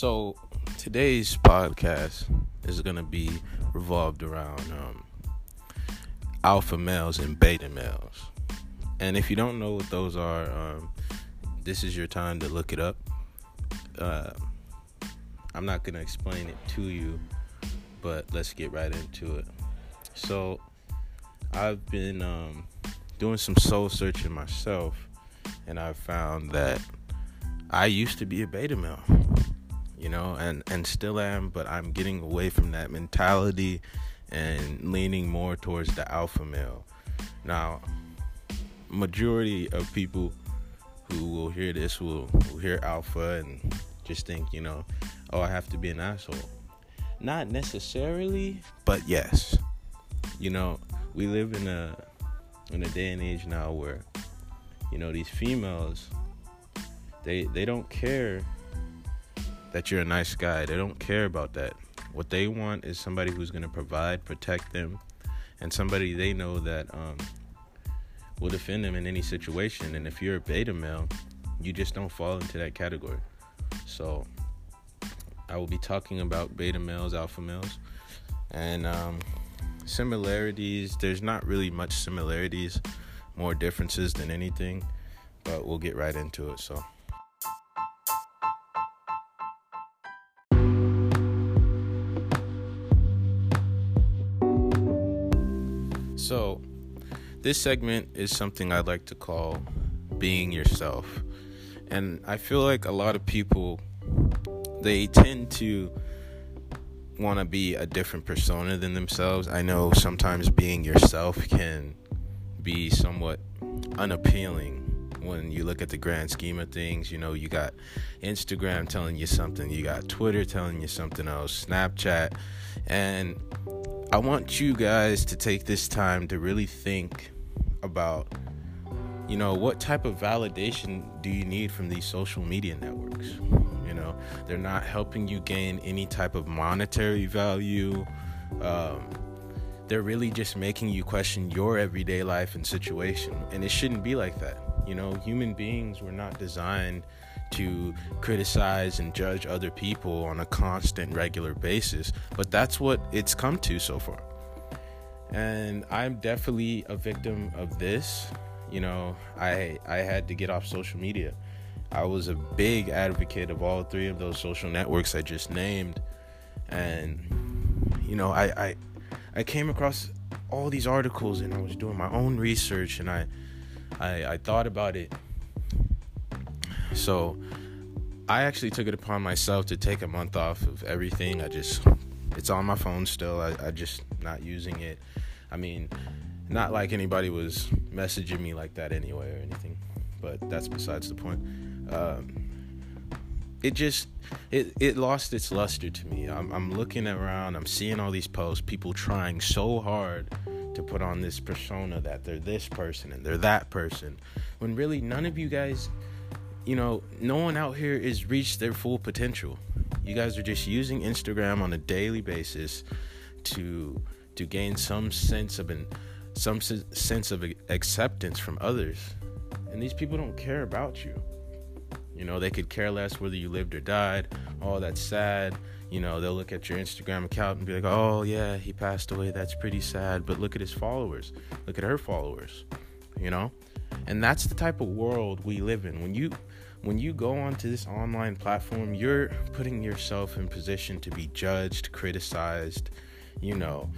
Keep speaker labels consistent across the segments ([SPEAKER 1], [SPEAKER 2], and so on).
[SPEAKER 1] So today's podcast is going to be revolved around um, alpha males and beta males. And if you don't know what those are, um, this is your time to look it up. Uh, I'm not going to explain it to you, but let's get right into it. So, I've been um, doing some soul searching myself, and I've found that I used to be a beta male you know, and and still am, but I'm getting away from that mentality and leaning more towards the alpha male. Now, majority of people who will hear this will, will hear alpha and just think, you know, oh, I have to be an asshole. Not necessarily, but yes. You know, we live in a in a day and age now where you know these females they they don't care that you're a nice guy. They don't care about that. What they want is somebody who's going to provide, protect them, and somebody they know that um, will defend them in any situation. And if you're a beta male, you just don't fall into that category. So I will be talking about beta males, alpha males, and um, similarities. There's not really much similarities, more differences than anything, but we'll get right into it. So. So, this segment is something I'd like to call being yourself. And I feel like a lot of people they tend to want to be a different persona than themselves. I know sometimes being yourself can be somewhat unappealing when you look at the grand scheme of things. You know, you got Instagram telling you something, you got Twitter telling you something else, Snapchat, and I want you guys to take this time to really think about you know what type of validation do you need from these social media networks? You know they're not helping you gain any type of monetary value. Um, they're really just making you question your everyday life and situation. And it shouldn't be like that. You know human beings were not designed to criticize and judge other people on a constant, regular basis. But that's what it's come to so far. And I'm definitely a victim of this. You know, I I had to get off social media. I was a big advocate of all three of those social networks I just named. And you know, I I, I came across all these articles and I was doing my own research and I I, I thought about it so I actually took it upon myself to take a month off of everything. I just, it's on my phone still. I, I just not using it. I mean, not like anybody was messaging me like that anyway or anything, but that's besides the point. Um, it just it it lost its luster to me. I'm, I'm looking around, I'm seeing all these posts, people trying so hard to put on this persona that they're this person and they're that person, when really none of you guys you know, no one out here is reached their full potential. You guys are just using Instagram on a daily basis to to gain some sense of an some sense of acceptance from others. And these people don't care about you. You know, they could care less whether you lived or died. Oh, that's sad. You know, they'll look at your Instagram account and be like, oh, yeah, he passed away. That's pretty sad. But look at his followers. Look at her followers. You know? And that's the type of world we live in. When you when you go onto this online platform, you're putting yourself in position to be judged, criticized, you know,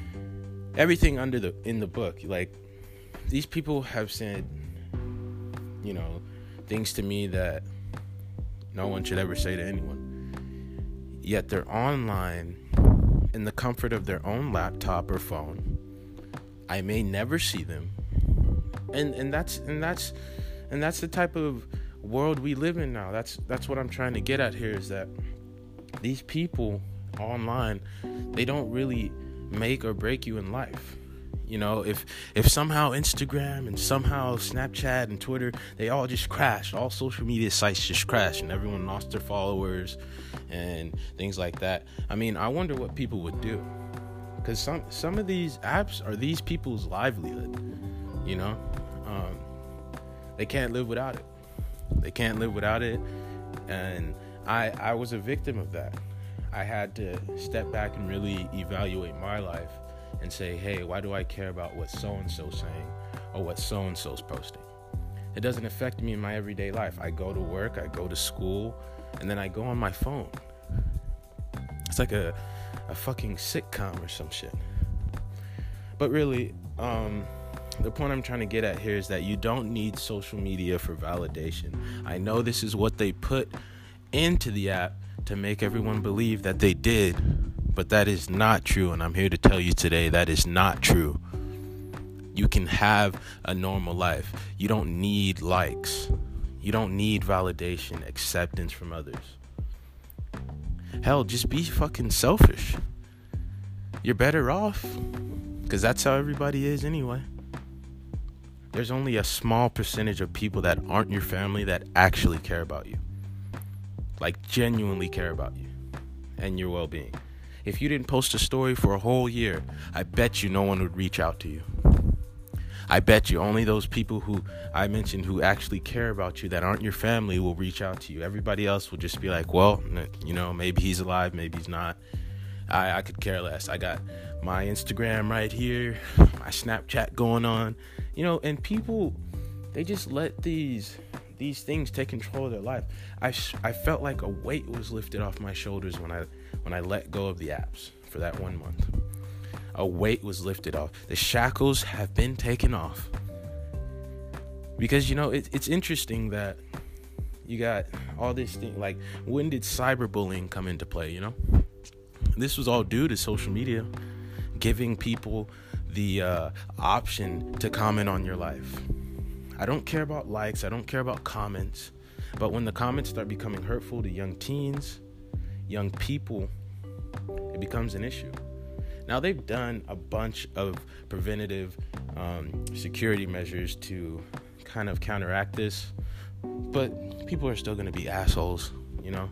[SPEAKER 1] everything under the in the book. Like these people have said, you know, things to me that no one should ever say to anyone. Yet they're online in the comfort of their own laptop or phone. I may never see them. And and that's and that's and that's the type of world we live in now. That's that's what I'm trying to get at here is that these people online, they don't really make or break you in life. You know, if if somehow Instagram and somehow Snapchat and Twitter, they all just crashed, all social media sites just crashed and everyone lost their followers and things like that. I mean, I wonder what people would do. Cuz some some of these apps are these people's livelihood, you know? Um, they can't live without it. They can't live without it. And I I was a victim of that. I had to step back and really evaluate my life and say, hey, why do I care about what so and so's saying or what so and so's posting? It doesn't affect me in my everyday life. I go to work, I go to school, and then I go on my phone. It's like a, a fucking sitcom or some shit. But really, um, the point I'm trying to get at here is that you don't need social media for validation. I know this is what they put into the app to make everyone believe that they did, but that is not true. And I'm here to tell you today that is not true. You can have a normal life. You don't need likes. You don't need validation, acceptance from others. Hell, just be fucking selfish. You're better off. Because that's how everybody is anyway. There's only a small percentage of people that aren't your family that actually care about you like genuinely care about you and your well being. If you didn't post a story for a whole year, I bet you no one would reach out to you. I bet you only those people who I mentioned who actually care about you that aren't your family will reach out to you. Everybody else will just be like, well, you know, maybe he's alive, maybe he's not. I, I could care less. I got my Instagram right here, my Snapchat going on, you know, and people, they just let these these things take control of their life. I, I felt like a weight was lifted off my shoulders when I when I let go of the apps for that one month. A weight was lifted off. The shackles have been taken off. Because you know it, it's interesting that you got all this thing like when did cyberbullying come into play? You know, this was all due to social media giving people the uh, option to comment on your life I don't care about likes, I don't care about comments. But when the comments start becoming hurtful to young teens, young people, it becomes an issue. Now, they've done a bunch of preventative um, security measures to kind of counteract this, but people are still going to be assholes, you know?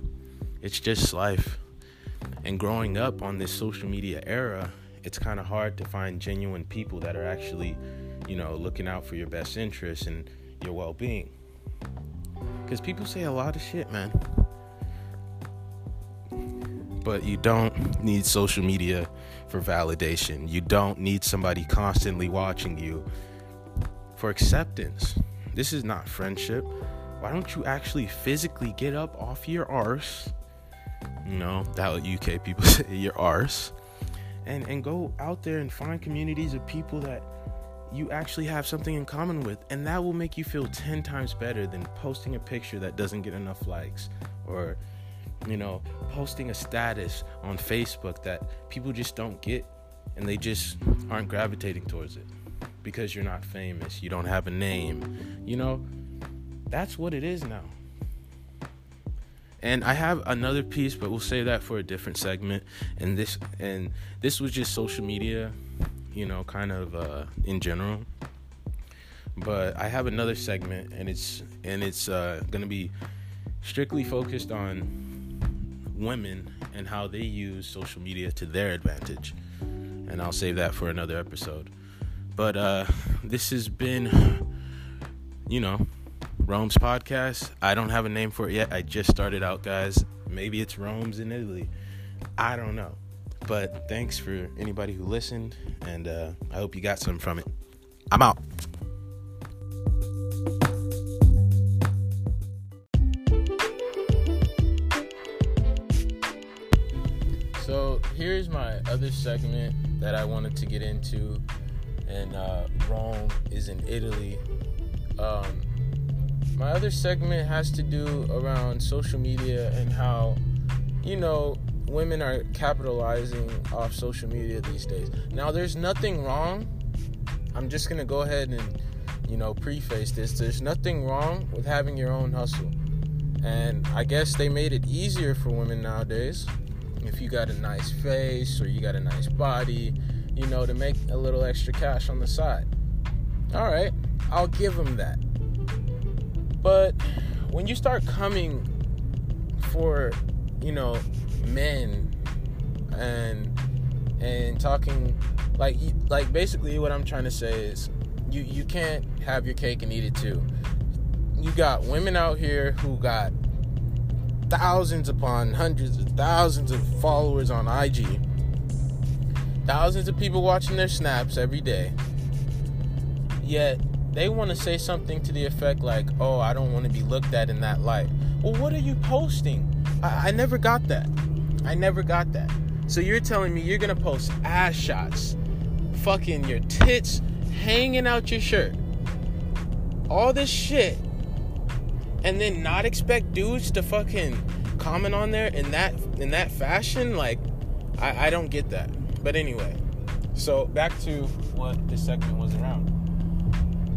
[SPEAKER 1] It's just life. And growing up on this social media era, it's kind of hard to find genuine people that are actually you know, looking out for your best interests and your well being. Because people say a lot of shit, man. But you don't need social media for validation. You don't need somebody constantly watching you for acceptance. This is not friendship. Why don't you actually physically get up off your arse? You know, that what UK people say, your arse. And and go out there and find communities of people that you actually have something in common with, and that will make you feel 10 times better than posting a picture that doesn't get enough likes or, you know, posting a status on Facebook that people just don't get and they just aren't gravitating towards it because you're not famous, you don't have a name, you know, that's what it is now. And I have another piece, but we'll save that for a different segment. And this and this was just social media you know, kind of uh, in general. But I have another segment, and it's and it's uh, going to be strictly focused on women and how they use social media to their advantage. And I'll save that for another episode. But uh, this has been, you know, Rome's podcast. I don't have a name for it yet. I just started out, guys. Maybe it's Rome's in Italy. I don't know. But thanks for anybody who listened, and uh, I hope you got some from it. I'm out. So here's my other segment that I wanted to get into, and uh, Rome is in Italy. Um, my other segment has to do around social media and how, you know, women are capitalizing off social media these days. Now, there's nothing wrong. I'm just gonna go ahead and, you know, preface this. There's nothing wrong with having your own hustle, and I guess they made it easier for women nowadays. If you got a nice face or you got a nice body, you know, to make a little extra cash on the side. All right, I'll give them that. But when you start coming for, you know, men and and talking like like basically what I'm trying to say is you you can't have your cake and eat it too. You got women out here who got thousands upon hundreds of thousands of followers on IG, thousands of people watching their snaps every day. Yet they want to say something to the effect like, "Oh, I don't want to be looked at in that light." Well, what are you posting? I, I never got that. I never got that. So you're telling me you're gonna post ass shots, fucking your tits hanging out your shirt, all this shit, and then not expect dudes to fucking comment on there in that in that fashion? Like, I, I don't get that. But anyway, so back to what this segment was around.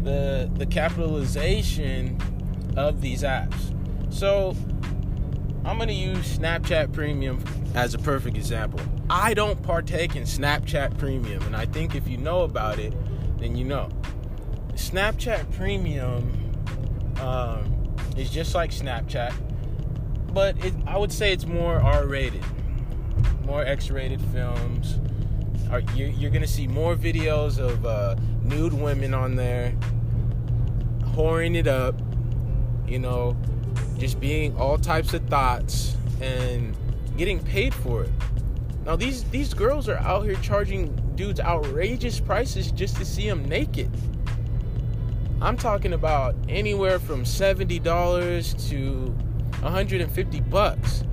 [SPEAKER 1] The the capitalization of these apps. So I'm gonna use Snapchat Premium as a perfect example. I don't partake in Snapchat Premium, and I think if you know about it, then you know. Snapchat Premium um, is just like Snapchat, but it, I would say it's more R-rated, more X-rated films. You're, you're gonna see more videos of uh, nude women on there, whoring it up, you know, just being all types of thoughts and getting paid for it. Now these these girls are out here charging dudes outrageous prices just to see them naked. I'm talking about anywhere from $70 to 150 bucks.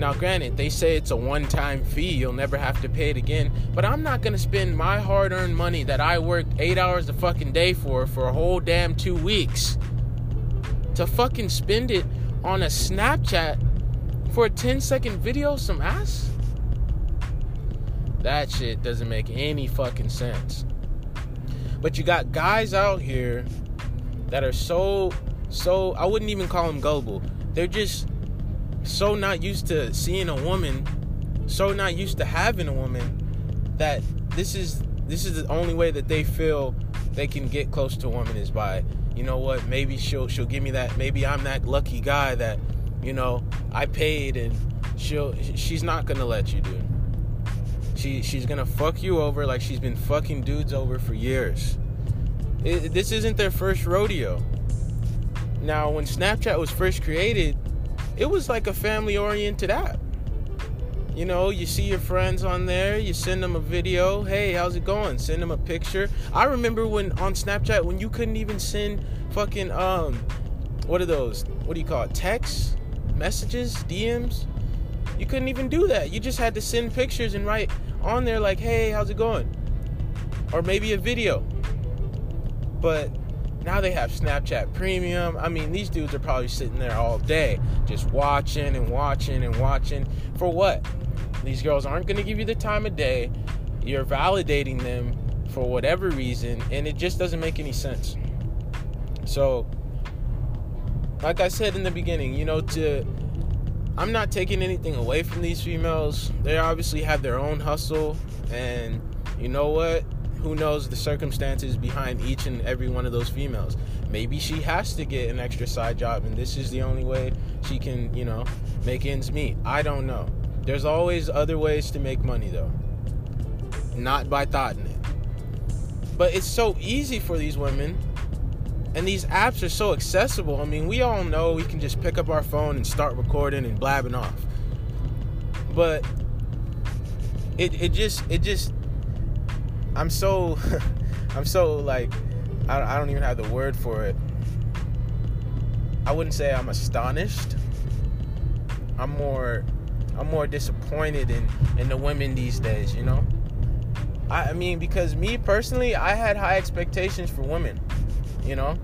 [SPEAKER 1] Now granted, they say it's a one-time fee, you'll never have to pay it again, but I'm not to spend my hard-earned money that I worked 8 hours a fucking day for for a whole damn 2 weeks to fucking spend it on a Snapchat for a 10 second video some ass? That shit doesn't make any fucking sense. But you got guys out here that are so so I wouldn't even call them gullible. They're just so not used to seeing a woman, so not used to having a woman that this is this is the only way that they feel they can get close to a woman is by you know what, maybe she'll she'll give me that. Maybe I'm that lucky guy that, you know, I paid and she'll she's not gonna let you, dude. She she's gonna fuck you over like she's been fucking dudes over for years. It, this isn't their first rodeo. Now, when Snapchat was first created, it was like a family oriented app. You know, you see your friends on there, you send them a video. Hey, how's it going? Send them a picture. I remember when on Snapchat when you couldn't even send fucking um what are those? What do you call it? Text messages, DMs? You couldn't even do that. You just had to send pictures and write on there like, "Hey, how's it going?" Or maybe a video. But now they have Snapchat Premium. I mean, these dudes are probably sitting there all day just watching and watching and watching. For what? These girls aren't going to give you the time of day. You're validating them for whatever reason, and it just doesn't make any sense. So, like I said in the beginning, you know, to I'm not taking anything away from these females. They obviously have their own hustle, and you know what? Who knows the circumstances behind each and every one of those females? Maybe she has to get an extra side job, and this is the only way she can, you know, make ends meet. I don't know. There's always other ways to make money though. Not by thoughting it. But it's so easy for these women. And these apps are so accessible. I mean, we all know we can just pick up our phone and start recording and blabbing off. But it it just it just I'm so I'm so like I, I don't even have the word for it. I wouldn't say I'm astonished. I'm more I'm more disappointed in in the women these days. You know, I, I mean because me personally, I had high expectations for women. You know,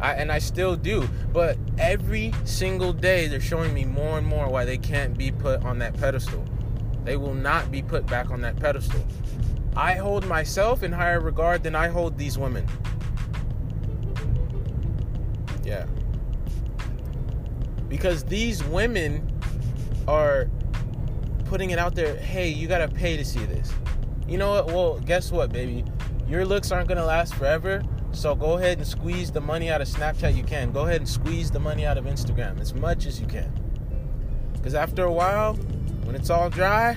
[SPEAKER 1] I, and I still do. But every single day, they're showing me more and more why they can't be put on that pedestal. They will not be put back on that pedestal. I hold myself in higher regard than I hold these women. Yeah. Because these women are putting it out there, hey, you gotta pay to see this. You know what? Well, guess what, baby? Your looks aren't gonna last forever. So go ahead and squeeze the money out of Snapchat you can. Go ahead and squeeze the money out of Instagram as much as you can. Because after a while, when it's all dry,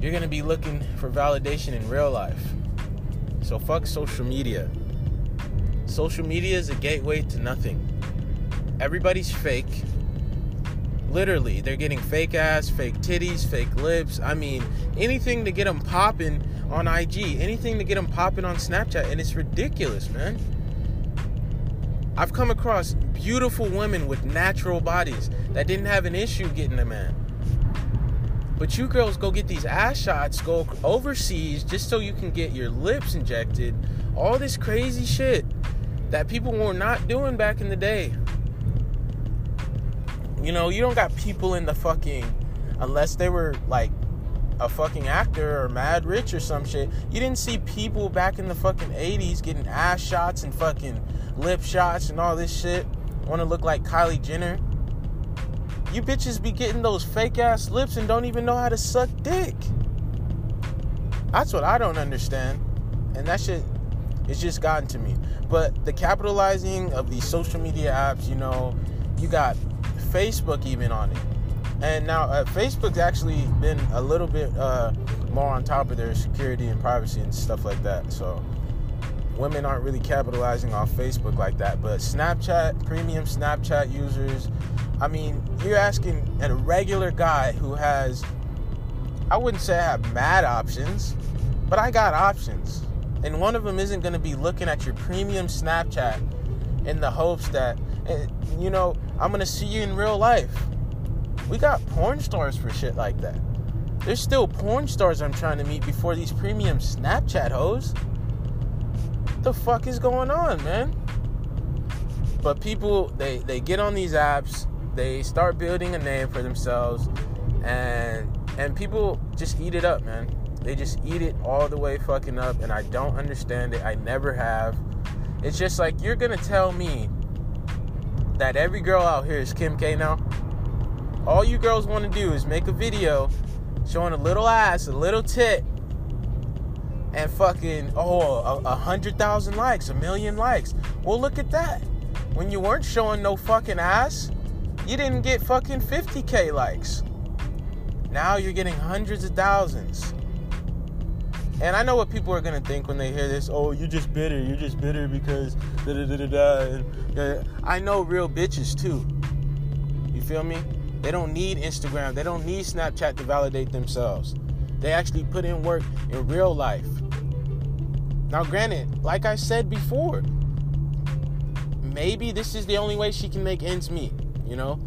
[SPEAKER 1] you're gonna be looking for validation in real life. So fuck social media. Social media is a gateway to nothing. everybody's fake. Literally, they're getting fake ass, fake titties, fake lips. I mean, anything to get them popping on IG, anything to get them popping on Snapchat, and it's ridiculous, man. I've come across beautiful women with natural bodies that didn't have an issue getting a man. But you girls go get these ass shots, go overseas just so you can get your lips injected. All this crazy shit that people were not doing back in the day. You know, you don't got people in the fucking, unless they were like a fucking actor or mad rich or some shit. You didn't see people back in the fucking 80s getting ass shots and fucking lip shots and all this shit. Want to look like Kylie Jenner. You bitches be getting those fake ass lips and don't even know how to suck dick. That's what I don't understand. And that shit it's just gotten to me. But the capitalizing of these social media apps, you know, you got Facebook even on it. And now uh, Facebook's actually been a little bit uh, more on top of their security and privacy and stuff like that. So women aren't really capitalizing off Facebook like that. But Snapchat, premium Snapchat users, I mean, you're asking a regular guy who has, I wouldn't say I have mad options, but I got options. And one of them isn't going to be looking at your premium Snapchat in the hopes that, eh, you know, I'm going to see you in real life. We got porn stars for shit like that. There's still porn stars I'm trying to meet before these premium Snapchat hoes. What the fuck is going on, man? But people, they, they get on these apps, they start building a name for themselves, and and people just eat it up, man. They just eat it all the way fucking up, and I don't understand it. I never have. It's just like you're gonna tell me that every girl out here is Kim K now. All you girls want to do is make a video showing a little ass, a little tit, and fucking oh a hundred thousand likes, a million likes. Well, look at that. When you weren't showing no fucking ass, you didn't get fucking 50k likes. Now you're getting hundreds of thousands. And I know what people are gonna think when they hear this. Oh, you're just bitter. You're just bitter because da da da da da. I know real bitches too. You feel me? They don't need Instagram. They don't need Snapchat to validate themselves. They actually put in work in real life. Now, granted, like I said before, maybe this is the only way she can make ends meet. You know,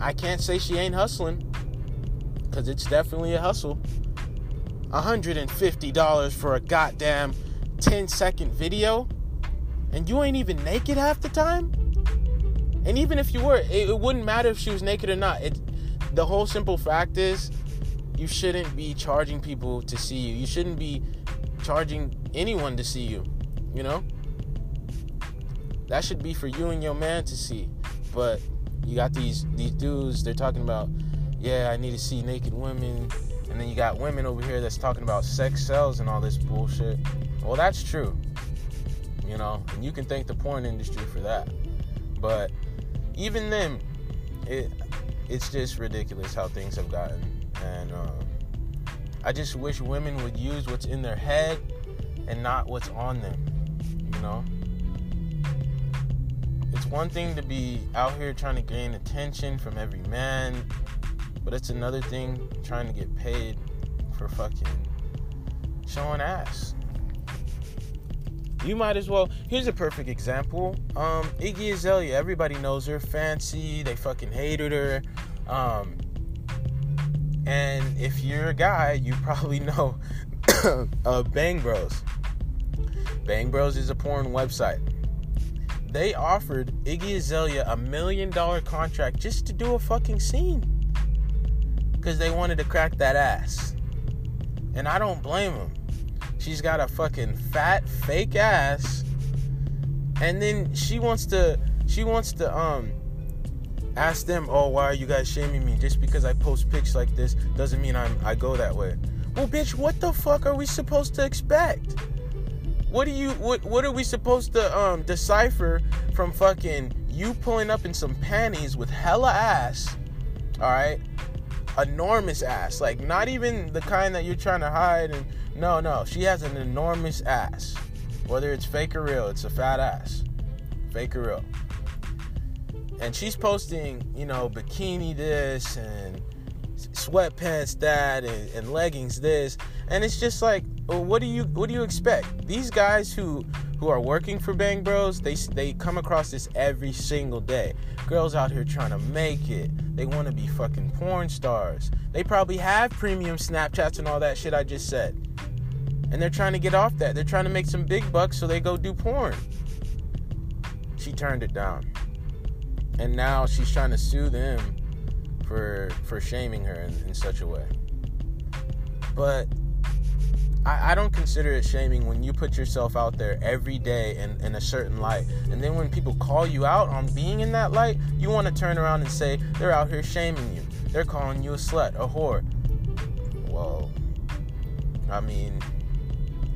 [SPEAKER 1] I can't say she ain't hustling because it's definitely a hustle. $150 for a goddamn 10 second video? And you ain't even naked half the time? And even if you were it, it, wouldn't matter if she was naked or not. It the whole simple fact is you shouldn't be charging people to see you. You shouldn't be charging anyone to see you you know? That should be for you and your man to see but you got these these dudes they're talking about yeah i need to see naked women and then you got women over here that's talking about sex sells and all this bullshit. Well, that's true. You know, and you can thank the porn industry for that. But even then, it it's just ridiculous how things have gotten. And uh, I just wish women would use what's in their head and not what's on them. You know? It's one thing to be out here trying to gain attention from every man but it's another thing trying to get paid for fucking showing ass. You might as well. Here's a perfect example. Um, Iggy Azalea. Everybody knows her. Fancy. They fucking hated her. Um, and if you're a guy, you probably know uh, Bang Bros. Bang Bros is a porn website. They offered Iggy Azalea a million dollar contract just to do a fucking scene because they wanted to crack that ass. And I don't blame them. She's got a fucking fat fake ass. And then she wants to she wants to um ask them, "Oh, why are you guys shaming me? Just because I post pics like this doesn't mean I'm I go that way." Well, bitch, what the fuck are we supposed to expect? What do you what what are we supposed to um decipher from fucking you pulling up in some panties with hella ass? All right? enormous ass. Like not even the kind that you're trying to hide and no, no. She has an enormous ass. Whether it's fake or real, it's a fat ass. Fake or real. and she's posting, you know, bikini this and sweatpants that and, and leggings this, and it's just like, what do you what do you expect? These guys who who are working for Bang Bros, they they come across this every single day. Girls out here trying to make it. They want to be fucking porn stars. They probably have premium Snapchats and all that shit I just said. And they're trying to get off that. They're trying to make some big bucks so they go do porn. She turned it down. And now she's trying to sue them for for shaming her in, in such a way. But I, I, don't consider it shaming when you put yourself out there every day in, in a certain light. And then when people call you out on being in that light, you want to turn around and say they're out here shaming you. They're calling you a slut, a whore. Well, I mean,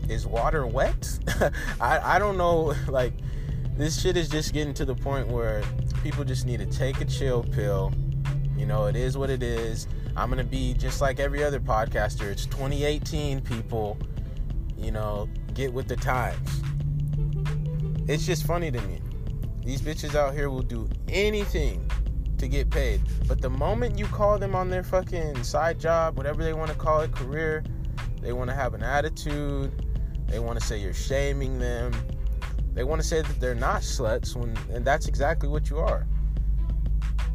[SPEAKER 1] is water wet? I, I don't know. Like, this shit is just getting to the point where people just need to take a chill pill. You know, it is what it is. I'm going to be just like every other podcaster. It's 2018, people. You know, get with the times. It's just funny to me. These bitches out here will do anything to get paid. But the moment you call them on their fucking side job, whatever they want to call it, career, they want to have an attitude. They want to say you're shaming them. They want to say that they're not sluts when and that's exactly what you are.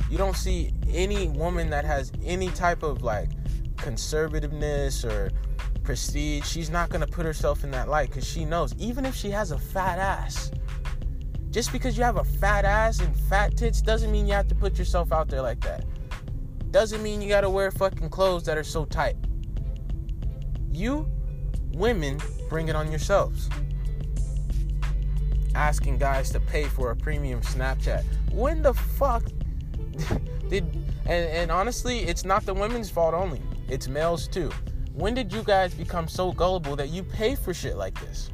[SPEAKER 1] You don't see any woman that has any type of like conservativeness or prestige. She's not going to put herself in that light cuz she knows even if she has a fat ass, just because you have a fat ass and fat tits doesn't mean you have to put yourself out there like that. Doesn't mean you got to wear fucking clothes that are so tight. You women bring it on yourselves asking guys to pay for a premium Snapchat. When the fuck did and, and honestly, it's not the women's fault only. It's males too. When did you guys become so gullible that you pay for shit like this?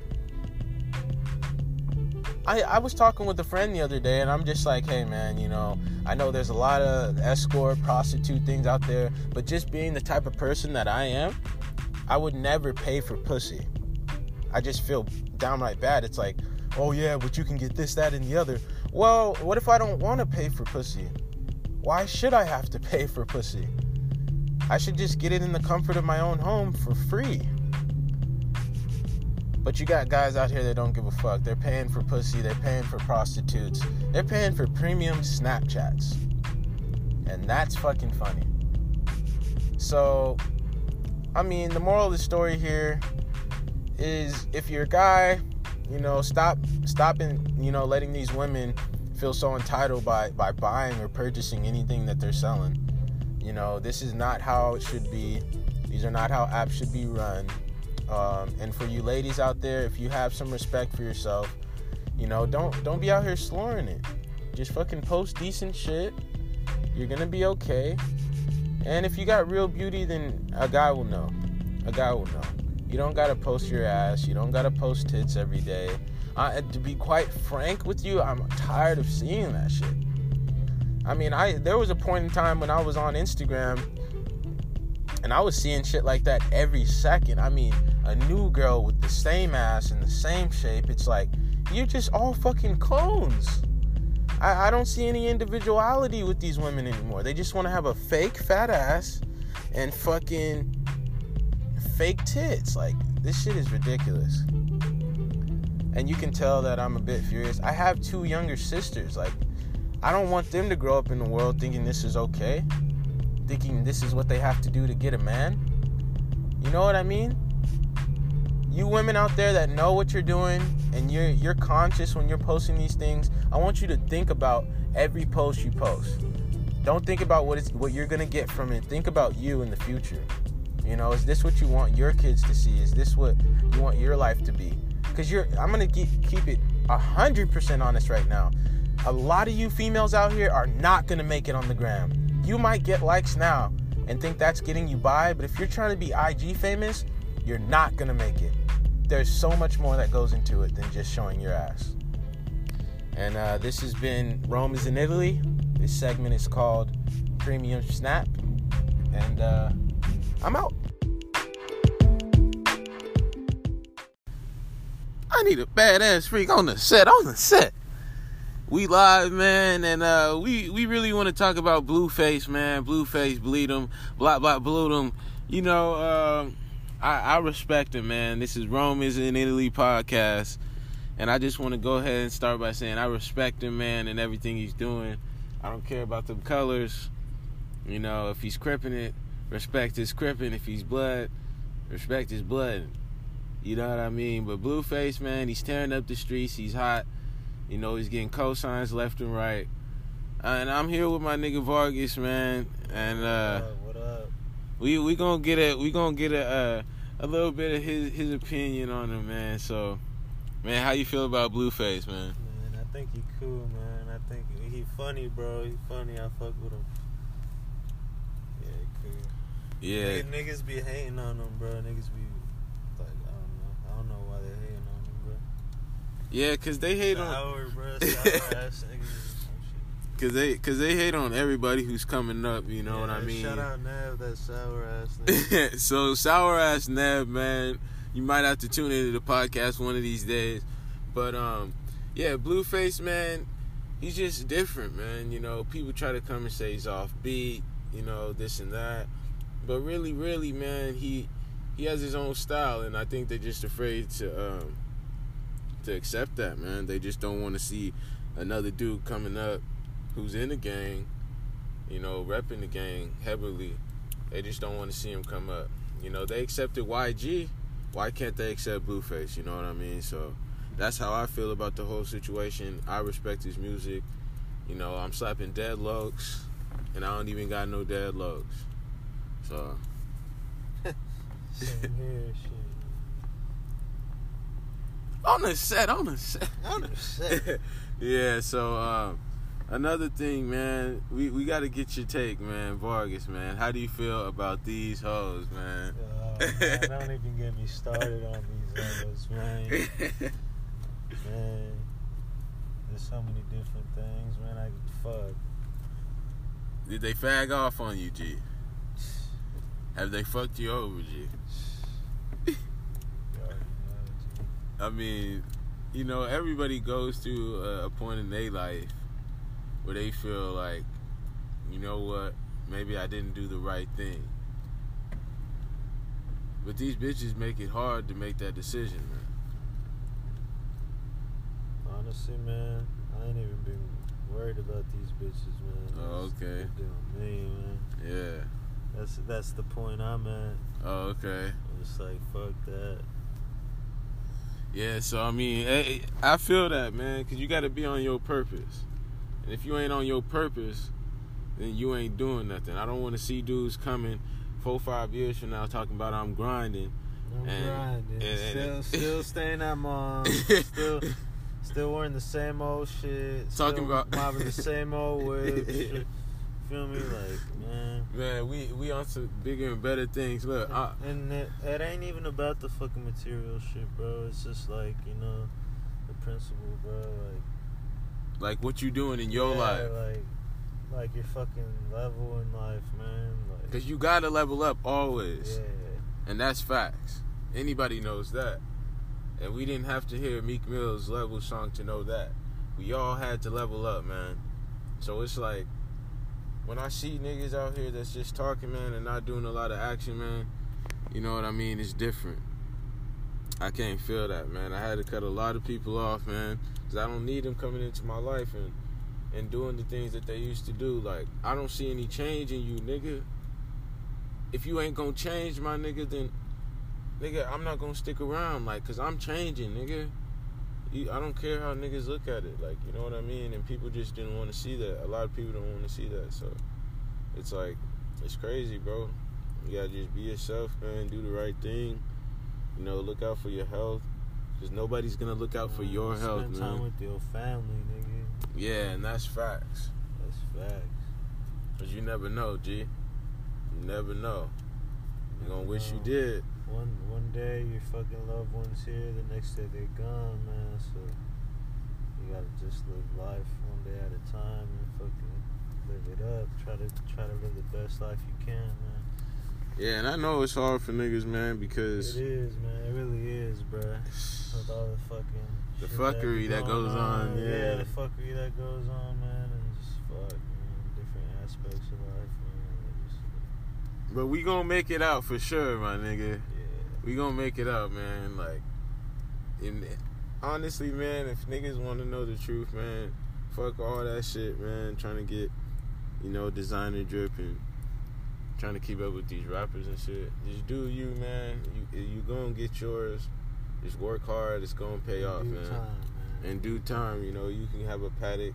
[SPEAKER 1] I, I was talking with a friend the other day and I'm just like, hey man, you know, I know there's a lot of escort, prostitute things out there, but just being the type of person that I am, I would never pay for pussy. I just feel downright bad. It's like, oh yeah, but you can get this, that, and the other. Well, what if I don't want to pay for pussy? Why should I have to pay for pussy? I should just get it in the comfort of my own home for free. But you got guys out here that don't give a fuck. They're paying for pussy, they're paying for prostitutes, they're paying for premium Snapchats. And that's fucking funny. So, I mean, the moral of the story here is if you're a guy you know, stop stopping, you know, letting these women feel so entitled by by buying or purchasing anything that they're selling. You know, this is not how it should be. These are not how apps should be run. Um, and for you ladies out there, if you have some respect for yourself, you know, don't don't be out here slurring it. Just fucking post decent shit. You're gonna be okay. And if you got real beauty, then a guy will know. A guy will know. You don't gotta post your ass. You don't gotta post tits every day. To be quite frank with you, I'm tired of seeing that shit. I mean, I there was a point in time when I was on Instagram and I was seeing shit like that every second. I mean, a new girl with the same ass and the same shape. It's like you're just all fucking clones. I, I don't see any individuality with these women anymore. They just want to have a fake fat ass and fucking fake tits. Like, this shit is ridiculous. And you can tell that I'm a bit furious. I have two younger sisters. Like, I don't want them to grow up in the world thinking this is okay, thinking this is what they have to do to get a man. You know what I mean? You women out there that know what you're doing and you're you're conscious when you're posting these things, I want you to think about every post you post. Don't think about what it's what you're gonna get from it. Think about you in the future. You know, is this what you want your kids to see? Is this what you want your life to be? Because you're, I'm gonna keep keep it hundred percent honest right now. A lot of you females out here are not gonna make it on the gram. You might get likes now and think that's getting you by, but if you're trying to be IG famous, you're not gonna make it. There's so much more that goes into it than just showing your ass. And uh, this has been Rome is in Italy. This segment is called Premium Snap. And uh, I'm out. I need a badass freak on the set. On the set. we live, man, and uh, we we really want to talk about Blueface, man. Blueface, bleed him, blah blah, blew him. You know, uh, I, I respect him, man. This is Rome is in Italy podcast, and I just want to go ahead and start by saying I respect him, man, and everything he's doing. I don't care about the colors. You know, if he's cripping it, respect his cripping. If he's blood, respect his blood. You know what I mean? But Blueface, man, he's tearing up the streets. He's hot. You know, he's getting cosigns left and right. Uh, and I'm here with my nigga Vargas, man. And uh,
[SPEAKER 2] what up? What up?
[SPEAKER 1] we we gonna get a we gonna get a uh, a little bit of his his opinion on him, man. So, man, how you feel about Blueface, man?
[SPEAKER 2] Man, I think he cool, man. I think he funny, bro. He funny. I fuck with him. Yeah, cool.
[SPEAKER 1] Yeah,
[SPEAKER 2] Nigga- Niggas be hating on him, bro. Niggas be like, I don't know. I don't know why they hating on him, bro.
[SPEAKER 1] Yeah, cause they hate on
[SPEAKER 2] Sour, bro. Sour ass niggas. some shit.
[SPEAKER 1] cause they cause they hate on everybody who's coming up. You know what I mean?
[SPEAKER 2] Shout out Nav, that sour ass nigga.
[SPEAKER 1] so sour ass Neb, man, you might have to tune into the podcast one of these days. But um, yeah, Blueface, man, he's just different, man. You know, people try to come and say he's off beat, you know, this and that. But really, really, man, he he has his own style, and I think they're just afraid to um to accept that, man. They just don't want to see another dude coming up who's in the gang, you know, repping the gang heavily. They just don't want to see him come up. You know, they accepted YG. Why can't they accept Blueface? You know what I mean? So that's how I feel about the whole situation. I respect his music. You know, I'm slapping dead deadlocks, and I don't even got no dead deadlocks. So
[SPEAKER 2] Same here, shit.
[SPEAKER 1] On the set, on the set,
[SPEAKER 2] On the set.
[SPEAKER 1] yeah. So um, another thing, man, we we got to get your take, man, Vargas, man. How do you feel about these hoes, man?
[SPEAKER 2] Oh, man, don't even get me started on these hoes, man. Man, there's so many different things, man. I fuck.
[SPEAKER 1] Did they fag off on you, G? Have they fucked you over, G?
[SPEAKER 2] You already know, G.
[SPEAKER 1] I mean, you know, everybody goes through a, point in their life where they feel like, you know what, maybe I didn't do the right thing. But these bitches make it hard to make that decision, man.
[SPEAKER 2] Honestly, man, I ain't even been worried about these bitches, man.
[SPEAKER 1] Oh, okay.
[SPEAKER 2] Doing me, man.
[SPEAKER 1] Yeah.
[SPEAKER 2] That's that's the point I'm at.
[SPEAKER 1] Oh, okay.
[SPEAKER 2] Just like, fuck that.
[SPEAKER 1] Yeah, so I mean, eh, I feel that, man, because you got to be on your purpose. And if you ain't on your purpose, then you ain't doing nothing. I don't want to see dudes coming four, five years from now talking about I'm grinding.
[SPEAKER 2] I'm
[SPEAKER 1] And-
[SPEAKER 2] grinding.
[SPEAKER 1] and-
[SPEAKER 2] still,
[SPEAKER 1] and-
[SPEAKER 2] still staying at mom. still, still wearing the same old shit.
[SPEAKER 1] Talking
[SPEAKER 2] still
[SPEAKER 1] about-
[SPEAKER 2] mobbing the same old whips. Feel me? Like, man.
[SPEAKER 1] Man, we we on some bigger and better things. Look, I,
[SPEAKER 2] and it, it ain't even about the fucking material shit, bro. It's just like you know, the principle, bro. Like
[SPEAKER 1] like what you doing in your
[SPEAKER 2] yeah,
[SPEAKER 1] life,
[SPEAKER 2] like like your fucking level in life, man. Like
[SPEAKER 1] because you gotta level up always,
[SPEAKER 2] yeah,
[SPEAKER 1] and that's facts. Anybody knows that, and we didn't have to hear Meek Mill's level song to know that. We all had to level up, man. So it's like when I see niggas out here that's just talking, man, and not doing a lot of action, man. You know what I mean? It's different. I can't feel that, man. I had to cut a lot of people off, man, because I don't need them coming into my life and and doing the things that they used to do. Like I don't see any change in you, nigga. If you ain't gonna change, my nigga, then nigga, I'm not gonna stick around, like, cause I'm changing, nigga. You, I don't care how niggas look at it, like, you know what I mean. And people just didn't want to see that. A lot of people don't want to see that, so it's like it's crazy, bro. You gotta just be yourself, man. Do the right thing. You know, look out for your health. Cause nobody's gonna look out for
[SPEAKER 2] man,
[SPEAKER 1] your
[SPEAKER 2] spend
[SPEAKER 1] health,
[SPEAKER 2] time
[SPEAKER 1] man.
[SPEAKER 2] with your family, nigga.
[SPEAKER 1] Yeah, and that's facts.
[SPEAKER 2] That's facts.
[SPEAKER 1] Cause you never know, G. You never know. You're gonna wish you did.
[SPEAKER 2] One one day your fucking loved ones here, the next day they're gone, man. So you gotta just live life one day at a time and fucking live it up. Try to try to live the best life you can, man.
[SPEAKER 1] Yeah, and I know it's hard for niggas, man, because
[SPEAKER 2] It is, man. It really is, bruh. with all the fucking
[SPEAKER 1] The fuckery
[SPEAKER 2] be
[SPEAKER 1] that goes on, yeah.
[SPEAKER 2] the fuckery that goes on, man, and just fuck, man, different aspects of life, man. Just,
[SPEAKER 1] But we gonna make it out for sure, my nigga. We gonna make it out, man. Like, in honestly, man, if niggas want to know the truth, man, fuck all that shit, man. Trying to get, you know, designer drip and trying to keep up with these rappers and shit. Just do you, man. You you gonna get yours. Just work hard. It's gonna pay off,
[SPEAKER 2] due
[SPEAKER 1] man.
[SPEAKER 2] time, man.
[SPEAKER 1] In due time, you know, you can have a paddock.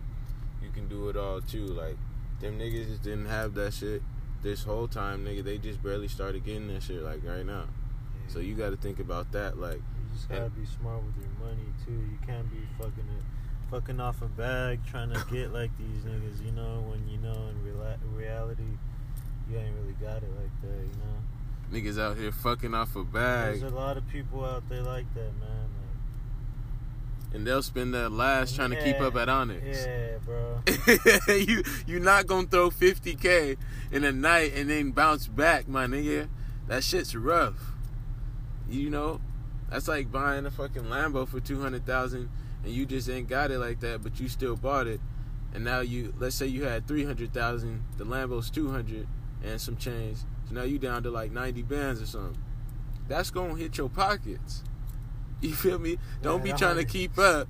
[SPEAKER 1] You can do it all too. Like them niggas just didn't have that shit this whole time, nigga. They just barely started getting that shit like right now.
[SPEAKER 2] Yeah.
[SPEAKER 1] So you got to think about that. Like,
[SPEAKER 2] You just gotta
[SPEAKER 1] And-
[SPEAKER 2] be smart with your money too. You can't be fucking it, fucking off a bag trying to get like these niggas. You know when you know in rela- reality you ain't really got it like that. You know.
[SPEAKER 1] niggas out here fucking off a bag,
[SPEAKER 2] There's a lot of people out there like that, man.
[SPEAKER 1] and they'll spend their last trying to keep up at Onyx.
[SPEAKER 2] yeah, bro.
[SPEAKER 1] you you not gonna throw 50k in a night and then bounce back, my nigga. That shit's rough. You know, that's like buying a fucking Lambo for 200,000 and you just ain't got it like that, but you still bought it. And now you, let's say you had 300,000, the Lambo's 200 and some change. So now you down to like 90 bands or something. That's gonna hit your pockets. You feel me? Don't be trying to keep up.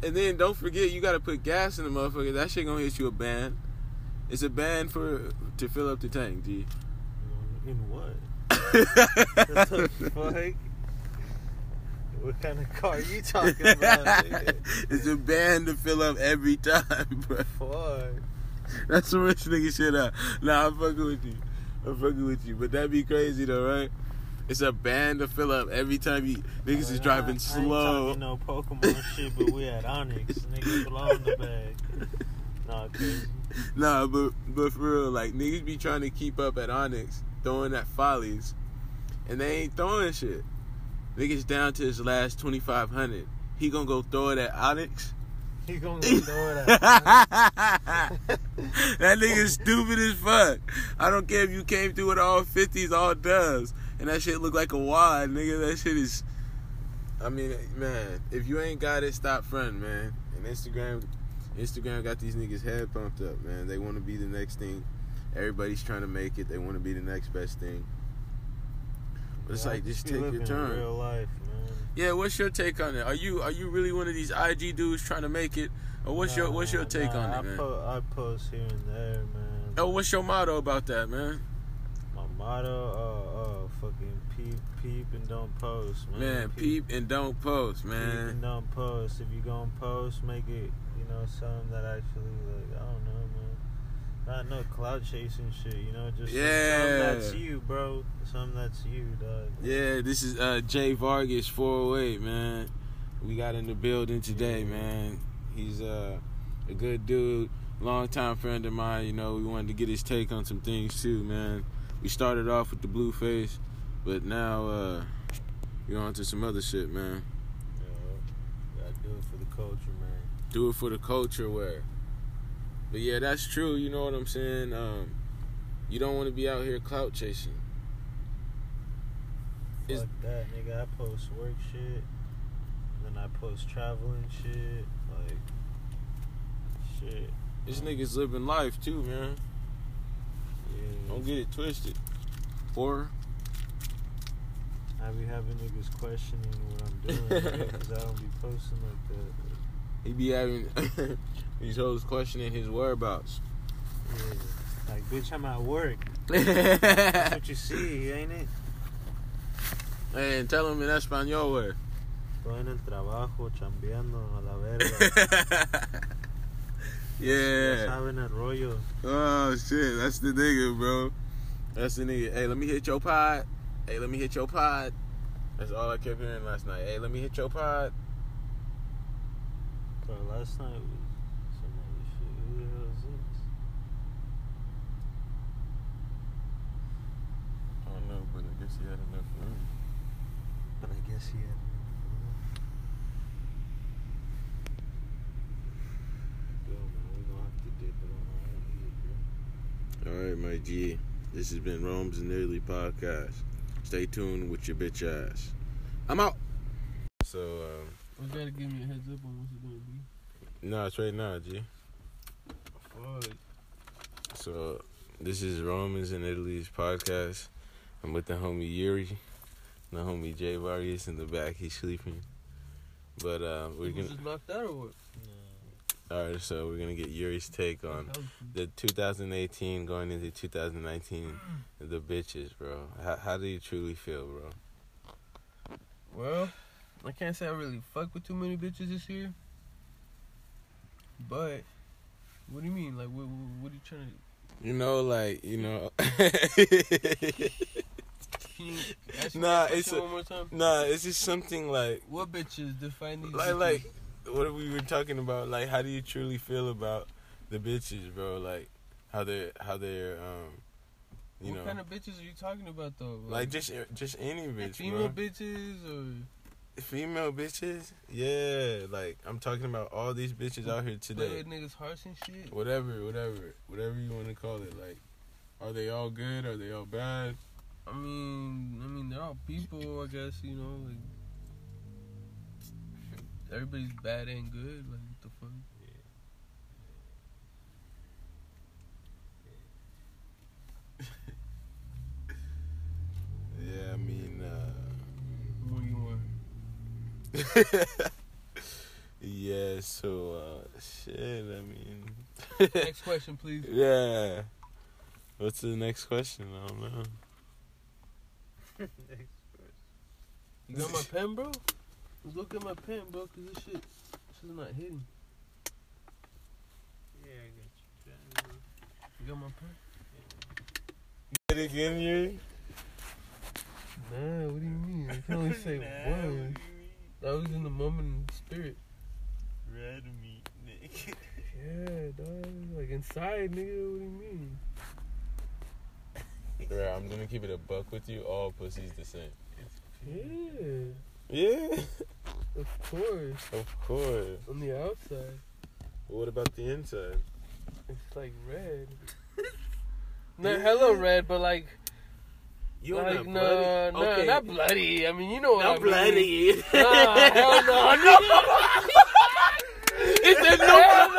[SPEAKER 1] And then don't forget you gotta put gas in the motherfucker. That shit gonna hit you a band. It's a band for to fill up the tank, G.
[SPEAKER 2] In what? What the fuck? What kind of car are you talking about?
[SPEAKER 1] it's a band to fill up every time, bro.
[SPEAKER 2] Fuck.
[SPEAKER 1] That's some rich nigga shit out. Nah, I'm fucking with you. I'm fucking with you. But that'd be crazy though, right? It's a band to fill up every time you niggas is driving
[SPEAKER 2] I, I ain't
[SPEAKER 1] slow.
[SPEAKER 2] talking no Pokemon shit, but we at Onyx. Niggas blow in the bag. Nah, crazy.
[SPEAKER 1] Nah, but but for real, like niggas be trying to keep up at Onyx, throwing at follies, and they ain't throwing shit. Niggas down to his last twenty five hundred. He gonna go throw it at Onyx.
[SPEAKER 2] He gonna go throw it at
[SPEAKER 1] that nigga stupid as fuck. I don't care if you came through with all fifties, all dubs, and that shit look like a wad, nigga. That shit is. I mean, man, if you ain't got it, stop fronting, man. And Instagram, Instagram got these niggas head pumped up, man. They want to be the next thing. Everybody's trying to make it. They want to be the next best thing. But it's
[SPEAKER 2] Yeah,
[SPEAKER 1] like, just take your turn.
[SPEAKER 2] Real life, man.
[SPEAKER 1] Yeah, what's your take on it? Are you are you really one of these IG dudes trying to make it, or what's your what's your take
[SPEAKER 2] nah,
[SPEAKER 1] on
[SPEAKER 2] I
[SPEAKER 1] it, man?
[SPEAKER 2] Po- I post here and there, man.
[SPEAKER 1] Oh, what's your motto about that, man?
[SPEAKER 2] My motto, oh, oh, fucking peep, peep, and don't post, man.
[SPEAKER 1] Man, peep and don't post, man.
[SPEAKER 2] peep and don't post. If you gonna post, make it, you know, something that actually, like, I don't know. Not no cloud chasing shit, you know, just
[SPEAKER 1] Yeah.
[SPEAKER 2] something that's you, bro. Something that's you, dog.
[SPEAKER 1] Yeah, this is uh, Jay Vargas 408, man. We got in the building today, man. He's uh, a good dude, longtime friend of mine. You know, we wanted to get his take on some things too, man. We started off with the Blueface, but now uh, we're on to some other shit, man.
[SPEAKER 2] Yeah, gotta do it for the culture, man.
[SPEAKER 1] Do it for the culture, where. But yeah, that's true. You know what I'm saying? Um, you don't want to be out here clout chasing.
[SPEAKER 2] Fuck that, nigga. I post work shit, then I post traveling shit, like shit.
[SPEAKER 1] This nigga's living life too, man.
[SPEAKER 2] Yeah.
[SPEAKER 1] Don't get it twisted. Or
[SPEAKER 2] I be having niggas questioning what I'm doing because I don't be posting like that.
[SPEAKER 1] he be having these hoes questioning his whereabouts.
[SPEAKER 2] Yeah. Like, bitch, I'm at work. That's what you see, ain't it?
[SPEAKER 1] And tell him in Espanol where.
[SPEAKER 2] Estoy en el trabajo, chambeando a la verga.
[SPEAKER 1] Yeah.
[SPEAKER 2] saben el rollo.
[SPEAKER 1] Oh shit, that's the nigga, bro. That's the nigga. Hey, let me hit your pod. Hey, let me hit your pod. That's all I kept hearing last night. Hey, let me hit your pod.
[SPEAKER 2] Bro, last night was some other shit. Who the hell is this?
[SPEAKER 1] I don't know, but I guess he had enough room.
[SPEAKER 2] But I guess he had. Yo, man, we gonna have to dip it on our.
[SPEAKER 1] All right, my G. This has been Rome's and Nearly podcast. Stay tuned with your bitch ass. I'm out. So, um,
[SPEAKER 3] You gotta give me a heads up on what's it gonna be.
[SPEAKER 1] no, it's right now, G.
[SPEAKER 3] Fuck.
[SPEAKER 1] So, this is Romans in Italy's podcast. I'm with the homie Yuri, the homie Jay Vargas in the back. He's sleeping. But uh, we're gonna.
[SPEAKER 3] just knocked out or what?
[SPEAKER 1] All right, so we're gonna get Yuri's take on the 2018 going into 2019. The bitches, bro. How, how do you truly feel, bro?
[SPEAKER 3] Well, I can't say I really fuck with too many bitches this year. But what do you mean? Like, what, what, what are you trying to?
[SPEAKER 1] You know, like you know.
[SPEAKER 3] Can you
[SPEAKER 1] Nah, it's a-
[SPEAKER 3] one more time.
[SPEAKER 1] nah, it's just something like
[SPEAKER 3] What bitches define these?
[SPEAKER 1] like
[SPEAKER 3] bitches?
[SPEAKER 1] like what we were talking about. Like, how do you truly feel about the bitches, bro? Like how they're how they're um, you
[SPEAKER 3] what
[SPEAKER 1] know,
[SPEAKER 3] kind of bitches are you talking about though?
[SPEAKER 1] like just just any bitch,
[SPEAKER 3] female
[SPEAKER 1] bro.
[SPEAKER 3] bitches or
[SPEAKER 1] Female bitches, yeah. Like I'm talking about all these bitches out here today.
[SPEAKER 3] with niggas' hearts and shit.
[SPEAKER 1] Whatever, whatever, whatever you want to call it. Like, are they all good? Are they all bad?
[SPEAKER 3] I mean, I mean, they're all people. I guess you know, like everybody's bad and good. Like what the fuck?
[SPEAKER 1] Yeah, I mean. uh
[SPEAKER 3] What do you want?
[SPEAKER 1] yeah, so uh shit, I mean
[SPEAKER 3] Next question, please.
[SPEAKER 1] Yeah. What's the next question? I don't know.
[SPEAKER 2] Next
[SPEAKER 3] You got my pen, bro? Let's look at my pen, bro, cause this shit, this is not hitting.
[SPEAKER 2] Yeah, I got you. Pen,
[SPEAKER 3] You got my pen?
[SPEAKER 1] Get it again, Yuri?
[SPEAKER 3] Nah, what do you mean? I can only say
[SPEAKER 2] Nah,
[SPEAKER 3] one.
[SPEAKER 2] what do?
[SPEAKER 3] I was in the moment in spirit.
[SPEAKER 2] Red meat, nigga.
[SPEAKER 3] Yeah, dog. Like inside, nigga. What do you mean?
[SPEAKER 1] Right, I'm gonna keep it a buck with you. All pussies the same.
[SPEAKER 3] Yeah,
[SPEAKER 1] Yeah,
[SPEAKER 3] of course.
[SPEAKER 1] of course.
[SPEAKER 3] On the outside,
[SPEAKER 1] What about the inside?
[SPEAKER 3] it's like red. Not hella red, but like,
[SPEAKER 1] You
[SPEAKER 3] like no, no, not bloody. I mean, you know what
[SPEAKER 1] not
[SPEAKER 3] I mean.
[SPEAKER 1] bloody.
[SPEAKER 3] Nah, hell no, no.
[SPEAKER 1] It said
[SPEAKER 3] Hell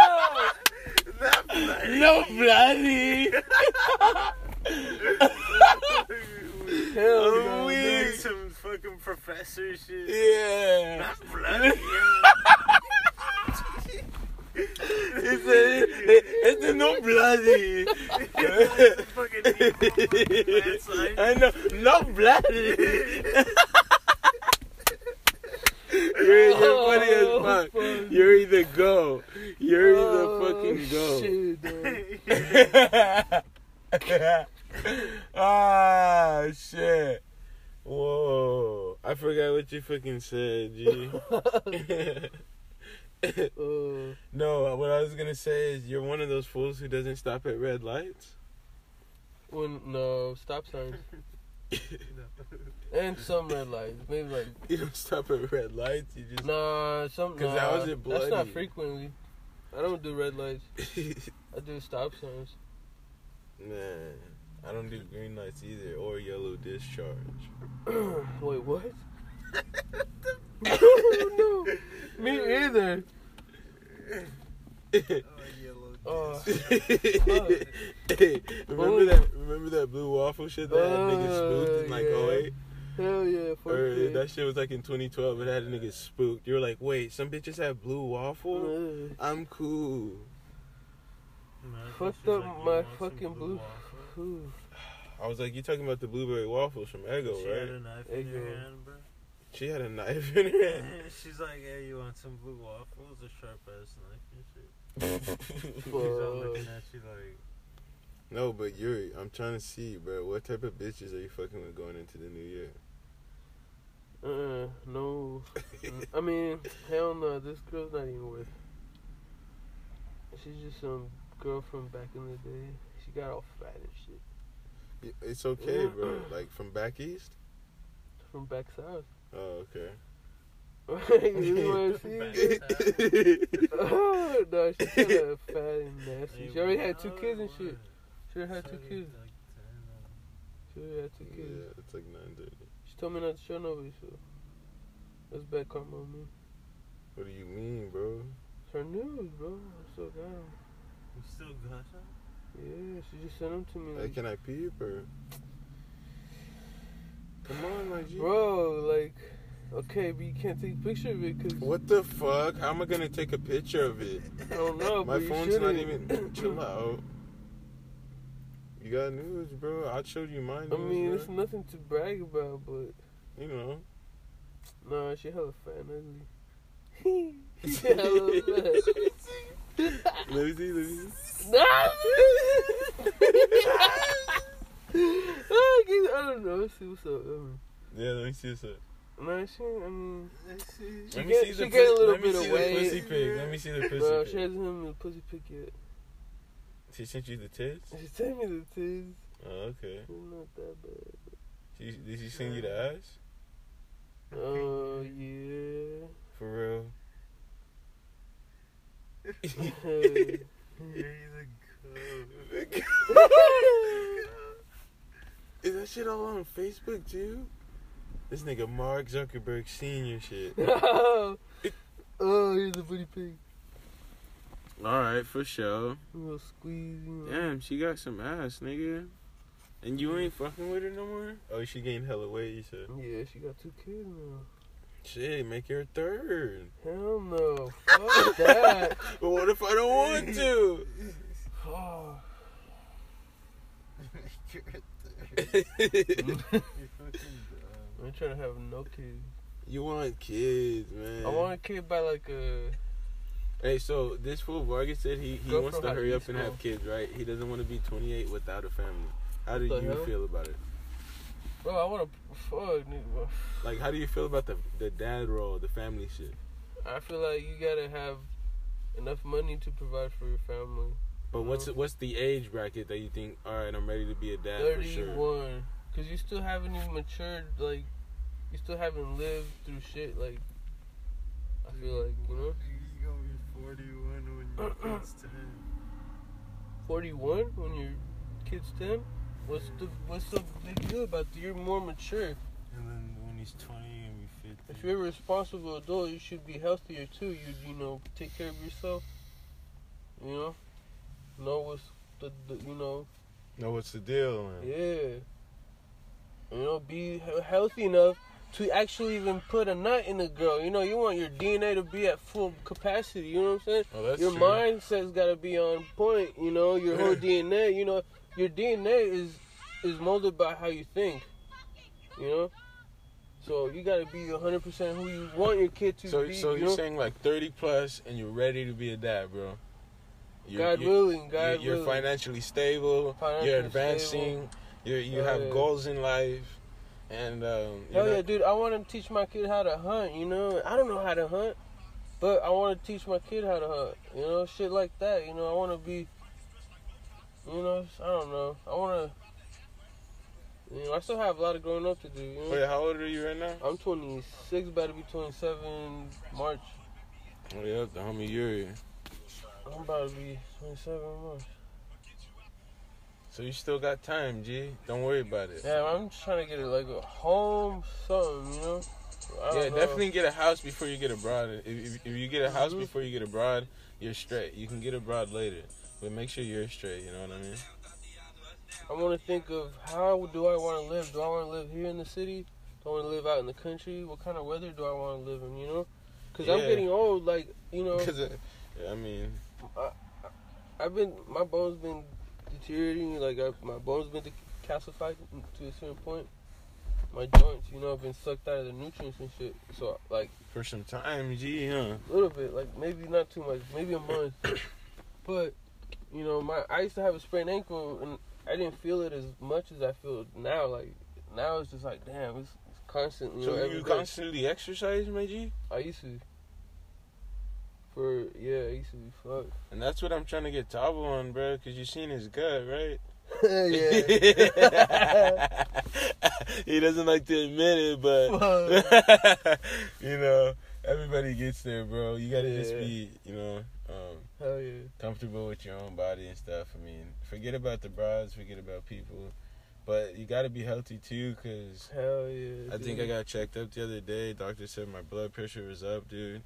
[SPEAKER 3] no.
[SPEAKER 1] no bloody.
[SPEAKER 3] Hell
[SPEAKER 1] Oh,
[SPEAKER 3] no.
[SPEAKER 1] we-
[SPEAKER 3] dude.
[SPEAKER 2] some fucking professor shit.
[SPEAKER 1] Yeah.
[SPEAKER 2] Not bloody.
[SPEAKER 1] It said it said no bloody.
[SPEAKER 2] fucking
[SPEAKER 1] I know, not bloody. You're, you're oh, funny as
[SPEAKER 3] Oh,
[SPEAKER 1] fuck.
[SPEAKER 3] fuck.
[SPEAKER 1] You're either go. You're
[SPEAKER 3] Oh,
[SPEAKER 1] either fucking go.
[SPEAKER 3] Shit.
[SPEAKER 1] ah, shit. Whoa. I forgot what you fucking said, G.
[SPEAKER 3] Uh,
[SPEAKER 1] no, what I was gonna say is you're one of those fools who doesn't stop at red lights.
[SPEAKER 3] when no stop signs and some red lights, maybe like
[SPEAKER 1] You don't stop at red lights. You just.
[SPEAKER 3] nah, some
[SPEAKER 1] 'Cause
[SPEAKER 3] nah,
[SPEAKER 1] how is it
[SPEAKER 3] That's not frequently. I don't do red lights. I do stop signs.
[SPEAKER 1] Man, I don't do green lights either or yellow discharge.
[SPEAKER 3] Wait, what? no, no, me either. Oh,
[SPEAKER 1] Hey, remember that? Remember that blue waffle shit that had niggas spooked in like
[SPEAKER 3] Uh,
[SPEAKER 1] 08?
[SPEAKER 3] hell yeah,
[SPEAKER 1] Or
[SPEAKER 3] yeah.
[SPEAKER 1] that shit was like in 2012. It had a nigga spooked. You were like, wait, some bitches have blue waffle.
[SPEAKER 3] Uh,
[SPEAKER 1] I'm cool.
[SPEAKER 3] Fucked up my fucking blue. Ooh.
[SPEAKER 1] I was like, you talking about the blueberry waffles from Eggo,
[SPEAKER 2] She had a knife in her hand, bro.
[SPEAKER 1] She had a knife in her hand.
[SPEAKER 2] She's like, hey, you want some blue waffles? A sharp ass knife and shit. She's all
[SPEAKER 3] Fuck.
[SPEAKER 2] looking at you like,
[SPEAKER 1] no, but Yuri, I'm trying to see, bro. What type of bitches are you fucking with going into the new year?
[SPEAKER 3] Uh, no. I mean, hell no. This girl's not even worth. She's just some girl from back in the day. She got all fat and shit.
[SPEAKER 1] It's okay, bro. Like from back east.
[SPEAKER 3] From back south.
[SPEAKER 1] Oh, okay.
[SPEAKER 3] you want to see? Oh, no, she's kind of fat and nasty. She already had two kids and
[SPEAKER 2] What?
[SPEAKER 3] shit. She already had two kids.
[SPEAKER 2] like 10,
[SPEAKER 3] She already had two kids.
[SPEAKER 1] Yeah, it's like nine thirty.
[SPEAKER 3] She told me not to show nobody, so. That's bad karma on me.
[SPEAKER 1] What do you mean, bro?
[SPEAKER 3] It's her news, bro. I'm still got 'em.
[SPEAKER 2] You still got some?
[SPEAKER 3] Yeah, she just sent them to me.
[SPEAKER 1] Hey,
[SPEAKER 3] Like,
[SPEAKER 1] can I peep or? Come on, G.
[SPEAKER 3] bro, like, okay, but you can't take a picture of it because
[SPEAKER 1] What the fuck? How am I gonna take a picture of it?
[SPEAKER 3] I don't know.
[SPEAKER 1] My phone's not even. Chill out. You got news, bro. I showed you my news.
[SPEAKER 3] I mean,
[SPEAKER 1] bro.
[SPEAKER 3] it's nothing to brag about, but
[SPEAKER 1] you know.
[SPEAKER 3] nah, she hella fat and ugly. she hella fat.
[SPEAKER 1] Let me see. Let me see.
[SPEAKER 3] Nah. I guess- I don't know. Let's see what's up. Um,
[SPEAKER 1] Yeah, let me see what's up.
[SPEAKER 3] nah, she. I mean,
[SPEAKER 2] Let's.
[SPEAKER 3] She
[SPEAKER 1] Let me
[SPEAKER 3] get-
[SPEAKER 1] see
[SPEAKER 3] she
[SPEAKER 1] the
[SPEAKER 3] get a
[SPEAKER 1] pus-
[SPEAKER 3] little
[SPEAKER 1] let me
[SPEAKER 3] bit of
[SPEAKER 1] see the
[SPEAKER 3] weight.
[SPEAKER 1] pussy pic. Let me see the pussy
[SPEAKER 3] bro,
[SPEAKER 1] pic.
[SPEAKER 3] she hasn't him the pussy pic yet.
[SPEAKER 1] She sent you the tits?
[SPEAKER 3] She sent me the tits.
[SPEAKER 1] Oh, okay.
[SPEAKER 3] It's not that bad.
[SPEAKER 1] She, did she send you the ass?
[SPEAKER 3] Oh yeah.
[SPEAKER 1] For real?
[SPEAKER 3] Hey.
[SPEAKER 2] He's a goat.
[SPEAKER 1] Is that shit all on Facebook too? This nigga Mark Zuckerberg senior shit.
[SPEAKER 3] oh, here's the booty pig.
[SPEAKER 1] Alright, for sure.
[SPEAKER 3] A little squeeze, you.
[SPEAKER 1] Damn, she got some ass, nigga. And you ain't fucking with her no more? Oh, she gained hella weight, you said.
[SPEAKER 3] Yeah, she got two kids now.
[SPEAKER 1] Shit, make her a third.
[SPEAKER 3] Hell no. Fuck that.
[SPEAKER 1] But what if I don't want to?
[SPEAKER 3] Oh.
[SPEAKER 2] You're fucking dumb.
[SPEAKER 3] I'm trying to have no kids.
[SPEAKER 1] you want kids, man.
[SPEAKER 3] I want a kid by like a.
[SPEAKER 1] Hey, so this fool Vargas said he, he wants to hurry up and have kids, right? He doesn't want to be 28 without a family. How do you
[SPEAKER 3] hell?
[SPEAKER 1] feel about it?
[SPEAKER 3] Bro, I want to. Fuck, nigga.
[SPEAKER 1] Like, how do you feel about the the dad role, the family shit?
[SPEAKER 3] I feel like you gotta have enough money to provide for your family.
[SPEAKER 1] But what's um, what's the age bracket that you think? All right, I'm ready to be a dad for sure.
[SPEAKER 3] 31. Because you still haven't even matured. Like, you still haven't lived through shit. Like, I feel like, you know?
[SPEAKER 2] You're gonna be 41 when your kid's 10.
[SPEAKER 3] 41 when your kid's 10? What's the what's the big deal about that? You're more mature.
[SPEAKER 2] And then when he's 20, you're gonna be 50.
[SPEAKER 3] If you're a responsible adult, you should be healthier too. You you know take care of yourself. You know, know what's the, the you know
[SPEAKER 1] No, what's the deal, man?
[SPEAKER 3] yeah. You know, be healthy enough to actually even put a nut in a girl. You know, you want your DNA to be at full capacity. You know what I'm saying?
[SPEAKER 1] Oh,
[SPEAKER 3] your
[SPEAKER 1] true.
[SPEAKER 3] mindset's got to be on point. You know, your whole DNA. You know, your DNA is is molded by how you think. You know, so you got to be 100 percent who you want your kid to
[SPEAKER 1] So,
[SPEAKER 3] be.
[SPEAKER 1] so
[SPEAKER 3] you
[SPEAKER 1] you're
[SPEAKER 3] know?
[SPEAKER 1] saying like 30 plus, and you're ready to be a dad, bro? You're,
[SPEAKER 3] God
[SPEAKER 1] you're,
[SPEAKER 3] willing, God
[SPEAKER 1] you're, you're
[SPEAKER 3] willing.
[SPEAKER 1] financially stable.
[SPEAKER 3] Financially
[SPEAKER 1] you're advancing.
[SPEAKER 3] stable.
[SPEAKER 1] You're, you
[SPEAKER 3] Hell
[SPEAKER 1] have
[SPEAKER 3] yeah.
[SPEAKER 1] goals in life, and um, you're
[SPEAKER 3] Hell yeah, dude! I want to teach my kid how to hunt. You know, I don't know how to hunt, but I want to teach my kid how to hunt. You know, shit like that. You know, I want to be. You know, I don't know. I want to. You know, I still have a lot of growing up to do. You know?
[SPEAKER 1] Wait, how old are you right now?
[SPEAKER 3] I'm 26, about to be 27 March.
[SPEAKER 1] Oh, yeah, the homie Yuri.
[SPEAKER 3] I'm about to be 27 March.
[SPEAKER 1] So you still got time, G. Don't worry about it.
[SPEAKER 3] Yeah, I'm just trying to get it like a home, something. You know.
[SPEAKER 1] Yeah,
[SPEAKER 3] know.
[SPEAKER 1] definitely get a house before you get abroad. If, if, if you get a house
[SPEAKER 3] Mhm.
[SPEAKER 1] before you get abroad, you're straight. You can get abroad later, but make sure you're straight. You know what I mean?
[SPEAKER 3] I want to think of how do I want to live? Do I want to live here in the city? Do I want to live out in the country? What kind of weather do I want to live in? You know, because I'm getting old. Like you know,
[SPEAKER 1] Because I mean,
[SPEAKER 3] I've been my bones been deteriorating. Like I, my bones been calcified to a certain point. My joints, you know, have been sucked out of the nutrients and shit. So like
[SPEAKER 1] for some time, G, huh?
[SPEAKER 3] a little bit, like maybe not too much, maybe a month. but you know, my I used to have a sprained ankle, and I didn't feel it as much as I feel now. Like now, it's just like damn, it's, it's constantly.
[SPEAKER 1] So
[SPEAKER 3] know,
[SPEAKER 1] you constantly exercise, my G,
[SPEAKER 3] I used to. For yeah, I used to be fucked.
[SPEAKER 1] and that's what I'm trying to get Tabo on, bro. Because you seen his gut, right?
[SPEAKER 3] yeah.
[SPEAKER 1] he doesn't like to admit it, but you know, everybody gets there, bro. You gotta just be, you know, um,
[SPEAKER 3] Hell yeah.
[SPEAKER 1] comfortable with your own body and stuff. I mean, forget about the bras, forget about people. But you gotta be healthy too, cause
[SPEAKER 3] Hell yeah.
[SPEAKER 1] I think. I got checked up the other day. Doctor said my blood pressure was up, dude.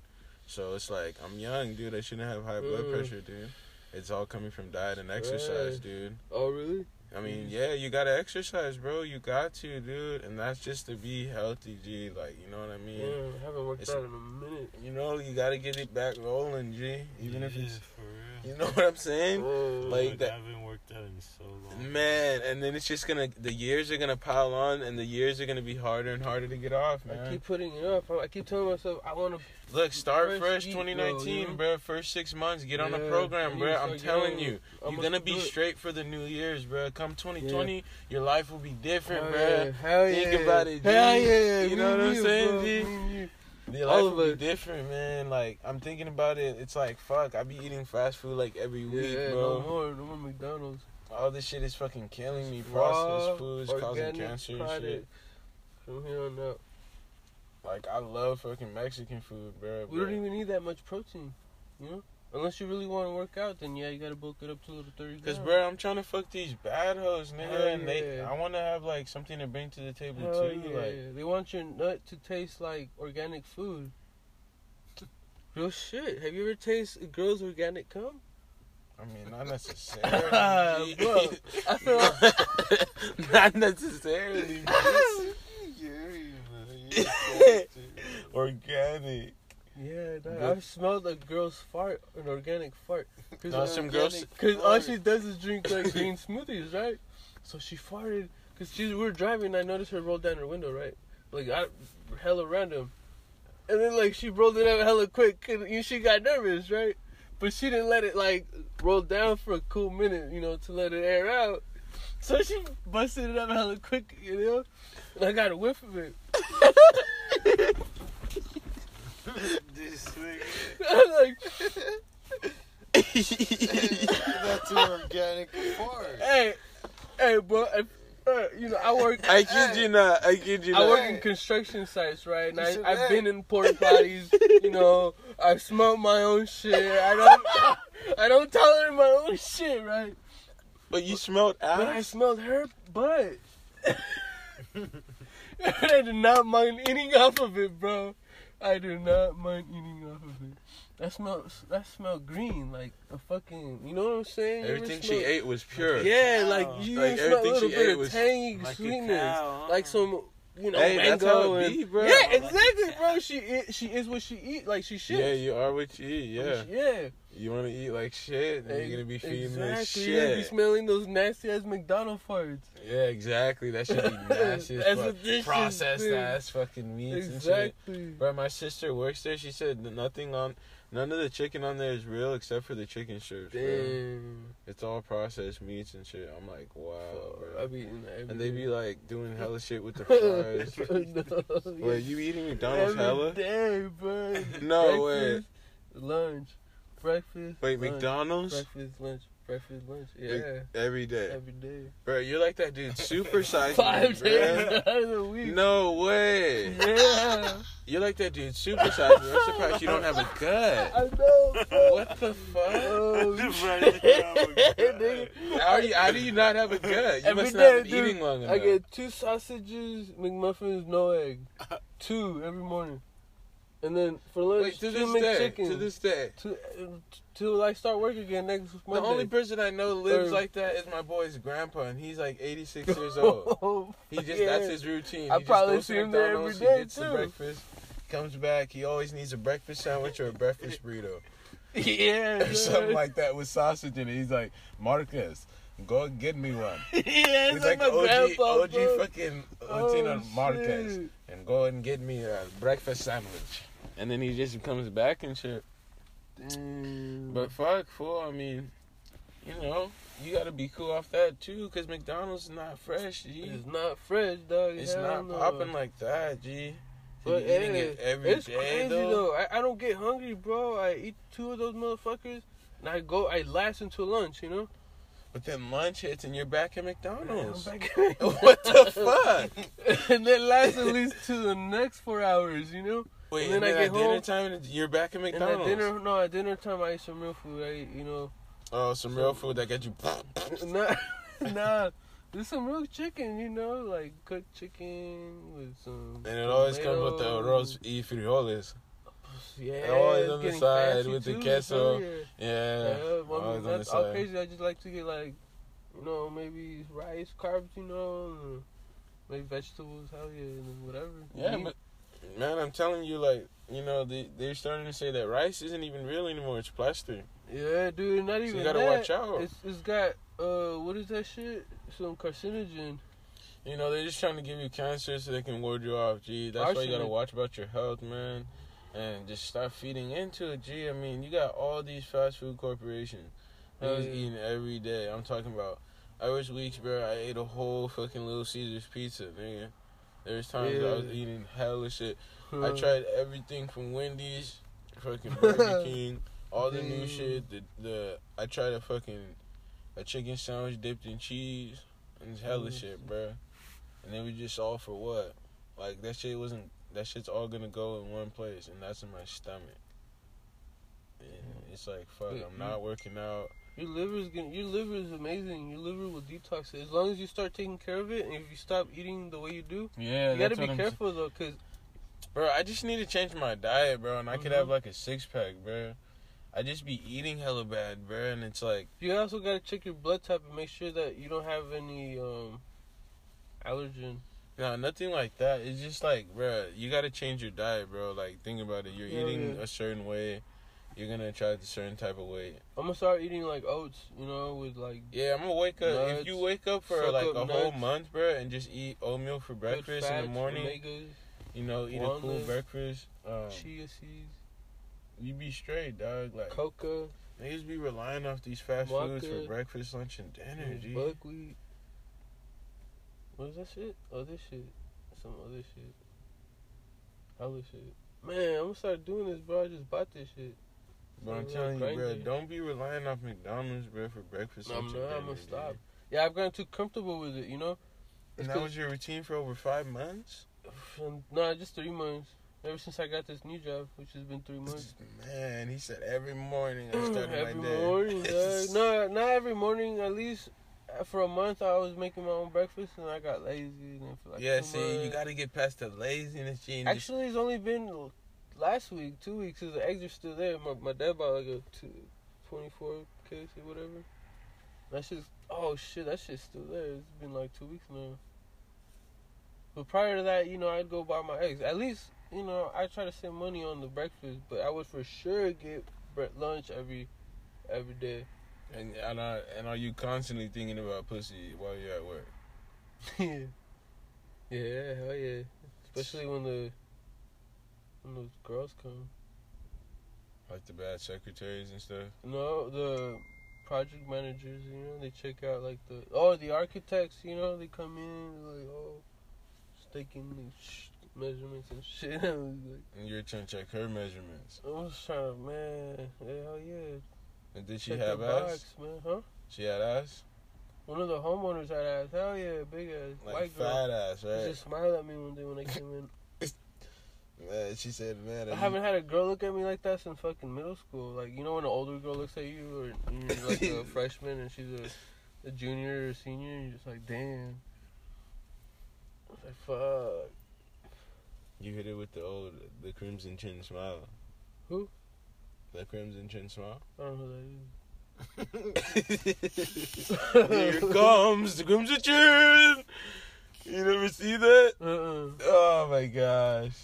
[SPEAKER 1] So it's like I'm young, dude. I shouldn't have high blood
[SPEAKER 3] Mm.
[SPEAKER 1] pressure, dude. It's all coming from diet and exercise,
[SPEAKER 3] Right.
[SPEAKER 1] dude.
[SPEAKER 3] Oh really?
[SPEAKER 1] I mean, yeah, you gotta exercise, bro. You got to, dude, and that's just to be healthy, G. Like, you know what I mean?
[SPEAKER 3] Yeah, I haven't worked
[SPEAKER 1] It's-
[SPEAKER 3] out in a minute.
[SPEAKER 1] You know, you gotta get it back rolling, G. Even if it's,
[SPEAKER 2] for real.
[SPEAKER 1] you know what I'm saying?
[SPEAKER 3] Oh,
[SPEAKER 1] Like that-
[SPEAKER 2] I haven't worked out in so long.
[SPEAKER 1] Man, and then it's just gonna, the years are gonna pile on, and the years are gonna be harder and harder to get off,
[SPEAKER 3] I keep putting it off. I keep telling myself I want to.
[SPEAKER 1] Look, start
[SPEAKER 3] Fresh
[SPEAKER 1] fresh
[SPEAKER 3] heat,
[SPEAKER 1] 2019,
[SPEAKER 3] bro,
[SPEAKER 1] bro. First six months, get on a program, bro. I'm telling you,
[SPEAKER 3] I'm
[SPEAKER 1] you're gonna be straight for the new years, bro. Come 2020, your life will be different,
[SPEAKER 3] Hell
[SPEAKER 1] bro.
[SPEAKER 3] yeah, hell
[SPEAKER 1] Think
[SPEAKER 3] yeah.
[SPEAKER 1] about it, G.
[SPEAKER 3] Hell yeah.
[SPEAKER 1] You
[SPEAKER 3] me
[SPEAKER 1] know what I'm
[SPEAKER 3] you,
[SPEAKER 1] saying,
[SPEAKER 3] bro,
[SPEAKER 1] G?
[SPEAKER 3] Me and you.
[SPEAKER 1] Your
[SPEAKER 3] All
[SPEAKER 1] life
[SPEAKER 3] of
[SPEAKER 1] will be different, man. Like I'm thinking about it. It's like fuck. I be eating fast food like every week,
[SPEAKER 3] Yeah,
[SPEAKER 1] bro.
[SPEAKER 3] no more, no more McDonald's.
[SPEAKER 1] All this shit is fucking killing me. Processed foods causing cancer and shit.
[SPEAKER 3] From here on out,
[SPEAKER 1] Like I love fucking Mexican food, bro.
[SPEAKER 3] we don't even need that much protein. You know, unless you really want to work out, then yeah, you gotta bulk it up to little thirty.
[SPEAKER 1] Cause, bro, I'm trying to fuck these bad hoes, nigga,
[SPEAKER 3] Hell
[SPEAKER 1] and they, I want to have like something to bring to the table
[SPEAKER 3] Hell
[SPEAKER 1] too.
[SPEAKER 3] yeah.
[SPEAKER 1] Like,
[SPEAKER 3] they want your nut to taste like organic food. Real shit. Have you ever tasted a girl's organic cum?
[SPEAKER 1] I mean, not necessarily.
[SPEAKER 3] Bro, I feel
[SPEAKER 1] not necessarily. Organic.
[SPEAKER 3] Yeah, dog, I've smelled a girl's fart, an organic fart. Cause
[SPEAKER 1] No, some girls-
[SPEAKER 3] Because all she does is drink like green smoothies, right? So she farted. Cause she we were driving, and I noticed her roll down her window, right? Like I, hella random. And then like she rolled it up hella quick, and she got nervous, right? But she didn't let it like roll down for a cool minute, you know, to let it air out. So she busted it up hella quick, you know. And I got a whiff of it.
[SPEAKER 2] this nigga.
[SPEAKER 3] I'm like,
[SPEAKER 2] That's an organic fart.
[SPEAKER 3] hey, hey, bro. If, uh, you know, I work.
[SPEAKER 1] I kid you not. I kid you not.
[SPEAKER 3] I
[SPEAKER 1] not.
[SPEAKER 3] work in construction sites, right? And I, I've
[SPEAKER 2] that.
[SPEAKER 3] been in porta potties. You know, I smell my own shit. I don't, I don't tolerate my own shit, right?
[SPEAKER 1] But you smelled
[SPEAKER 3] But I smelled her butt. I did not mind eating off of it, bro. I do not mind eating off of it. That smell, that smell green, like a fucking. You know what I'm saying?
[SPEAKER 1] Everything
[SPEAKER 3] smell-
[SPEAKER 1] she ate was pure.
[SPEAKER 3] Yeah,
[SPEAKER 2] Cow.
[SPEAKER 3] like you
[SPEAKER 1] Like,
[SPEAKER 3] smell a
[SPEAKER 1] everything
[SPEAKER 3] little
[SPEAKER 1] she
[SPEAKER 3] bit
[SPEAKER 1] ate
[SPEAKER 3] of
[SPEAKER 1] was
[SPEAKER 3] tangy
[SPEAKER 2] like
[SPEAKER 3] sweetness,
[SPEAKER 2] cow, huh?
[SPEAKER 3] like some, you know,
[SPEAKER 1] Hey, that's
[SPEAKER 3] mango
[SPEAKER 1] how it
[SPEAKER 3] and
[SPEAKER 1] be, bro.
[SPEAKER 3] yeah, exactly, bro. She eat, she is what she eat, like she shit.
[SPEAKER 1] Yeah, you are what you eat. Yeah.
[SPEAKER 3] yeah.
[SPEAKER 1] You want to eat like shit, then you're gonna be feeding
[SPEAKER 3] exactly.
[SPEAKER 1] this
[SPEAKER 3] You're gonna be smelling those nasty ass McDonald's farts.
[SPEAKER 1] Yeah, exactly. That should be nasty. as
[SPEAKER 3] That's
[SPEAKER 1] fuck.
[SPEAKER 3] what this shit
[SPEAKER 1] Processed
[SPEAKER 3] is.
[SPEAKER 1] ass fucking meats and shit.
[SPEAKER 3] Exactly.
[SPEAKER 1] Bro, my sister works there. She said nothing on, none of the chicken on there is real except for the chicken strips.
[SPEAKER 3] Damn.
[SPEAKER 1] It's all processed meats and shit. I'm like, wow, bro.
[SPEAKER 3] I be eating that every
[SPEAKER 1] And they be like doing hella shit with the fries.
[SPEAKER 3] no,
[SPEAKER 1] Wait, you eating McDonald's
[SPEAKER 3] every
[SPEAKER 1] hella?
[SPEAKER 3] day, bro.
[SPEAKER 1] No way.
[SPEAKER 3] Lunch, breakfast.
[SPEAKER 1] Wait,
[SPEAKER 3] lunch,
[SPEAKER 1] McDonald's
[SPEAKER 3] Breakfast, lunch, breakfast, lunch. Yeah,
[SPEAKER 1] Like, every day,
[SPEAKER 3] every day.
[SPEAKER 1] bro. You're like that dude. Super size.
[SPEAKER 3] Five
[SPEAKER 1] me,
[SPEAKER 3] days out week.
[SPEAKER 1] No way.
[SPEAKER 3] Yeah,
[SPEAKER 1] You're like that dude. Super size. me. I'm surprised you don't have a gut.
[SPEAKER 3] I know. bro.
[SPEAKER 1] What the fuck?
[SPEAKER 3] Oh.
[SPEAKER 1] How, you, how do you not have a gut? You
[SPEAKER 3] Every
[SPEAKER 1] must
[SPEAKER 3] day,
[SPEAKER 1] not have been
[SPEAKER 3] dude,
[SPEAKER 1] eating long enough.
[SPEAKER 3] I get two sausages, McMuffins, no egg. Two every morning. And then for lunch,
[SPEAKER 1] Wait, to this day.
[SPEAKER 3] McChickens.
[SPEAKER 1] To this day.
[SPEAKER 3] Till, till I start work again next Monday.
[SPEAKER 1] The only person I know lives
[SPEAKER 3] Or-
[SPEAKER 1] like that is my boy's grandpa, and he's like 86 years old.
[SPEAKER 3] Oh,
[SPEAKER 1] He just
[SPEAKER 3] yeah.
[SPEAKER 1] that's his routine.
[SPEAKER 3] I
[SPEAKER 1] he
[SPEAKER 3] probably
[SPEAKER 1] just goes
[SPEAKER 3] see him there every day,
[SPEAKER 1] He gets the
[SPEAKER 3] too.
[SPEAKER 1] breakfast, comes back. He always needs a breakfast sandwich or a breakfast burrito
[SPEAKER 3] Yeah,
[SPEAKER 1] or something like that with sausage in it. He's like, Marcus, go get me one.
[SPEAKER 3] yeah,
[SPEAKER 1] He's
[SPEAKER 3] like,
[SPEAKER 1] like
[SPEAKER 3] my
[SPEAKER 1] OG,
[SPEAKER 3] grandpa,
[SPEAKER 1] OG
[SPEAKER 3] bro.
[SPEAKER 1] fucking
[SPEAKER 3] Oh,
[SPEAKER 1] Latino Marquez, and go and get me a breakfast sandwich. And then he just comes back and shit.
[SPEAKER 3] Damn.
[SPEAKER 1] But fuck, fool. I mean, you know, you gotta be cool off that too, cause McDonald's is not fresh, G.
[SPEAKER 3] it's not fresh, dog.
[SPEAKER 1] It's
[SPEAKER 3] Hell
[SPEAKER 1] not
[SPEAKER 3] no.
[SPEAKER 1] popping like that, G.
[SPEAKER 3] But
[SPEAKER 1] eating it every day
[SPEAKER 3] it's crazy
[SPEAKER 1] though.
[SPEAKER 3] though. I, I don't get hungry, bro. I eat two of those motherfuckers, and I go. I last until lunch, you know.
[SPEAKER 1] But then lunch hits and you're back at McDonald's.
[SPEAKER 3] I'm back-
[SPEAKER 1] what the fuck?
[SPEAKER 3] and then lasts at least to the next four hours, you know.
[SPEAKER 1] Wait,
[SPEAKER 3] And
[SPEAKER 1] and
[SPEAKER 3] then
[SPEAKER 1] then,
[SPEAKER 3] I
[SPEAKER 1] at
[SPEAKER 3] get
[SPEAKER 1] dinner
[SPEAKER 3] home,
[SPEAKER 1] time you're back at McDonald's.
[SPEAKER 3] And at dinner, no, at dinner time I eat some real food. I eat, you know,
[SPEAKER 1] oh, some real food that got you.
[SPEAKER 3] nah, nah. There's some real chicken, you know, like cooked chicken with some.
[SPEAKER 1] And it always comes with the arroz y frijoles.
[SPEAKER 3] Yeah,
[SPEAKER 1] always on the side with the
[SPEAKER 3] too,
[SPEAKER 1] queso.
[SPEAKER 3] yeah.
[SPEAKER 1] Yeah.
[SPEAKER 3] Yeah, well, I
[SPEAKER 1] always
[SPEAKER 3] mean,
[SPEAKER 1] on the
[SPEAKER 3] that's all crazy. I just like to get like, you know, maybe rice, carbs, you know, maybe vegetables, hell yeah, and whatever.
[SPEAKER 1] Yeah,
[SPEAKER 3] Meat.
[SPEAKER 1] but man, I'm telling you, like, you know, they they're starting to say that rice isn't even real anymore. It's plastic.
[SPEAKER 3] yeah, dude, not
[SPEAKER 1] So
[SPEAKER 3] even
[SPEAKER 1] you gotta
[SPEAKER 3] that.
[SPEAKER 1] watch out.
[SPEAKER 3] It's it's got uh, what is that shit? Some carcinogen.
[SPEAKER 1] You know, they're just trying to give you cancer so they can ward you off. Gee, that's why you gotta watch about your health, man, and just start feeding into it. Gee, I mean, you got all these fast food corporations.
[SPEAKER 3] Hell yeah.
[SPEAKER 1] eating every day. I'm talking about. I was weeks, bro. I ate a whole fucking Little Caesars pizza, nigga. There's times I was eating hella shit. I tried everything from Wendy's, fucking Burger King, all the new shit. The the I tried a fucking a chicken sandwich dipped in cheese and hella
[SPEAKER 3] Oh,
[SPEAKER 1] shit, bruh. And then we just all for what? Like that shit wasn't. That shit's all gonna go in one place, and that's in my stomach. And it's like fuck. I'm not working out.
[SPEAKER 3] Your liver's gonna, your liver is amazing. Your liver will detox it as long as you start taking care of it. And if you stop eating the way you do,
[SPEAKER 1] Yeah,
[SPEAKER 3] you gotta be careful though, cause
[SPEAKER 1] bro. I just need to change my diet, bro, and I could
[SPEAKER 3] Mhm.
[SPEAKER 1] have like a six pack, bro. I just be eating hella bad, bro, and it's like.
[SPEAKER 3] you also gotta check your blood type and make sure that you don't have any um allergen.
[SPEAKER 1] No, nothing like that. It's just like, bro, you gotta change your diet, bro. Like, think about it. You're
[SPEAKER 3] Hell
[SPEAKER 1] eating
[SPEAKER 3] yeah.
[SPEAKER 1] a certain way. You're gonna attract a certain type of weight.
[SPEAKER 3] I'm gonna start eating like oats, you know, with like
[SPEAKER 1] Yeah, I'm gonna wake up. if you wake up for like
[SPEAKER 3] up
[SPEAKER 1] a whole month, bro, and just eat oatmeal for breakfast in the morning,
[SPEAKER 3] omegas,
[SPEAKER 1] you know, eat a cool breakfast, um,
[SPEAKER 3] chia seeds,
[SPEAKER 1] you be straight, dog. Like,
[SPEAKER 3] coca,
[SPEAKER 1] niggas be relying off these fast foods for breakfast, lunch, and dinner, G.
[SPEAKER 3] buckwheat. What is that shit? Other shit. Some other shit. Hella shit. Man, I'm gonna start doing this, bro. I just bought this shit.
[SPEAKER 1] But I'm telling you, bro, don't be relying off McDonald's, bro, for breakfast,
[SPEAKER 3] I'm not, I'm gonna stop. Yeah, I've gotten too comfortable with it, you know?
[SPEAKER 1] And
[SPEAKER 3] It's
[SPEAKER 1] that was your routine for over five months?
[SPEAKER 3] Um, Nah, just three months. Ever since I got this new job, which has been three months.
[SPEAKER 1] Man, he said every morning I started
[SPEAKER 3] every
[SPEAKER 1] my day.
[SPEAKER 3] Every morning, dog. No, not every morning. At least for a month, I was making my own breakfast, and I got lazy. And for like
[SPEAKER 1] yeah, see, you got to get past the laziness, G. and just-
[SPEAKER 3] Actually, it's only been last week, two weeks, because the eggs are still there. My, my dad bought like a two, 24 case or whatever. That shit's, oh shit, that shit's still there. It's been like two weeks now. But prior to that, you know, I'd go buy my eggs. At least, you know, I try to save money on the breakfast, but I would for sure get bre- lunch every every day.
[SPEAKER 1] and, and, are, and are you constantly thinking about pussy while you're at work?
[SPEAKER 3] yeah. Yeah, hell yeah. Especially when the when those girls come.
[SPEAKER 1] Like the bad secretaries and stuff?
[SPEAKER 3] No, the project managers, you know, they check out like the oh the architects, you know, they come in like oh, sh- measurements and shit. Like,
[SPEAKER 1] And you're trying to check her measurements.
[SPEAKER 3] I was trying, to, man, hell yeah,
[SPEAKER 1] And did she
[SPEAKER 3] check
[SPEAKER 1] have ass?
[SPEAKER 3] box, man, huh?
[SPEAKER 1] She had ass?
[SPEAKER 3] One of the homeowners had ass, hell yeah, big ass,
[SPEAKER 1] Like
[SPEAKER 3] white girl.
[SPEAKER 1] fat ass,
[SPEAKER 3] She
[SPEAKER 1] right?
[SPEAKER 3] just smiled at me one day when I came in.
[SPEAKER 1] Man, she said, man,
[SPEAKER 3] I haven't had a girl look at me like that since fucking middle school. Like you know when an older girl looks at you, or you're like a freshman and she's a, a junior or senior, and you're just like, damn. I was like, fuck.
[SPEAKER 1] You hit it with the old, the crimson chin smile.
[SPEAKER 3] Who?
[SPEAKER 1] The crimson chin smile?
[SPEAKER 3] I don't know who that is.
[SPEAKER 1] Here comes the crimson chin! You never see that?
[SPEAKER 3] Uh-uh.
[SPEAKER 1] Oh my gosh.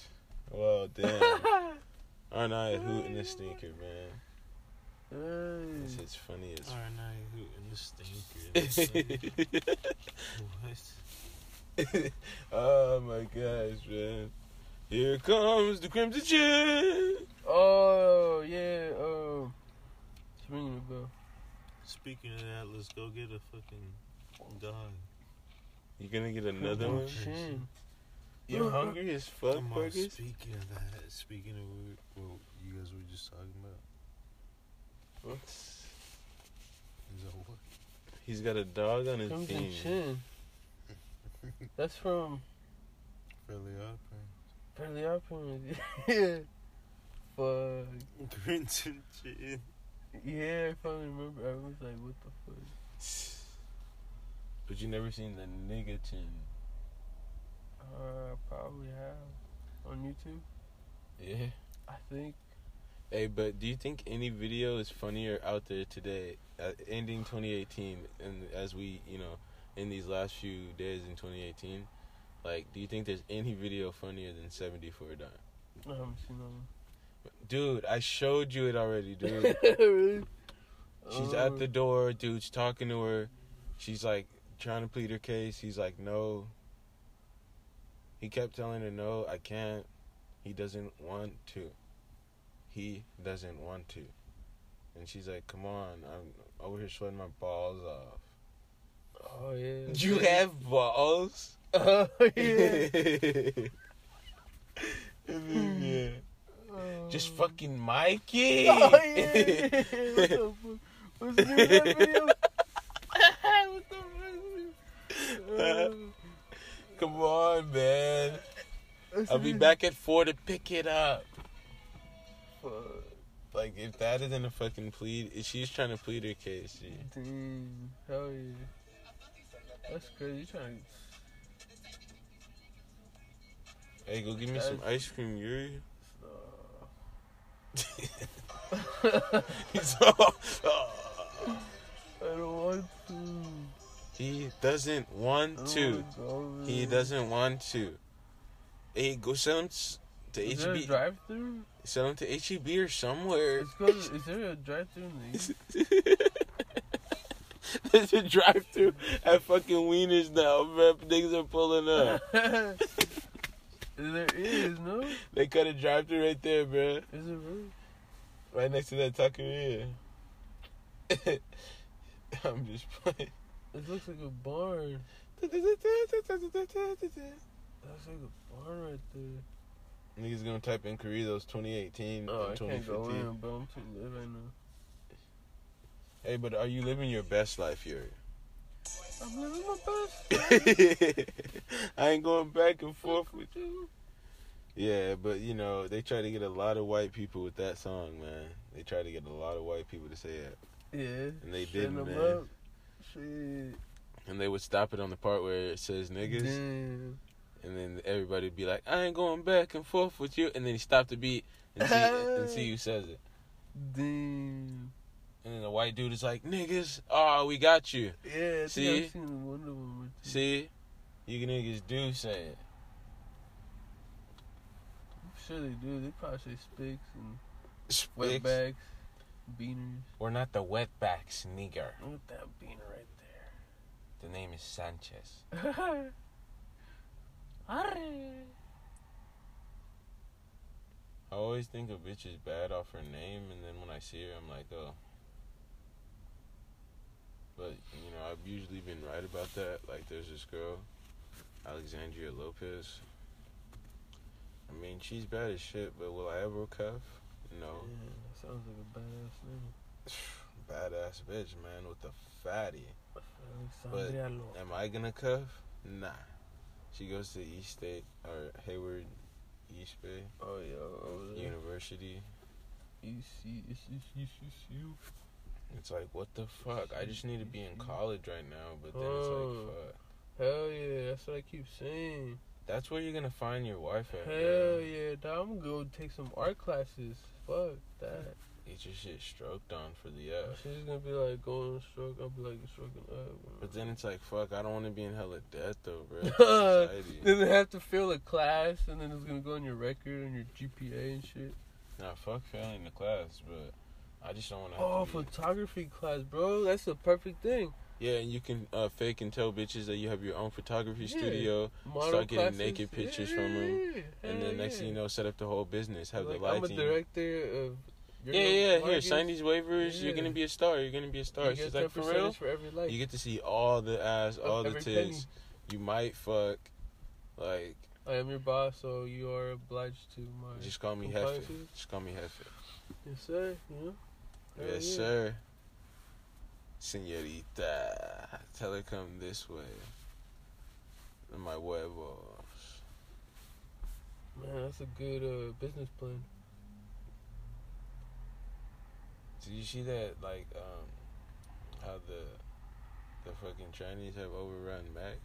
[SPEAKER 1] Well, damn. Aren't I a hoot and a stinker, man? This is funny as
[SPEAKER 2] Alright, now hooting the stinker. what?
[SPEAKER 1] oh my gosh, man. Here comes the crimson chin!
[SPEAKER 3] Oh yeah. Um. It's ringing a bell.
[SPEAKER 2] Speaking of that, let's go get a fucking dog.
[SPEAKER 1] You gonna get another
[SPEAKER 3] Oh,
[SPEAKER 1] one?
[SPEAKER 3] Chin.
[SPEAKER 1] You uh, uh. hungry as fuck,
[SPEAKER 2] Come on,
[SPEAKER 1] Fergus?
[SPEAKER 2] speaking of that, speaking of what you guys were just talking about, is that what?
[SPEAKER 1] He's got a dog on his
[SPEAKER 3] Crimson
[SPEAKER 1] team.
[SPEAKER 3] Chin. That's from
[SPEAKER 2] Fairly up,
[SPEAKER 3] Fairly Odd Parents. yeah. Fuck.
[SPEAKER 2] Crimson Chin.
[SPEAKER 3] Yeah, I finally remember. I was like, what the fuck?
[SPEAKER 1] But you never seen the niggatin.
[SPEAKER 3] Uh, probably have on YouTube.
[SPEAKER 1] Yeah.
[SPEAKER 3] I think.
[SPEAKER 1] Hey, but do you think any video is funnier out there today, uh, ending 2018, and as we, you know, in these last few days in 2018, like, do you think there's any video funnier than 70 for a dime?
[SPEAKER 3] I haven't seen that
[SPEAKER 1] Dude, I showed you it already, dude.
[SPEAKER 3] really?
[SPEAKER 1] She's at the door, dude's talking to her. She's like trying to plead her case. He's like, no. He kept telling her, no, I can't. He doesn't want to. He doesn't want to. And she's like, come on, I'm over here sweating my balls off.
[SPEAKER 3] Oh yeah.
[SPEAKER 1] You have balls?
[SPEAKER 3] Oh yeah.
[SPEAKER 1] yeah.
[SPEAKER 3] Oh.
[SPEAKER 1] Just fucking Mikey.
[SPEAKER 3] Oh yeah. what the fuck? What's the name of that video? what the fuck?
[SPEAKER 1] Come on, man. I'll be back at four to pick it up.
[SPEAKER 3] Fuck.
[SPEAKER 1] Like if that isn't a fucking plead, if she's trying to plead her case. She,
[SPEAKER 3] Damn. Hell yeah. That's crazy. You trying To...
[SPEAKER 1] hey, go give me some ice cream, Yuri. He's all,
[SPEAKER 3] I don't want to.
[SPEAKER 1] He doesn't want
[SPEAKER 3] oh,
[SPEAKER 1] to.
[SPEAKER 3] wanna
[SPEAKER 1] He doesn't want to. Hey, go sell him to
[SPEAKER 3] Is there a
[SPEAKER 1] HEB.
[SPEAKER 3] drive through?
[SPEAKER 1] Sell him to HEB or somewhere.
[SPEAKER 3] To, is there a drive through
[SPEAKER 1] There's a drive-through at fucking Wieners now, man. Niggas are pulling up.
[SPEAKER 3] there is, no?
[SPEAKER 1] They cut a drive-through right there, bro.
[SPEAKER 3] Is it really?
[SPEAKER 1] Right next to that taqueria. I'm just playing.
[SPEAKER 3] It looks like a barn. That's like a barn right there.
[SPEAKER 1] Niggas gonna type in Corridos 2018
[SPEAKER 3] Oh, I
[SPEAKER 1] and
[SPEAKER 3] can't go
[SPEAKER 1] 2015.
[SPEAKER 3] in, but I'm too lit right now.
[SPEAKER 1] Hey, but are you living your best life here?
[SPEAKER 3] I'm living my best.
[SPEAKER 1] I ain't going back and forth with
[SPEAKER 3] with you.
[SPEAKER 1] Yeah, but you know, they try to get a lot of white people with that song, man. They try to get a lot of white people to say it.
[SPEAKER 3] Yeah.
[SPEAKER 1] And they didn't, man.
[SPEAKER 3] up. Shit.
[SPEAKER 1] And they would stop it on the part where it says niggas.
[SPEAKER 3] Damn.
[SPEAKER 1] And then everybody would be like, I ain't going back and forth with you. And then he stopped the beat and see, and see who says it.
[SPEAKER 3] Damn.
[SPEAKER 1] And then the white dude is like, niggas, oh, we got you.
[SPEAKER 3] Yeah, I
[SPEAKER 1] See?
[SPEAKER 3] I've seen one of them.
[SPEAKER 1] See? You niggas do say it.
[SPEAKER 3] I'm sure they do. They probably say spicks and
[SPEAKER 1] Spicks.
[SPEAKER 3] wetbacks, beaners.
[SPEAKER 1] We're not the wetbacks, nigger.
[SPEAKER 3] At that beaner
[SPEAKER 1] The name is Sanchez. I always think a bitch is bad off her name, and then when I see her, I'm like, oh. But, you know, I've usually been right about that. Like, there's this girl, Alexandria Lopez. I mean, she's bad as shit, but will I ever cuff? No.
[SPEAKER 3] Yeah, that sounds like a badass name.
[SPEAKER 1] Badass bitch, man, with the fatty.
[SPEAKER 3] Lo-
[SPEAKER 1] Am I gonna cuff? Nah. She goes to East State, or Hayward East Bay
[SPEAKER 3] Oh yeah.
[SPEAKER 1] University.
[SPEAKER 3] You it's,
[SPEAKER 1] like, what the fuck? I just need to be in college right now, but then it's
[SPEAKER 3] Oh.
[SPEAKER 1] like, fuck.
[SPEAKER 3] Hell yeah, that's what I keep saying.
[SPEAKER 1] That's where you're gonna find your wife at.
[SPEAKER 3] Hell
[SPEAKER 1] bro.
[SPEAKER 3] yeah, dog. I'm gonna go take some art classes. Fuck that.
[SPEAKER 1] Get your shit stroked on for the F.
[SPEAKER 3] She's gonna be like going on stroke. I'll be like stroking up.
[SPEAKER 1] But then it's like, fuck, I don't want to be in hell hella debt though, bro.
[SPEAKER 3] then they have to fail a class, and then it's gonna go on your record and your GPA and shit.
[SPEAKER 1] Nah, fuck failing the class, but I just don't want to.
[SPEAKER 3] Oh, photography class, bro. That's the perfect thing.
[SPEAKER 1] Yeah, and you can uh, fake and tell bitches that you have your own photography
[SPEAKER 3] Yeah.
[SPEAKER 1] studio,
[SPEAKER 3] Model
[SPEAKER 1] Start getting
[SPEAKER 3] classes.
[SPEAKER 1] naked pictures from
[SPEAKER 3] Yeah,
[SPEAKER 1] and then next thing you know, set up the whole business, have
[SPEAKER 3] like,
[SPEAKER 1] the
[SPEAKER 3] I'm a director of. Your
[SPEAKER 1] Yeah,
[SPEAKER 3] little
[SPEAKER 1] yeah, here, sign these waivers. You're gonna be a star. You're gonna be a star. She's like, for real?
[SPEAKER 3] for.
[SPEAKER 1] You get to see all the ass, all the tits. You might fuck. Like,
[SPEAKER 3] I am your boss, so you are obliged to my.
[SPEAKER 1] just call me Hefe. Just call me Hefe.
[SPEAKER 3] Yes, sir. Hell
[SPEAKER 1] Yes,
[SPEAKER 3] yeah.
[SPEAKER 1] sir. Senorita. Tell her come this way. My huevos.
[SPEAKER 3] Man, that's a good uh, business plan.
[SPEAKER 1] Did you see that? Like, um, how the the fucking Chinese have overrun Max.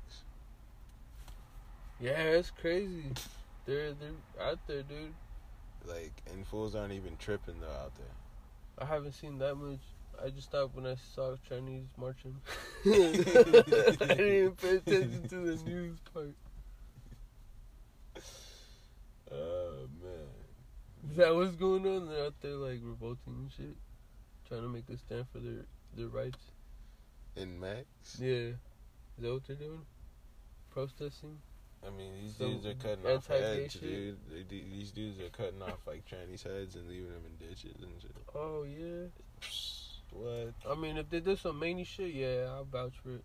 [SPEAKER 3] Yeah, it's crazy. They're they're out there, dude.
[SPEAKER 1] Like, and fools aren't even tripping though out there.
[SPEAKER 3] I haven't seen that much. I just stopped when I saw Chinese marching. I didn't even pay attention to the news part.
[SPEAKER 1] Oh man.
[SPEAKER 3] Is that what's going on? They're out there like revolting and shit, trying to make a stand for their their rights.
[SPEAKER 1] In Max,
[SPEAKER 3] Yeah, is that what they're doing? Protesting?
[SPEAKER 1] I mean, these
[SPEAKER 3] Some
[SPEAKER 1] dudes are cutting off heads, dude. They, these dudes are cutting off like Chinese heads and leaving them in ditches and shit.
[SPEAKER 3] Oh yeah.
[SPEAKER 1] What?
[SPEAKER 3] I mean, if they did some many shit, yeah, I'll vouch for it.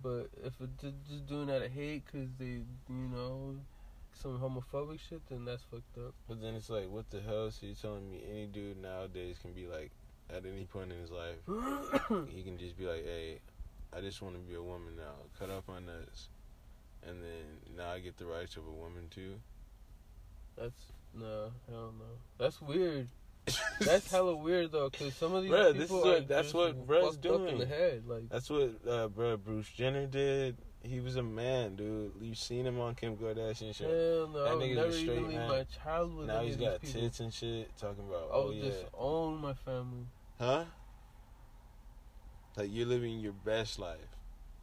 [SPEAKER 3] But if it just doing out of hate because they, you know, some homophobic shit, then that's fucked up.
[SPEAKER 1] But then it's like, what the hell? So you're telling me any dude nowadays can be like, at any point in his life, he can just be like, hey, I just want to be a woman now. Cut off my nuts. And then now I get the rights of a woman too.
[SPEAKER 3] That's no, hell no. That's weird. That's hella weird though, because some of these
[SPEAKER 1] Bruh, this
[SPEAKER 3] people
[SPEAKER 1] is what-
[SPEAKER 3] are
[SPEAKER 1] that's
[SPEAKER 3] just
[SPEAKER 1] what
[SPEAKER 3] fucked up in the head. Like,
[SPEAKER 1] That's what, uh, bro, Bruce Jenner did. He was a man, dude. You've seen him on Kim Kardashian show.
[SPEAKER 3] hell no,
[SPEAKER 1] That nigga's a
[SPEAKER 3] never
[SPEAKER 1] straight
[SPEAKER 3] even
[SPEAKER 1] man.
[SPEAKER 3] my child with
[SPEAKER 1] now he's got tits and shit. Talking about, oh
[SPEAKER 3] would
[SPEAKER 1] yeah,
[SPEAKER 3] disown my family.
[SPEAKER 1] huh? Like you're living your best life.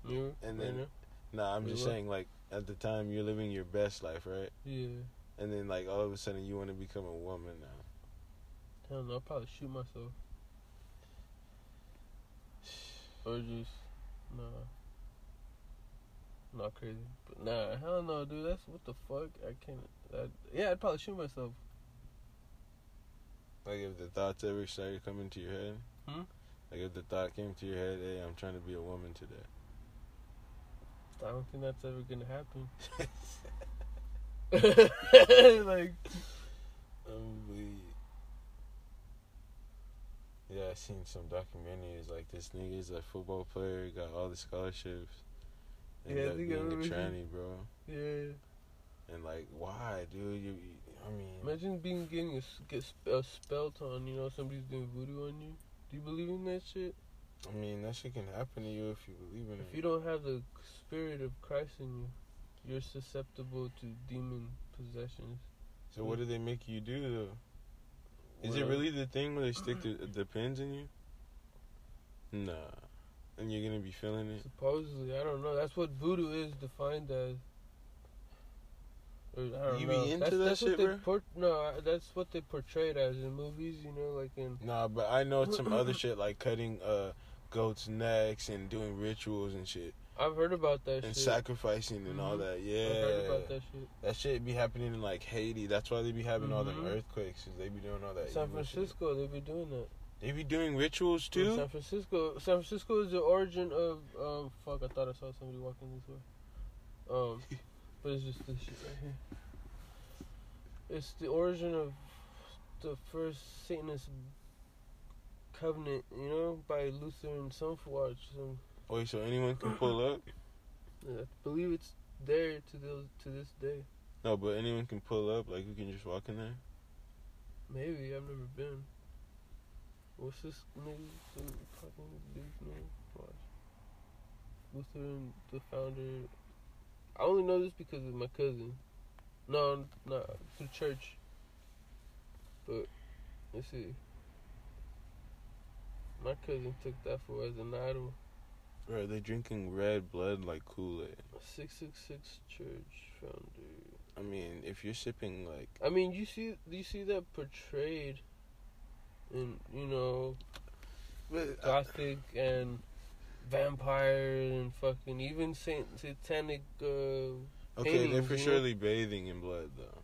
[SPEAKER 3] Know?
[SPEAKER 1] And then-
[SPEAKER 3] now?
[SPEAKER 1] Nah, I'm just saying, like at the time you're living your best life, right?
[SPEAKER 3] yeah.
[SPEAKER 1] And then like all of a sudden you want to become a woman now.
[SPEAKER 3] Hell no, I'll probably shoot myself. Or just, nah. Not crazy. But nah, hell no, dude. That's what the fuck? I can't. That, yeah, I'd probably shoot myself.
[SPEAKER 1] Like if the thoughts ever started coming to your head.
[SPEAKER 3] Hmm?
[SPEAKER 1] Like if the thought came to your head, hey, I'm trying to be a woman today.
[SPEAKER 3] I don't think that's ever gonna happen. like,
[SPEAKER 1] Um, we- yeah, I seen some documentaries like this nigga's a football player, got all the scholarships.
[SPEAKER 3] Yeah,
[SPEAKER 1] Ended
[SPEAKER 3] I
[SPEAKER 1] up being a tranny, bro.
[SPEAKER 3] yeah.
[SPEAKER 1] And like, why, dude? You, you I mean,
[SPEAKER 3] Imagine being getting a, get a spell on. You know, somebody's doing voodoo on you. Do you believe in that shit?
[SPEAKER 1] I mean, that shit can happen to you if you believe in
[SPEAKER 3] If
[SPEAKER 1] it.
[SPEAKER 3] If you don't have the spirit of Christ in you, you're susceptible to demon possessions.
[SPEAKER 1] So what do they make you do though? Is it really the thing where they stick the, the pins in you? Nah. And you're gonna be feeling it?
[SPEAKER 3] Supposedly, I don't know. That's what voodoo is defined as. Or, I don't
[SPEAKER 1] You be
[SPEAKER 3] know.
[SPEAKER 1] into
[SPEAKER 3] that's,
[SPEAKER 1] that
[SPEAKER 3] that's
[SPEAKER 1] shit, bro?
[SPEAKER 3] Por- no, that's what they portrayed as in movies. You know, like in
[SPEAKER 1] Nah, but I know some other shit like cutting uh goats' necks and doing rituals and shit.
[SPEAKER 3] I've heard about that
[SPEAKER 1] And
[SPEAKER 3] shit.
[SPEAKER 1] sacrificing and all
[SPEAKER 3] Mhm.
[SPEAKER 1] that. Yeah.
[SPEAKER 3] I've heard about that shit.
[SPEAKER 1] That shit be happening in like Haiti. That's why they be having all them
[SPEAKER 3] Mhm.
[SPEAKER 1] earthquakes. Cause they be doing all that.
[SPEAKER 3] San
[SPEAKER 1] evil shit.
[SPEAKER 3] Francisco, they be doing that.
[SPEAKER 1] They be doing rituals
[SPEAKER 3] In
[SPEAKER 1] too.
[SPEAKER 3] San Francisco, San Francisco is the origin of um. Fuck, I thought I saw somebody walking this way. Um, but it's just this shit right here. It's the origin of the first Satanist covenant, you know, by Lutheran Sunwatch. So
[SPEAKER 1] Wait, so anyone can pull up?
[SPEAKER 3] I believe it's there to the, to this day.
[SPEAKER 1] No, but anyone can pull up. Like you can just walk in there.
[SPEAKER 3] Maybe I've never been. What's this nigga the name? Watch. Lutheran, the founder. I only know this because of my cousin. No, not through church. But let's see. My cousin took that for as an idol.
[SPEAKER 1] Bro, they drinking red blood like Kool Aid.
[SPEAKER 3] Six six six church founder.
[SPEAKER 1] I mean, if you're sipping like,
[SPEAKER 3] I mean, you see, you see that portrayed in you know
[SPEAKER 1] but,
[SPEAKER 3] gothic and vampire and fucking even saint satanic uh
[SPEAKER 1] okay, they're for
[SPEAKER 3] you know?
[SPEAKER 1] surely bathing in blood though.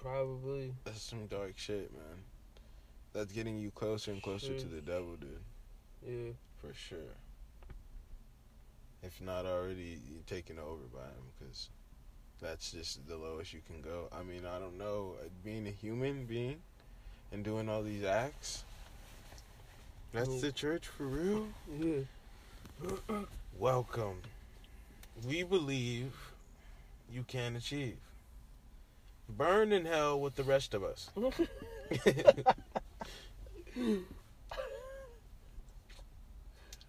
[SPEAKER 3] probably
[SPEAKER 1] That's some dark shit, man. That's getting you closer and closer to the devil, dude.
[SPEAKER 3] yeah
[SPEAKER 1] For sure. If not already you're taken over by him, because that's just the lowest you can go. I mean, I don't know. Being a human being and doing all these acts, that's
[SPEAKER 3] Mm.
[SPEAKER 1] the church for real?
[SPEAKER 3] yeah
[SPEAKER 1] Welcome. We believe you can achieve. Burn in hell with the rest of us.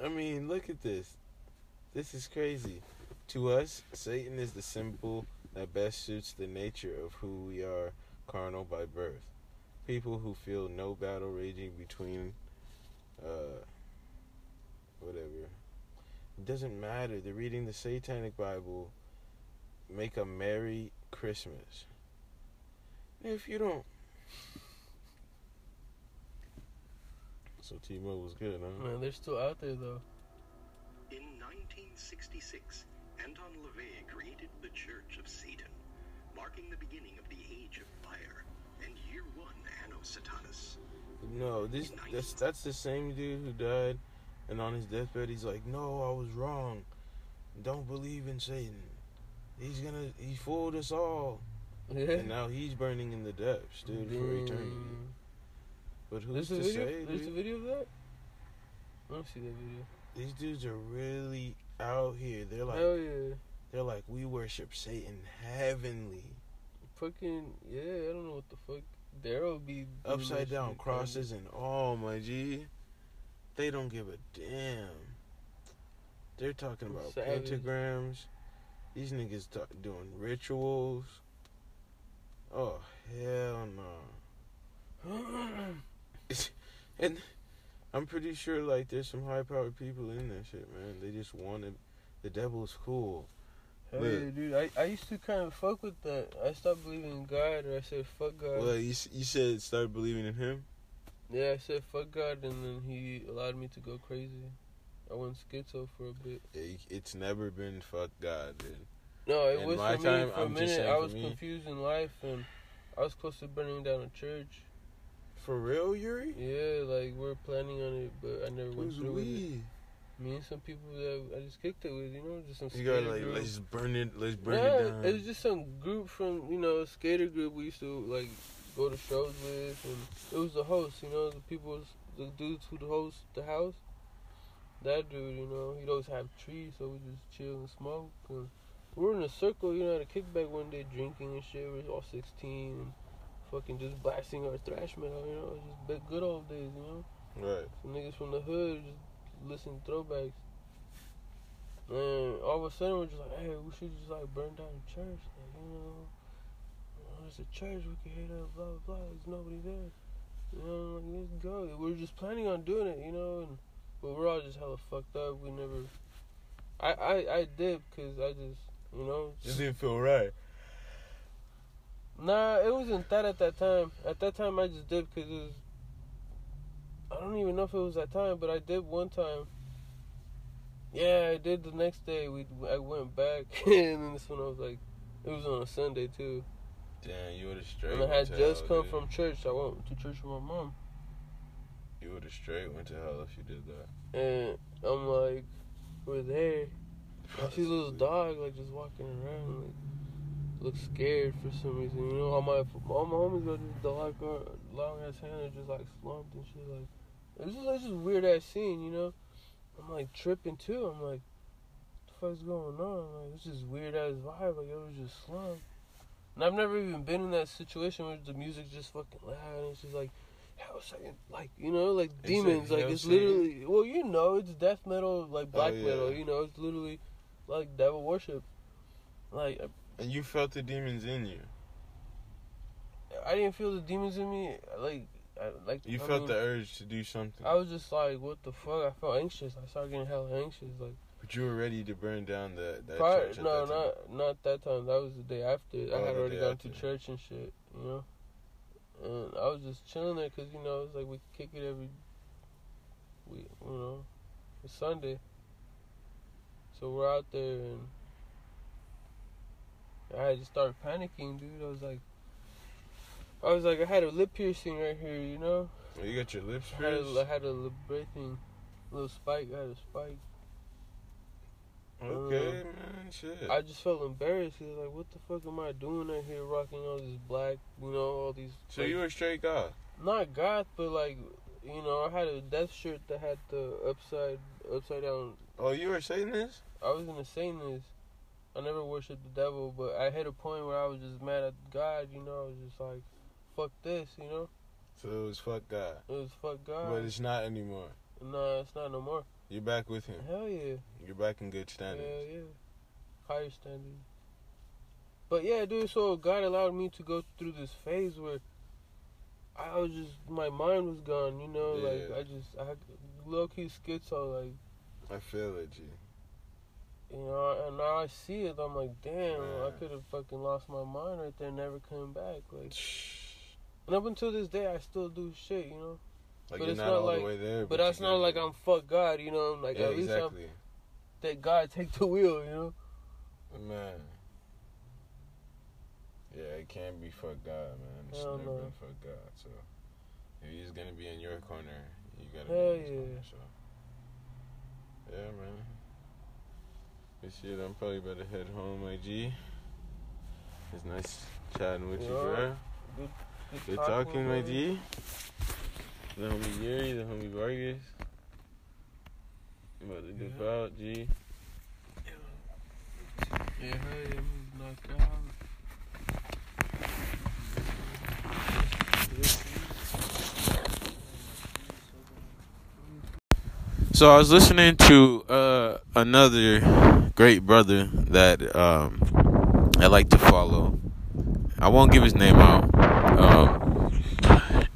[SPEAKER 1] I mean, look at this. This is crazy. To us, Satan is the symbol that best suits the nature of who we are, carnal by birth. People who feel no battle raging between, uh, whatever. It doesn't matter. They're reading the Satanic Bible. Make a Merry Christmas. If you don't. So T-Mobile was good, huh?
[SPEAKER 3] Man, they're still out there though.
[SPEAKER 4] In 1966, Anton LaVey created the Church of Satan, marking the beginning of the Age of Satanas.
[SPEAKER 1] No, this that's that's the same dude who died, and on his deathbed he's like, "No, I was wrong. Don't believe in Satan. He's gonna he fooled us all."
[SPEAKER 3] Yeah.
[SPEAKER 1] And now he's burning in the depths, dude, for mm. eternity.
[SPEAKER 3] Damn.
[SPEAKER 1] But who's
[SPEAKER 3] a
[SPEAKER 1] to
[SPEAKER 3] video.
[SPEAKER 1] say,
[SPEAKER 3] There's a video of that. I don't see that video.
[SPEAKER 1] These dudes are really out here. They're like
[SPEAKER 3] Hell yeah.
[SPEAKER 1] they're like we worship Satan heavenly,
[SPEAKER 3] Fucking yeah. I don't know what the fuck. Daryl be
[SPEAKER 1] upside down crosses and all, my G. They don't give a damn. They're talking about
[SPEAKER 3] Savage.
[SPEAKER 1] pentagrams. These niggas ta- doing rituals. Oh hell no! and I'm pretty sure like there's some high powered people in that shit, man. They just wanted the devil's cool.
[SPEAKER 3] Hell yeah, dude. I, I used to kind of fuck with that. I stopped believing in God, or I said fuck God.
[SPEAKER 1] Well, you you said start believing in him.
[SPEAKER 3] Yeah, I said fuck God, and then he allowed me to go crazy. I went schizo for a bit.
[SPEAKER 1] It- It's never been fuck God, dude.
[SPEAKER 3] No, it
[SPEAKER 1] In
[SPEAKER 3] was
[SPEAKER 1] my
[SPEAKER 3] for
[SPEAKER 1] time,
[SPEAKER 3] me. For
[SPEAKER 1] I'm
[SPEAKER 3] a minute, I was confused in life, and I was close to burning down a church.
[SPEAKER 1] For real, Yuri?
[SPEAKER 3] Yeah, like we are planning on it, but I never went
[SPEAKER 1] Who's
[SPEAKER 3] through with it. Me and some people that I just kicked it with, you know, just some
[SPEAKER 1] You gotta like
[SPEAKER 3] group.
[SPEAKER 1] let's burn it. Let's burn
[SPEAKER 3] yeah,
[SPEAKER 1] it down.
[SPEAKER 3] it was just some group from you know a skater group we used to like go to shows with, and it was the host, you know, the people, the dudes who the host the house. That dude, you know, he'd always have trees, so we just chill and smoke. And we were in a circle, you know, at a kickback one day, drinking and shit. We was all sixteen, and fucking just blasting our thrash metal, you know, just good old days, you know.
[SPEAKER 1] right.
[SPEAKER 3] Some niggas from the hood just listen to throwbacks. And all of a sudden we're just like, hey, we should just like burn down the church. Like, you know, oh, there's a church, we can hit up, blah, blah, blah. There's nobody there. You know, like, let's go. We're just planning on doing it, you know, and but we're all just hella fucked up. We never. I I I did because I just you know
[SPEAKER 1] Just didn't feel right.
[SPEAKER 3] Nah, it wasn't that at that time. At that time, I just did because it was. I don't even know if it was that time, but I did one time. Yeah, I did the next day. We I went back, and then this one I was like, it was on a Sunday too,
[SPEAKER 1] Damn, you would have straight.
[SPEAKER 3] and I had just
[SPEAKER 1] hell,
[SPEAKER 3] come
[SPEAKER 1] dude.
[SPEAKER 3] from church. I went to church with my mom,
[SPEAKER 1] You would have straight went to hell if you did that.
[SPEAKER 3] and I'm like, we're there. I see this little dog like just walking around, like looks scared for some reason. You know, all my all my homies got this dog, uh, long ass hand, and just like slumped and shit. Like it's just it's just weird ass scene. You know, I'm like tripping too. I'm like, what the fuck's going on? Like it's just weird ass vibe. Like it was just slumped. And I've never even been in that situation where the music's just fucking loud and it's just like. Hell Satan, like you know, like
[SPEAKER 1] It's
[SPEAKER 3] demons,
[SPEAKER 1] like
[SPEAKER 3] like it's literally. Well, you know, it's death metal, like oh, black
[SPEAKER 1] Oh, yeah.
[SPEAKER 3] metal. You know, it's literally like devil worship. Like
[SPEAKER 1] And you felt the demons in you.
[SPEAKER 3] I didn't feel the demons in me. Like, I, like
[SPEAKER 1] You
[SPEAKER 3] I
[SPEAKER 1] felt
[SPEAKER 3] mean,
[SPEAKER 1] the urge to do something.
[SPEAKER 3] I was just like, what the fuck? I felt anxious. I started getting hella anxious. Like,
[SPEAKER 1] but you were ready to burn down the, that
[SPEAKER 3] prior,
[SPEAKER 1] church.
[SPEAKER 3] no,
[SPEAKER 1] that time.
[SPEAKER 3] not not that time. That was the day after.
[SPEAKER 1] Oh,
[SPEAKER 3] I had already gone
[SPEAKER 1] after.
[SPEAKER 3] to church and shit. You know. And I was just chilling there because you know it's like we kick it every week. You know, it's Sunday. So we're out there and I just started panicking, dude. I was like, I was like, I had a lip piercing right here, you know.
[SPEAKER 1] You got your lips
[SPEAKER 3] I had
[SPEAKER 1] pierced?
[SPEAKER 3] a, I had a lip breathing, little spike. I had a spike.
[SPEAKER 1] okay, uh, man, shit.
[SPEAKER 3] I just felt embarrassed. like, what the fuck am I doing out here, rocking all this black, you know, all these.
[SPEAKER 1] so
[SPEAKER 3] like,
[SPEAKER 1] you were straight goth.
[SPEAKER 3] not goth, but like, you know, I had a death shirt that had the upside, upside down.
[SPEAKER 1] Oh, you were saying this?
[SPEAKER 3] I was gonna say this. I never worshipped the devil, but I hit a point where I was just mad at God. You know, I was just like, fuck this. You know,
[SPEAKER 1] So it was fuck God.
[SPEAKER 3] it was fuck God.
[SPEAKER 1] But it's not anymore.
[SPEAKER 3] no, it's not no more.
[SPEAKER 1] You're back with him.
[SPEAKER 3] Hell yeah.
[SPEAKER 1] You're back in good standing.
[SPEAKER 3] Yeah, yeah. Higher standing. But yeah, dude, so God allowed me to go through this phase where I was just, my mind was gone, you know?
[SPEAKER 1] Yeah.
[SPEAKER 3] Like, I just, I had low key schizo, like,
[SPEAKER 1] I feel it, G.
[SPEAKER 3] you know, and now I see it, I'm like, damn, I could have fucking lost my mind right there, never coming back. Like, and up until this day, I still do shit, you know?
[SPEAKER 1] Like
[SPEAKER 3] But
[SPEAKER 1] you're
[SPEAKER 3] it's
[SPEAKER 1] not,
[SPEAKER 3] not
[SPEAKER 1] all
[SPEAKER 3] like-
[SPEAKER 1] the way there.
[SPEAKER 3] But that's not like. I'm fuck God, you know? Like,
[SPEAKER 1] yeah,
[SPEAKER 3] at least I'm,
[SPEAKER 1] exactly.
[SPEAKER 3] that God take the wheel, you know?
[SPEAKER 1] Man. Yeah, it can't be for God, man. It's never
[SPEAKER 3] no.
[SPEAKER 1] been for God. So if He's gonna be in your corner, you gotta
[SPEAKER 3] Hell
[SPEAKER 1] be in His
[SPEAKER 3] yeah.
[SPEAKER 1] corner. So yeah, man. But shit, I'm probably about to head home, my G. It's nice chatting with you,
[SPEAKER 3] Yeah.
[SPEAKER 1] bro. Good talking, my. G. The homie Yuri, the homie Vargas. I'm about to dip
[SPEAKER 3] Yeah.
[SPEAKER 1] out, G.
[SPEAKER 3] Yeah, yeah, I'm knocked out.
[SPEAKER 1] So I was listening to uh, another great brother that um, I like to follow. I won't give his name out. Um,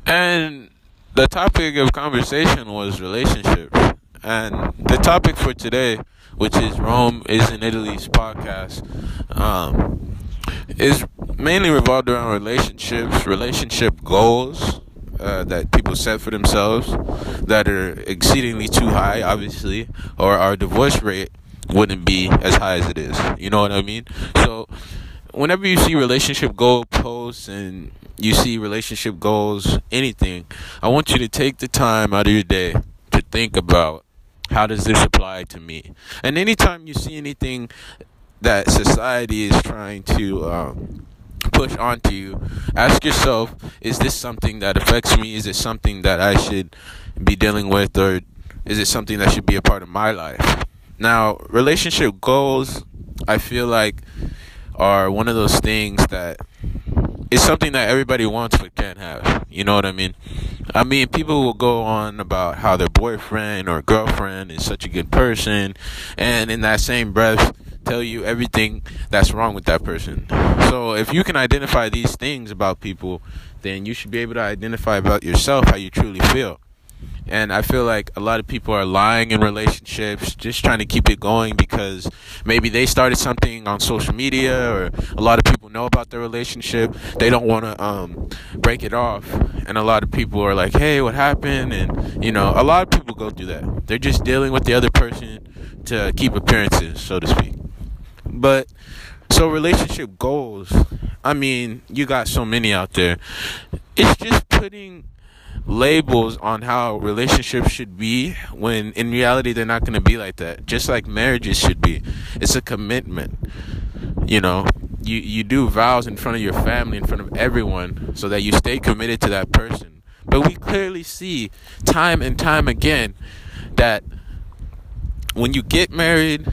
[SPEAKER 1] and the topic of conversation was relationships. And the topic for today, which is Rome is in Italy's podcast, um, is mainly revolved around relationships, relationship goals uh, that people set for themselves that are exceedingly too high, obviously, or our divorce rate wouldn't be as high as it is. You know what I mean? So, whenever you see relationship goal posts and you see relationship goals, anything, I want you to take the time out of your day to think about how does this apply to me. And anytime you see anything that society is trying to um, push onto you, ask yourself: Is this something that affects me? Is it something that I should be dealing with, or is it something that should be a part of my life? Now, relationship goals, I feel like, are one of those things that it's something that everybody wants but can't have. You know what I mean? I mean, people will go on about how their boyfriend or girlfriend is such a good person, and in that same breath, tell you everything that's wrong with that person. So, if you can identify these things about people, then you should be able to identify about yourself how you truly feel. And I feel like a lot of people are lying in relationships, just trying to keep it going because maybe they started something on social media, or a lot of people know about their relationship. They don't want to um, break it off, and a lot of people are like, "Hey, what happened?" And you know, a lot of people go through that. They're just dealing with the other person to keep appearances, so to speak. But so relationship goals, I mean, you got so many out there. It's just putting labels on how relationships should be when in reality they're not going to be like that. Just like marriages should be. It's a commitment. You know you you do vows in front of your family in front of everyone so that you stay committed to that person. But we clearly see time and time again that when you get married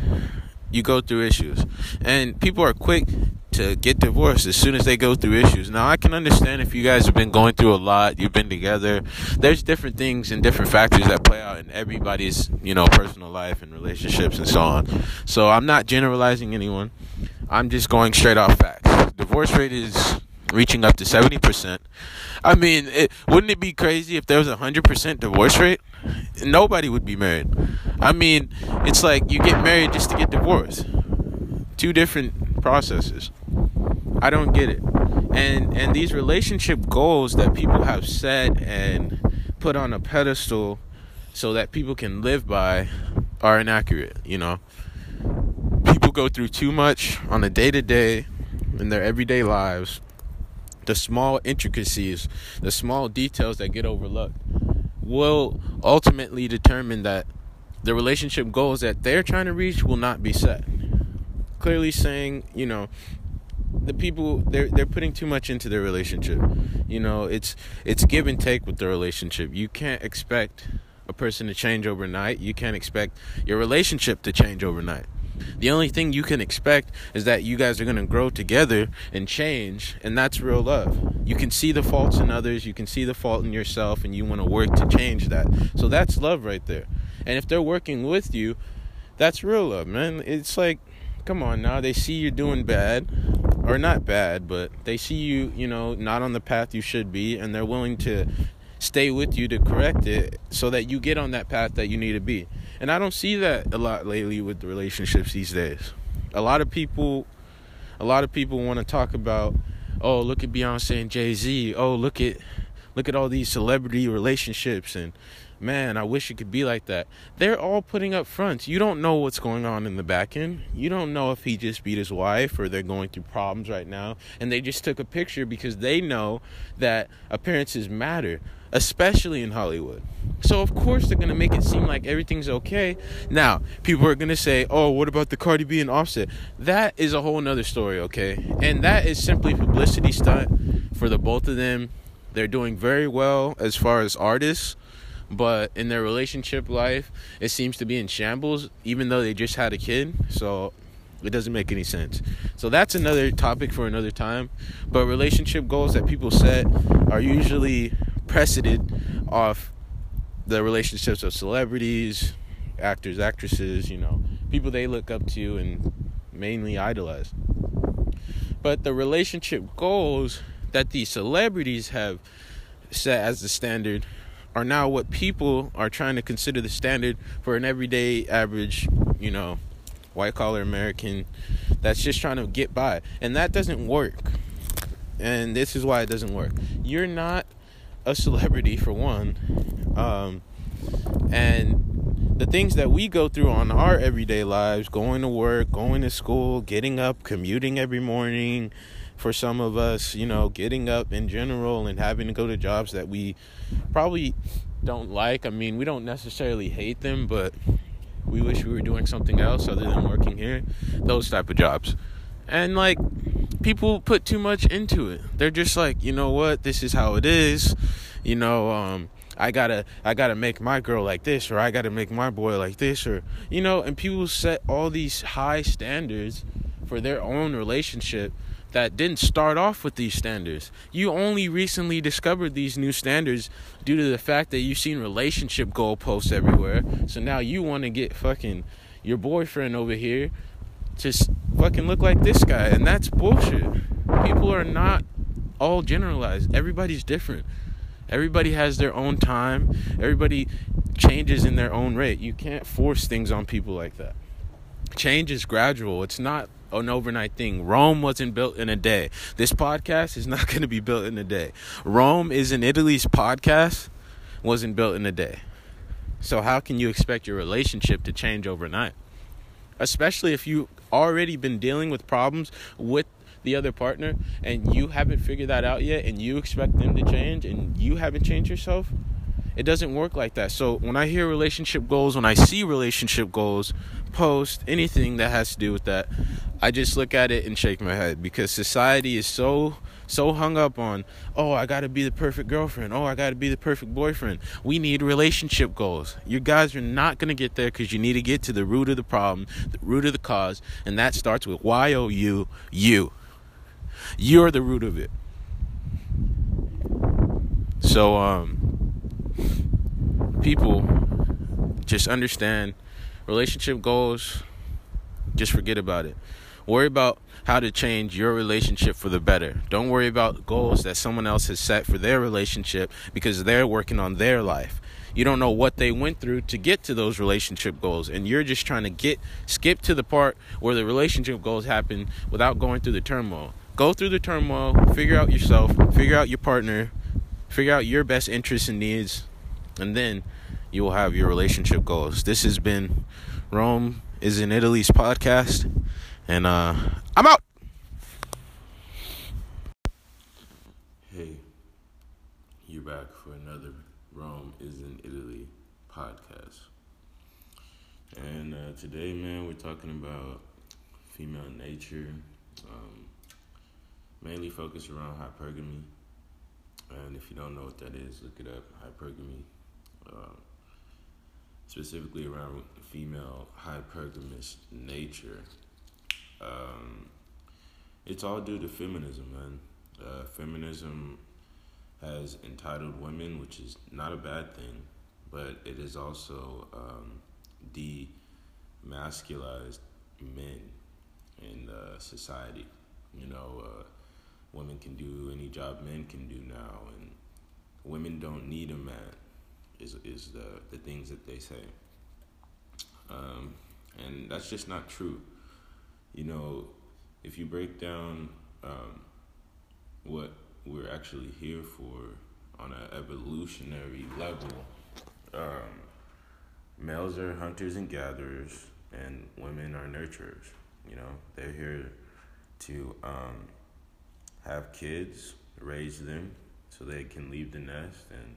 [SPEAKER 1] you go through issues. And people are quick to get divorced as soon as they go through issues. Now, I can understand if you guys have been going through a lot, you've been together. There's different things and different factors that play out in everybody's, you know, personal life and relationships and so on. So, I'm not generalizing anyone. I'm just going straight off facts. Divorce rate is reaching up to 70%. I mean, it, wouldn't it be crazy if there was a 100% divorce rate? Nobody would be married. I mean, it's like you get married just to get divorced. Two different processes. I don't get it. And and these relationship goals that people have set and put on a pedestal so that people can live by are inaccurate, you know. People go through too much on a day-to-day in their everyday lives. The small intricacies, the small details that get overlooked will ultimately determine that the relationship goals that they're trying to reach will not be set. Clearly saying, you know, the people they're they're putting too much into their relationship. You know, it's it's give and take with the relationship. You can't expect a person to change overnight. You can't expect your relationship to change overnight. The only thing you can expect is that you guys are going to grow together and change, and that's real love. You can see the faults in others, you can see the fault in yourself, and you want to work to change that. So that's love right there. And if they're working with you, that's real love, man. It's like, come on now. They see you doing bad, or not bad, but they see you, you know, not on the path you should be, and they're willing to stay with you to correct it so that you get on that path that you need to be. And I don't see that a lot lately with the relationships these days. A lot of people a lot of people want to talk about, oh, look at Beyonce and Jay-Z. Oh, look at look at all these celebrity relationships and man, I wish it could be like that. They're all putting up fronts. You don't know what's going on in the back end. You don't know if he just beat his wife or they're going through problems right now. And they just took a picture because they know that appearances matter, especially in Hollywood. So, of course, they're going to make it seem like everything's okay. Now, people are going to say, oh, what about the Cardi B and Offset? That is a whole nother story, okay? And that is simply publicity stunt for the both of them. They're doing very well as far as artists but in their relationship life, it seems to be in shambles, even though they just had a kid. So it doesn't make any sense. So that's another topic for another time. But relationship goals that people set are usually preceded off the relationships of celebrities, actors, actresses, you know, people they look up to and mainly idolize. But the relationship goals that these celebrities have set as the standard are now what people are trying to consider the standard for an everyday average, you know, white collar American that's just trying to get by. And that doesn't work. And this is why it doesn't work. You're not a celebrity for one. Um, and the things that we go through on our everyday lives, going to work, going to school, getting up, commuting every morning, for some of us, you know, getting up in general and having to go to jobs that we probably don't like. I mean, we don't necessarily hate them, but we wish we were doing something else other than working here. Those type of jobs. And like people put too much into it. They're just like, you know what, this is how it is. You know, um I gotta I gotta make my girl like this or I gotta make my boy like this or you know, and people set all these high standards for their own relationship that didn't start off with these standards. You only recently discovered these new standards due to the fact that you've seen relationship goalposts everywhere. So now you want to get fucking your boyfriend over here to fucking look like this guy, and that's bullshit. People are not all generalized. Everybody's different. Everybody has their own time. Everybody changes in their own rate. You can't force things on people like that. Change is gradual. It's not an overnight thing. Rome wasn't built in a day. This podcast is not going to be built in a day. Rome is in Italy's podcast wasn't built in a day. So how can you expect your relationship to change overnight? Especially if you already been dealing with problems with the other partner and you haven't figured that out yet and you expect them to change and you haven't changed yourself. It doesn't work like that. So when I hear relationship goals, when I see relationship goals, post anything that has to do with that, I just look at it and shake my head because society is so so hung up on, oh, I got to be the perfect girlfriend. Oh, I got to be the perfect boyfriend. We need relationship goals. You guys are not going to get there cuz you need to get to the root of the problem, the root of the cause, and that starts with Y O U you. You're the root of it. So um people just understand relationship goals just forget about it Worry about how to change your relationship for the better. Don't worry about goals that someone else has set for their relationship because they're working on their life. You don't know what they went through to get to those relationship goals and you're just trying to get skip to the part where the relationship goals happen without going through the turmoil. Go through the turmoil, figure out yourself, figure out your partner, figure out your best interests and needs, and then you will have your relationship goals. This has been Rome is in Italy's podcast. And uh, I'm out. Hey, you're back for another Rome is in Italy podcast. And uh, today, man, we're talking about female nature, um, mainly focused around hypergamy. And if you don't know what that is, look it up hypergamy. Uh, specifically around female hypergamous nature um, it's all due to feminism, man. Uh, feminism has entitled women, which is not a bad thing, but it is also um, demasculized men in uh, society. You know, uh, women can do any job men can do now, and women don't need a man. Is is the the things that they say, um, and that's just not true. You know, if you break down um, what we're actually here for on an evolutionary level, um, males are hunters and gatherers, and women are nurturers. You know, they're here to um, have kids, raise them, so they can leave the nest and,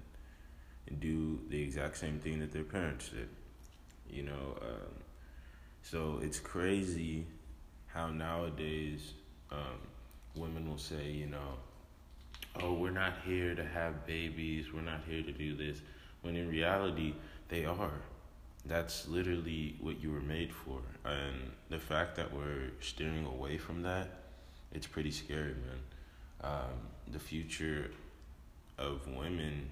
[SPEAKER 1] and do the exact same thing that their parents did. You know, um, so it's crazy how nowadays um, women will say, you know, oh, we're not here to have babies, we're not here to do this, when in reality, they are. That's literally what you were made for. And the fact that we're steering away from that, it's pretty scary, man. Um, the future of women,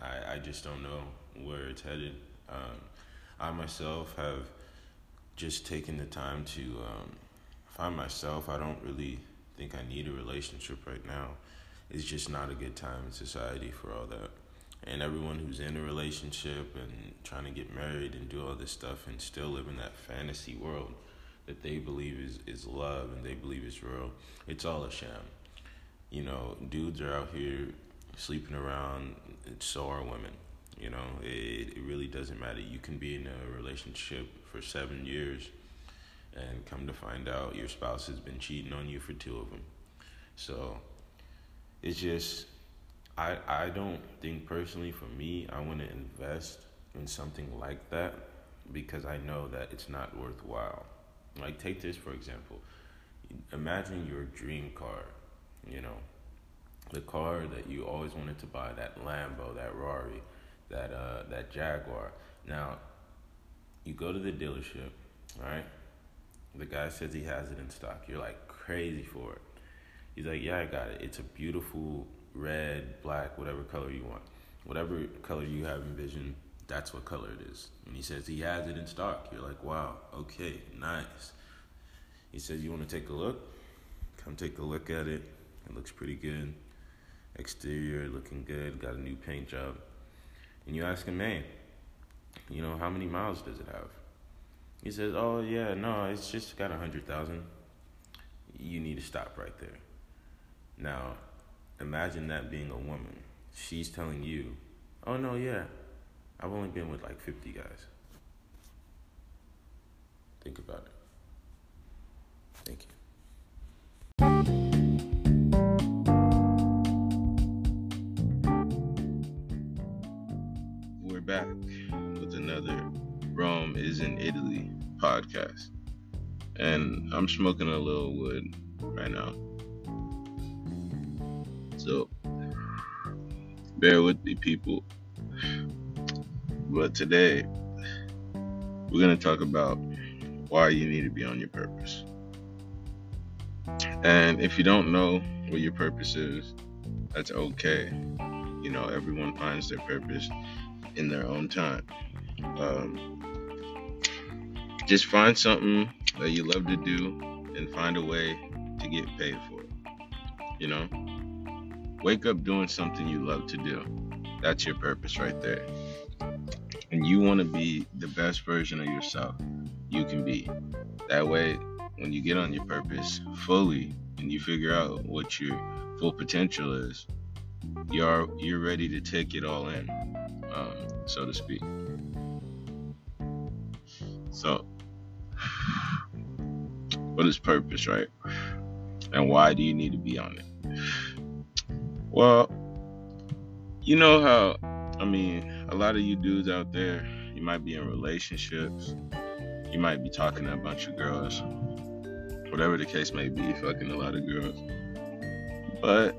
[SPEAKER 1] I, I just don't know where it's headed. Um, I myself have just taken the time to um, find myself. I don't really think I need a relationship right now. It's just not a good time in society for all that. And everyone who's in a relationship and trying to get married and do all this stuff and still live in that fantasy world that they believe is, is love and they believe is real, it's all a sham. You know, dudes are out here sleeping around, so are women. You know, it, it really doesn't matter. You can be in a relationship for seven years and come to find out your spouse has been cheating on you for two of them. So it's just, I, I don't think personally for me, I want to invest in something like that because I know that it's not worthwhile. Like, take this for example. Imagine your dream car, you know, the car that you always wanted to buy, that Lambo, that Rari, that uh, that Jaguar. Now, you go to the dealership, right? The guy says he has it in stock. You're like crazy for it. He's like, yeah, I got it. It's a beautiful red, black, whatever color you want. Whatever color you have envisioned, that's what color it is. And he says he has it in stock. You're like, wow, okay, nice. He says, you want to take a look? Come take a look at it. It looks pretty good. Exterior looking good. Got a new paint job. And you ask him, man, you know, how many miles does it have? He says, oh, yeah, no, it's just got a 100,000. You need to stop right there. Now, imagine that being a woman. She's telling you, oh, no, yeah, I've only been with like 50 guys. Think about it. Thank you. Back with another Rome is in Italy podcast. And I'm smoking a little wood right now. So bear with me, people. But today, we're going to talk about why you need to be on your purpose. And if you don't know what your purpose is, that's okay. You know, everyone finds their purpose in their own time. Um, just find something that you love to do and find a way to get paid for it. You know, wake up doing something you love to do. That's your purpose right there. And you want to be the best version of yourself you can be. That way, when you get on your purpose fully and you figure out what your full potential is, you're you're ready to take it all in, um, so to speak. So, what is purpose, right? And why do you need to be on it? Well, you know how, I mean, a lot of you dudes out there, you might be in relationships, you might be talking to a bunch of girls, whatever the case may be, fucking a lot of girls. But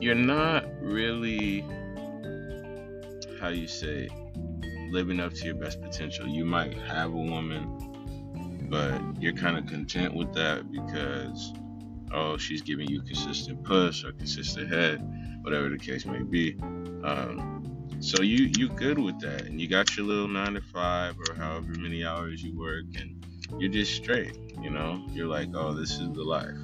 [SPEAKER 1] you're not really, how you say, living up to your best potential. You might have a woman, but you're kind of content with that because, oh, she's giving you consistent push or consistent head, whatever the case may be. Um, So you you good with that, and you got your little nine to five or however many hours you work, and you're just straight. You know, you're like, oh, this is the life.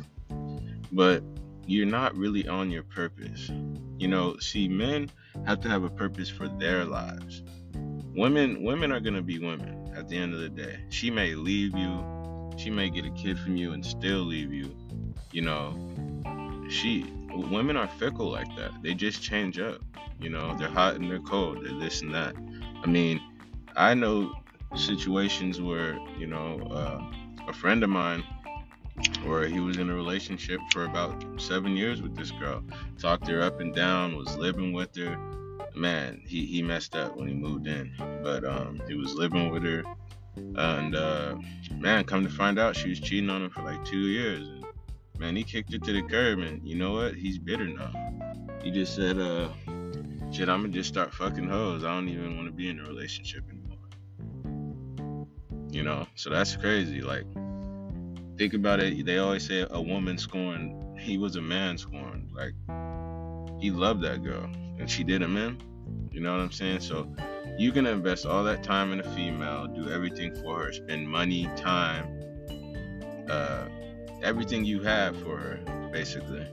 [SPEAKER 1] But you're not really on your purpose. You know, see, men have to have a purpose for their lives. Women, women are gonna be women at the end of the day. She may leave you, she may get a kid from you and still leave you. You know, she, women are fickle like that. They just change up. You know, they're hot and they're cold. They're this and that. I mean, I know situations where you know uh, a friend of mine where he was in a relationship for about seven years with this girl. Talked her up and down was living with her. Man he, he messed up when he moved in. But um, he was living with her. And uh, man come to find out she was cheating on him for like two years. And, man he kicked her to the curb and you know what? He's bitter now. He just said uh shit i'm gonna just start fucking hoes. I don't even want to be in a relationship anymore. You know? So that's crazy like think about it. They always say a woman scorned. He was a man scorned. Like he loved that girl, and she did him in. You know what I'm saying? So you can invest all that time in a female, do everything for her, spend money, time, uh, everything you have for her, basically,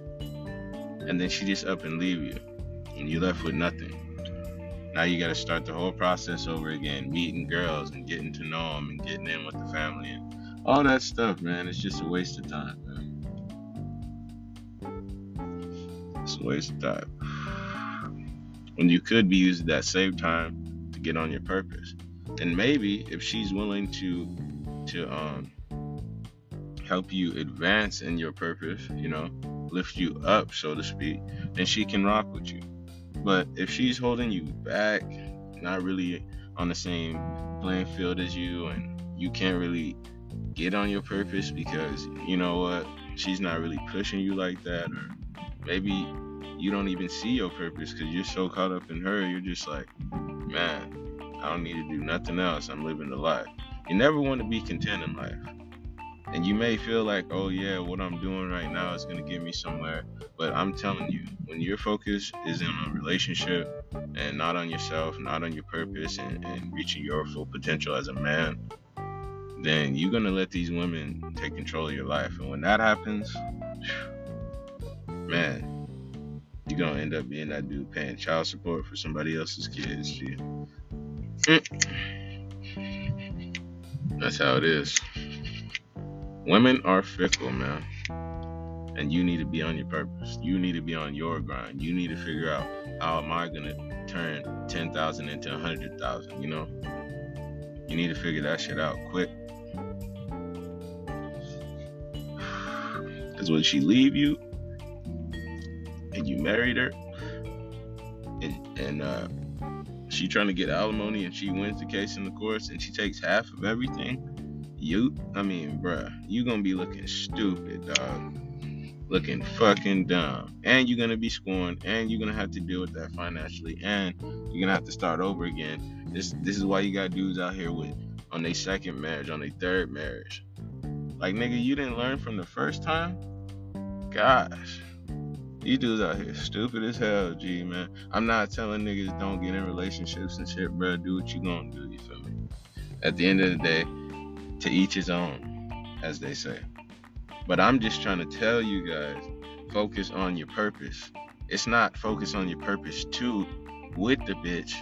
[SPEAKER 1] and then she just up and leave you, and you left with nothing. Now you got to start the whole process over again, meeting girls and getting to know them and getting in with the family and all that stuff, man, it's just a waste of time, man. It's a waste of time. When you could be using that same time to get on your purpose. And maybe if she's willing to to um help you advance in your purpose, you know, lift you up, so to speak, then she can rock with you. But if she's holding you back, not really on the same playing field as you, and you can't really get on your purpose because you know what? She's not really pushing you like that or maybe you don't even see your purpose because you're so caught up in her you're just like man i don't need to do nothing else. I'm living the life. You never want to be content in life. And you may feel like oh yeah what i'm doing right now is going to get me somewhere. But i'm telling you when your focus is in a relationship and not on yourself not on your purpose and, and reaching your full potential as a man then you're gonna let these women take control of your life. And when that happens, man, you're gonna end up being that dude paying child support for somebody else's kids. Mm. That's how it is. Women are fickle, man. And you need to be on your purpose. You need to be on your grind. You need to figure out how am I gonna turn 10,000 into a 100,000, you know? You need to figure that shit out quick Because when she leave you and you married her and, and uh, she trying to get alimony and she wins the case in the courts and she takes half of everything, you, I mean, bruh, you gonna be looking stupid, dog. Looking fucking dumb. And you're gonna be scorned and you're gonna have to deal with that financially and you're gonna have to start over again. This this is why you got dudes out here with on their second marriage, on their third marriage. Like nigga, you didn't learn from the first time? Gosh. These dudes out here stupid as hell, G man. I'm not telling niggas don't get in relationships and shit, bro. Do what you gonna do, you feel me? At the end of the day, to each his own, as they say. But I'm just trying to tell you guys, focus on your purpose. It's not focus on your purpose too with the bitch.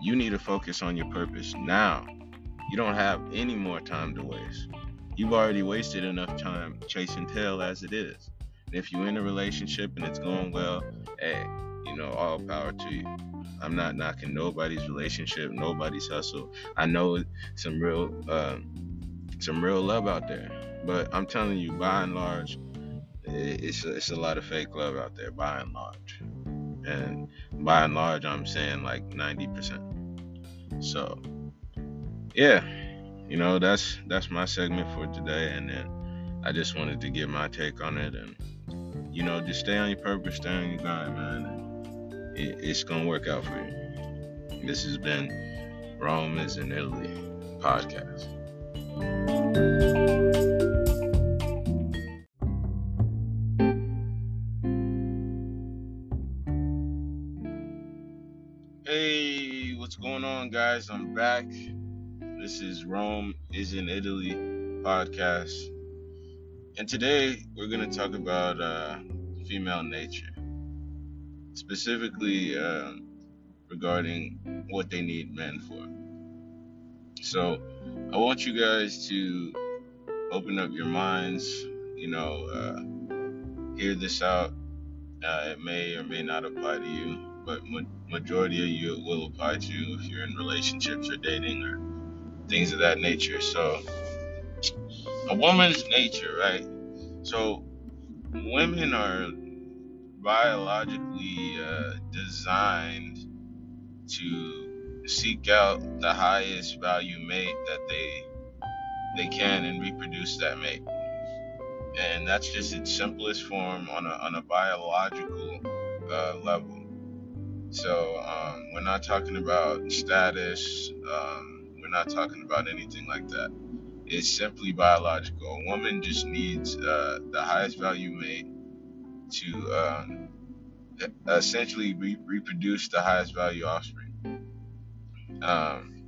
[SPEAKER 1] You need to focus on your purpose now. You don't have any more time to waste. You've already wasted enough time chasing tail as it is. And if you're in a relationship and it's going well, hey, you know, all power to you. I'm not knocking nobody's relationship, nobody's hustle. I know some real, uh, some real love out there, but I'm telling you, by and large, it's a, it's a lot of fake love out there, by and large. And by and large, I'm saying like 90%. So, yeah, you know, that's that's my segment for today, and then I just wanted to get my take on it and you know, just stay on your purpose, stay on your grind, man. It, it's gonna work out for you. This has been Rome is in Italy podcast. Hey, what's going on, guys? I'm back. This is Rome is in Italy podcast. And today we're going to talk about uh, female nature, specifically uh, regarding what they need men for. So I want you guys to open up your minds, you know, uh, hear this out. Uh, it may or may not apply to you, but ma- majority of you it will apply to you if you're in relationships or dating or things of that nature. So, a woman's nature, right? So, women are biologically uh, designed to seek out the highest value mate that they they can and reproduce that mate. And that's just its simplest form on a, on a biological uh, level. So um, we're not talking about status. Um, we're not talking about anything like that. It's simply biological. A woman just needs uh, the highest value mate to um, essentially re- reproduce the highest value offspring. Um,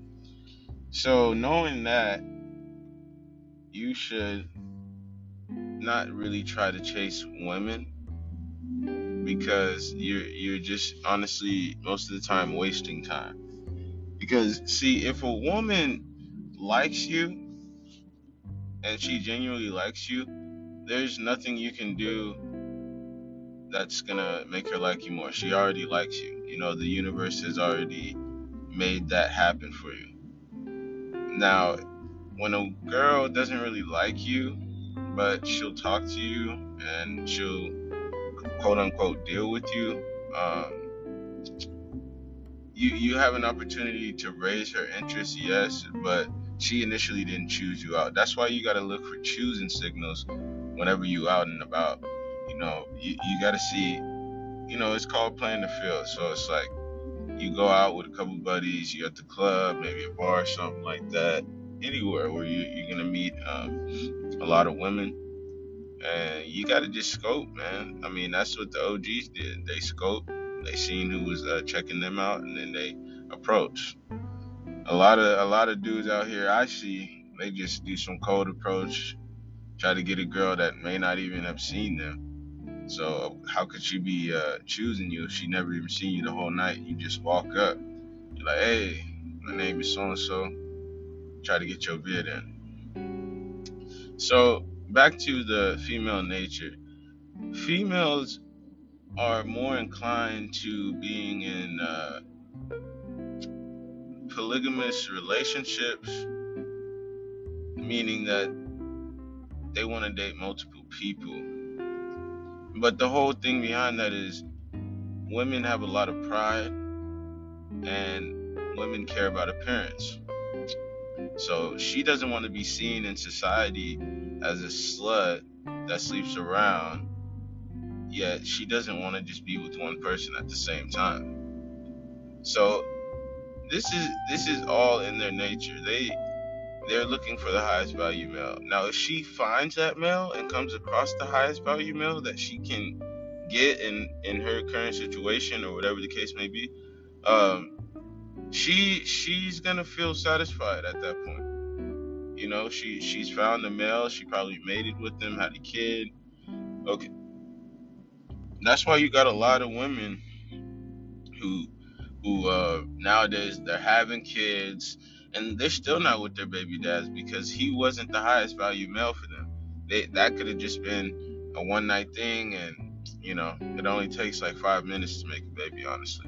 [SPEAKER 1] so knowing that, you should not really try to chase women because you're you're just honestly most of the time wasting time. Because see, if a woman likes you and she genuinely likes you, there's nothing you can do that's gonna make her like you more. She already likes you. You know, the universe has already made that happen for you. Now, when a girl doesn't really like you, but she'll talk to you and she'll quote unquote deal with you, um, you you have an opportunity to raise her interest, yes, but she initially didn't choose you out. That's why you got to look for choosing signals whenever you out and about. You know, you, you got to see. You know, it's called playing the field. So it's like you go out with a couple buddies, you're at the club, maybe a bar, something like that anywhere where you, you're gonna meet um, a lot of women, and you gotta just scope, man. I mean, that's what the OGs did. They scoped, they seen who was uh, checking them out, and then they approached. A lot of a lot of dudes out here I see, they just do some cold approach, try to get a girl that may not even have seen them. So how could she be uh, choosing you if she never even seen you the whole night? You just walk up, you're like, hey, my name is so and so try to get your bid in. So back to the female nature. Females are more inclined to being in uh, polygamous relationships, meaning that they want to date multiple people. But the whole thing behind that is women have a lot of pride and women care about appearance. So she doesn't want to be seen in society as a slut that sleeps around, yet she doesn't want to just be with one person at the same time. So this is this is all in their nature. They they're looking for the highest value male. Now if she finds that male and comes across the highest value male that she can get in in her current situation or whatever the case may be, um, she she's gonna feel satisfied at that point. You know, she she's found the male, she probably mated with them, had a kid. Okay. That's why you got a lot of women who who uh nowadays they're having kids and they're still not with their baby dads because he wasn't the highest value male for them. They that could have just been a one night thing and you know, it only takes like five minutes to make a baby, honestly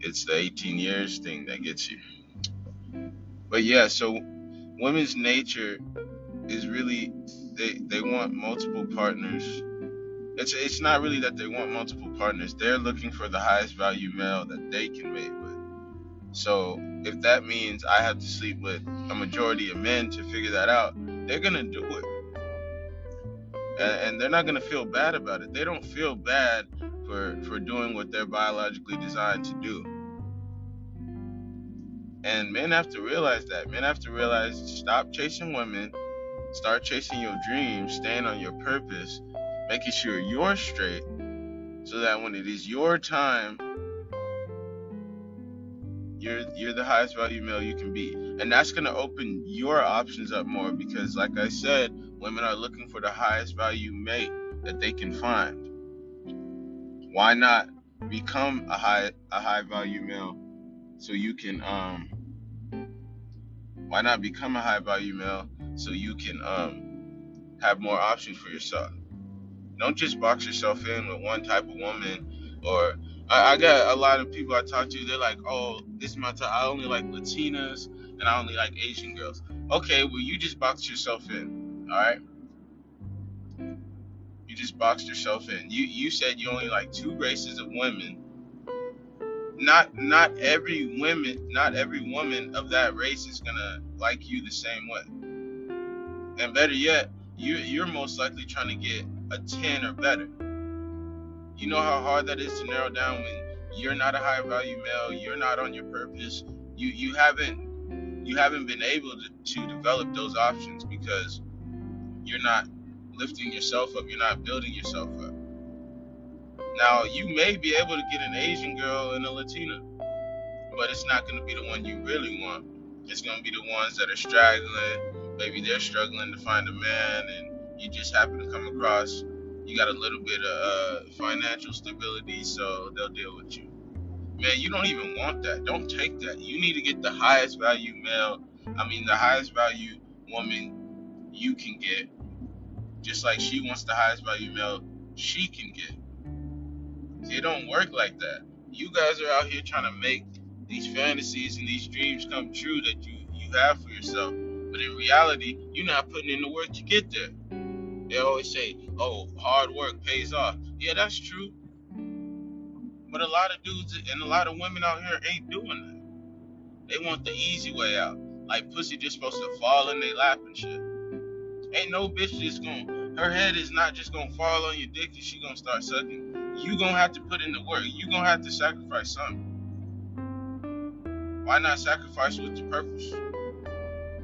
[SPEAKER 1] it's the 18 years thing that gets you. But yeah, so women's nature is really they they want multiple partners. It's it's not really that they want multiple partners. They're looking for the highest value male that they can mate with. So if that means I have to sleep with a majority of men to figure that out, they're gonna do it. And, and they're not gonna feel bad about it. They don't feel bad for for doing what they're biologically designed to do. And men have to realize that. Men have to realize stop chasing women, start chasing your dreams, stand on your purpose, making sure you're straight so that when it is your time, you're you're the highest value male you can be, and that's gonna open your options up more because, like I said, women are looking for the highest value mate that they can find. Why not become a high a high value male so you can um why not become a high value male so you can um have more options for yourself don't just box yourself in with one type of woman or I, I got a lot of people I talk to they're like oh this is my type I only like Latinas and I only like Asian girls. Okay well you just box yourself in all right you just boxed yourself in. You you said you only like two races of women. Not not every women not every woman of that race is gonna like you the same way. And better yet you you're most likely trying to get a 10 or better. You know how hard that is to narrow down when you're not a high value male you're not on your purpose. You you haven't you haven't been able to, to develop those options because you're not lifting yourself up you're not building yourself up. Now you may be able to get an asian girl and a latina but it's not going to be the one you really want. It's to be the ones that are straggling maybe they're struggling to find a man and you just happen to come across you got a little bit of uh, financial stability so they'll deal with you. Man you don't even want that. Don't take that. You need to get the highest value male i mean the highest value woman you can get. Just like she wants the highest value male she can get. It don't work like that. You guys are out here trying to make these fantasies and these dreams come true that you you have for yourself but in reality you're not putting in the work to get there. They always say oh hard work pays off. Yeah that's true. But a lot of dudes and a lot of women out here ain't doing that. They want the easy way out. Like pussy just supposed to fall in their lap and shit. Ain't no bitch just gonna her head is not just gonna fall on your dick and she gonna start sucking. You gonna have to put in the work. You gonna have to sacrifice something. Why not sacrifice with the purpose?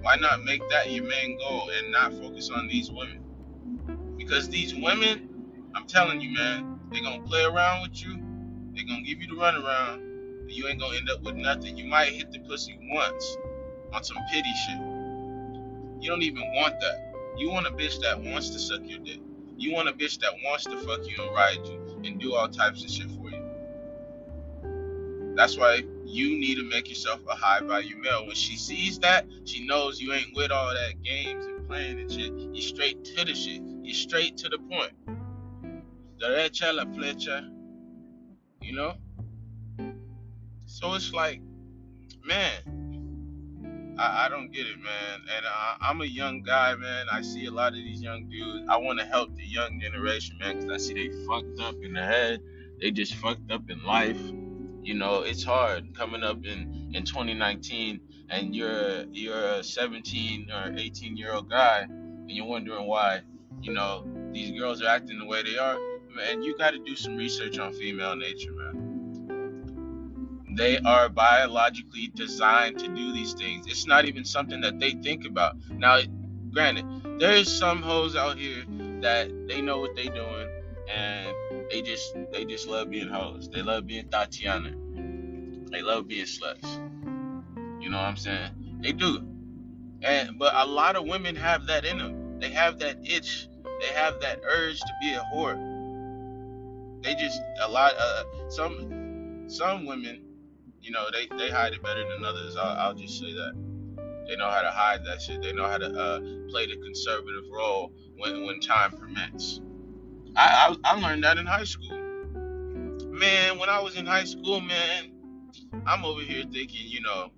[SPEAKER 1] Why not make that your main goal and not focus on these women? Because these women, I'm telling you, man, they're gonna play around with you. They're gonna give you the runaround. And you ain't gonna end up with nothing. You might hit the pussy once on some pity shit. You don't even want that. You want a bitch that wants to suck your dick. You want a bitch that wants to fuck you and ride you and do all types of shit for you. That's why you need to make yourself a high value male. When she sees that, she knows you ain't with all that games and playing and shit. You straight to the shit. You straight to the point. Derecha la flecha. You know? So it's like, man, I, I don't get it, man. And I, I'm a young guy, man. I see a lot of these young dudes. I want to help the young generation, man, because I see they fucked up in the head. They just fucked up in life you know it's hard coming up in in 2019 and you're you're a 17 or 18 year old guy and you're wondering why you know these girls are acting the way they are. Man you got to do some research on female nature man. They are biologically designed to do these things. It's not even something that they think about. Now granted there's some hoes out here that they know what they're doing and they just they just love being hoes. They love being Tatiana. They love being sluts. You know what I'm saying? They do. And but a lot of women have that in them. They have that itch. They have that urge to be a whore. They just a lot. Uh, some some women, you know, they they hide it better than others. I'll, I'll just say that. They know how to hide that shit. They know how to uh, play the conservative role when when time permits. I, I, I learned that in high school. Man, when I was in high school, man, I'm over here thinking, you know,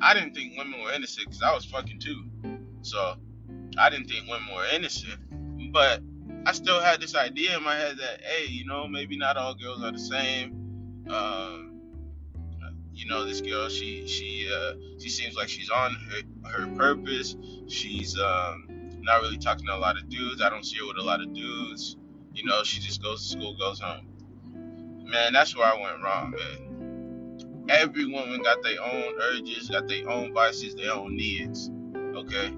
[SPEAKER 1] I didn't think women were innocent because I was fucking too. So I didn't think women were innocent. But I still had this idea in my head that, hey, you know, maybe not all girls are the same. Um, you know, this girl, she she uh, she seems like she's on her, her purpose. She's um, not really talking to a lot of dudes. I don't see her with a lot of dudes. You know, she just goes to school, goes home. Man, that's where I went wrong, man. Every woman got their own urges, got their own vices, their own needs. Okay?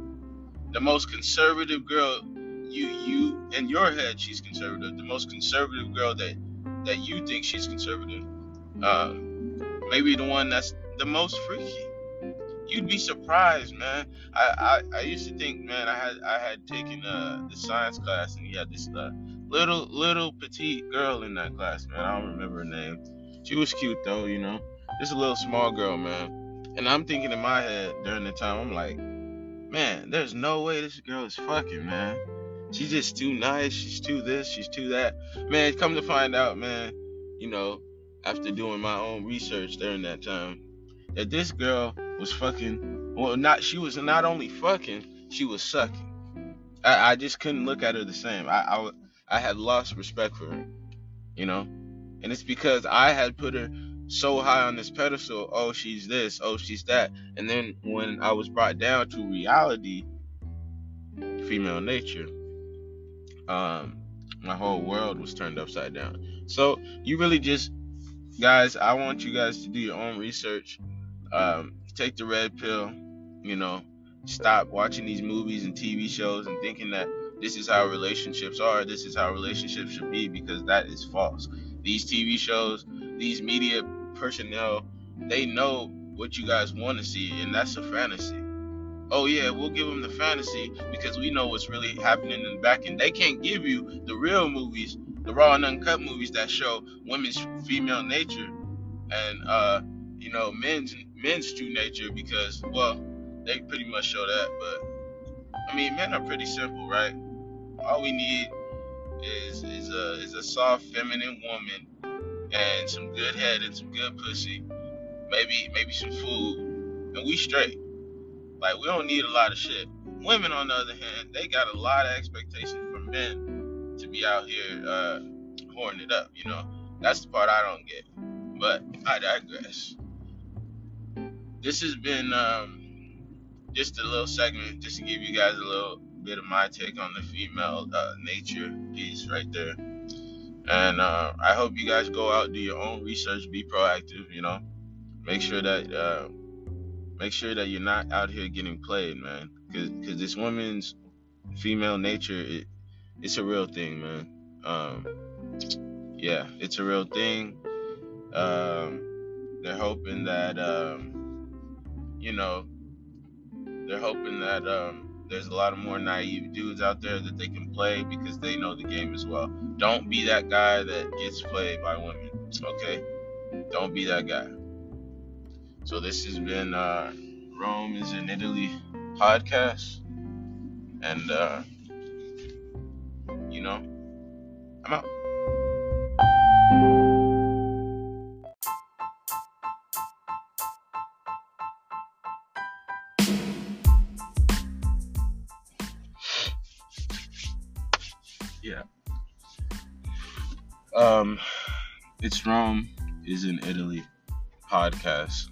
[SPEAKER 1] The most conservative girl, you you in your head, she's conservative. The most conservative girl that that you think she's conservative. uh, maybe the one that's the most freaky. You'd be surprised, man. I, I, I used to think, man, I had I had taken uh, the science class and he had this uh, little little petite girl in that class, man. I don't remember her name. She was cute though, you know. Just a little small girl, man. And I'm thinking in my head during the time, I'm like, man, there's no way this girl is fucking, man. She's just too nice. She's too this. She's too that. Man, come to find out, man, you know, after doing my own research during that time, that this girl was fucking. Well, not she was not only fucking, she was sucking. I, I just couldn't look at her the same. I, I I had lost respect for her, you know, and it's because I had put her so high on this pedestal. Oh, she's this. Oh, she's that. And then when I was brought down to reality, female nature, um, my whole world was turned upside down. So you really just, guys, I want you guys to do your own research. Um, take the red pill. You know, stop watching these movies and TV shows and thinking that this is how relationships are. This is how relationships should be because that is false. These TV shows, these media personnel, they know what you guys want to see, and that's a fantasy. Oh yeah, we'll give them the fantasy because we know what's really happening in the back end. They can't give you the real movies, the raw and uncut movies that show women's female nature and uh, you know men's men's true nature because well, they pretty much show that. But I mean, men are pretty simple, right? All we need is is a is a soft feminine woman and some good head and some good pussy, maybe maybe some food, and we straight. Like we don't need a lot of shit. Women, on the other hand, they got a lot of expectations from men to be out here uh, it up. You know, that's the part I don't get. But I digress. This has been um, just a little segment, just to give you guys a little bit of my take on the female uh, nature piece right there. And uh, I hope you guys go out, do your own research, be proactive. You know, make sure that uh, make sure that you're not out here getting played, man. Because cause this woman's female nature, it, it's a real thing, man. Um, yeah, it's a real thing. Um, they're hoping that, um, you know, they're hoping that um, there's a lot of more naive dudes out there that they can play because they know the game as well. Don't be that guy that gets played by women, okay? Don't be that guy. So this has been uh, Rome is in Italy podcast, and uh, you know, I'm out. Um, it's Rome is in Italy podcast.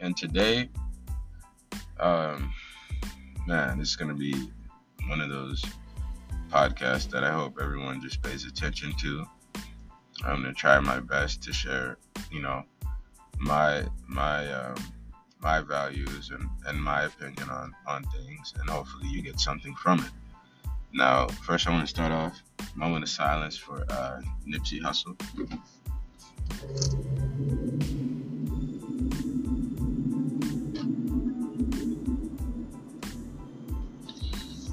[SPEAKER 1] And today, um, man, it's gonna be one of those podcasts that I hope everyone just pays attention to. I'm gonna try my best to share, you know, my my um, my values and, and my opinion on on things, and hopefully you get something from it. Now, first I want to start off moment of silence for uh, Nipsey Hussle.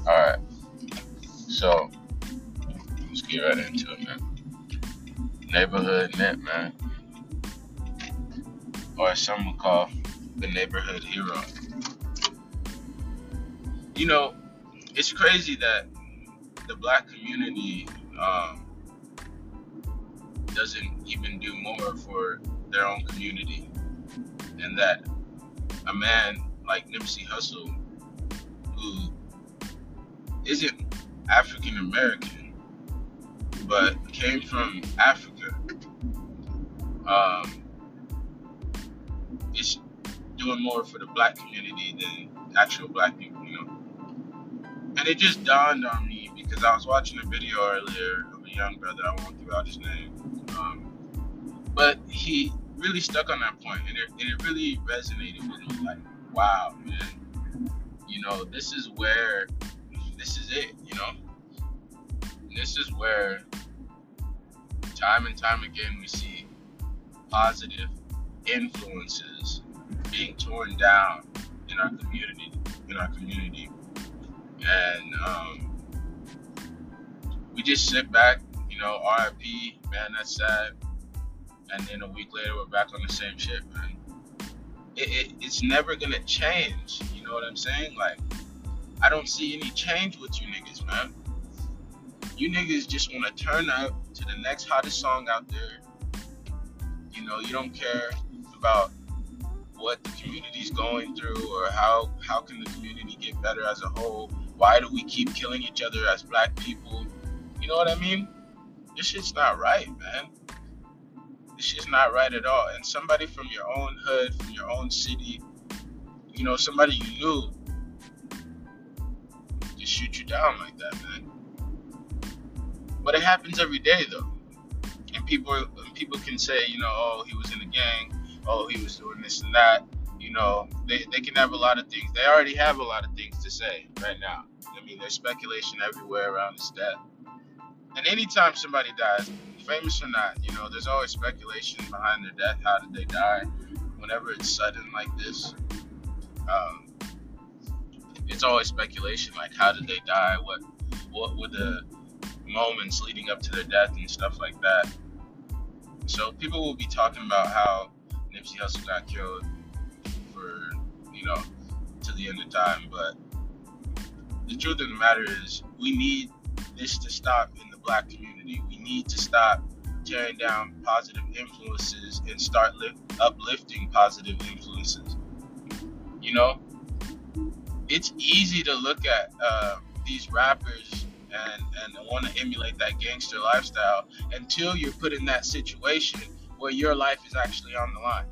[SPEAKER 1] All right, so let's get right into it, man. Neighborhood Nip, man, or as some would call the neighborhood hero. You know, it's crazy that the black community um, doesn't even do more for their own community, and that a man like Nipsey Hussle, who isn't African American, but came from Africa, um, is doing more for the black community than actual black people, you know. And it just dawned on me because I was watching a video earlier of a young brother. I won't give out his name, um, but he really stuck on that point, and it, and it really resonated with me. Like, wow, man, you know, this is where this is it, you know. This is where time and time again we see positive influences being torn down in our community, in our community, and um, we just sit back, you know, RIP, man, that's sad, and then a week later we're back on the same shit, man. It, it, it's never gonna change. You know what I'm saying? Like, I don't see any change with you niggas, man. You niggas just wanna turn up to the next hottest song out there. You know, you don't care about what the community's going through or how how can the community get better as a whole. Why do we keep killing each other as black people? You know what I mean? This shit's not right, man. This shit's not right at all. And somebody from your own hood, from your own city, you know, somebody you knew, just shoot you down like that, man. But it happens every day, though. And people, and people can say, you know, oh, he was in a gang oh, he was doing this and that. You know, they, they can have a lot of things. They already have a lot of things to say right now. I mean, there's speculation everywhere around his death. And anytime somebody dies, famous or not, you know, there's always speculation behind their death. How did they die? Whenever it's sudden like this, um, it's always speculation. Like, how did they die? What what were the moments leading up to their death and stuff like that? So people will be talking about how Nipsey Hussle got killed for, you know, to the end of time. But the truth of the matter is, we need this to stop in the black community. We need to stop tearing down positive influences and start lift, uplifting positive influences. You know, it's easy to look at uh, these rappers and, and want to emulate that gangster lifestyle until you're put in that situation where your life is actually on the line.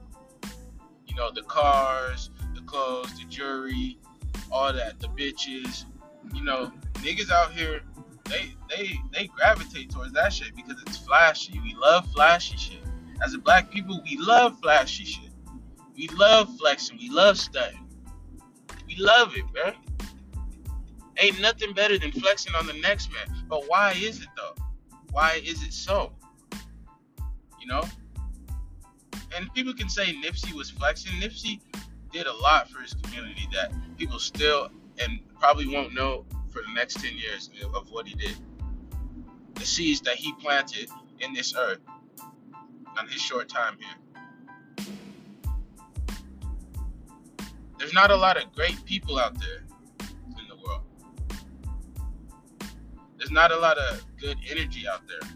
[SPEAKER 1] You know, the cars, the clothes, the jewelry, all that, the bitches. You know, niggas out here, they they they gravitate towards that shit because it's flashy. We love flashy shit. As a black people, we love flashy shit. We love flexing. We love stunting. We love it, man. Ain't nothing better than flexing on the next man. But why is it though? Why is it so? You know? and people can say Nipsey was flexing. Nipsey did a lot for his community that people still and probably won't know for the next 10 years of what he did. The seeds that he planted in this earth on his short time here. There's not a lot of great people out there in the world. There's not a lot of good energy out there.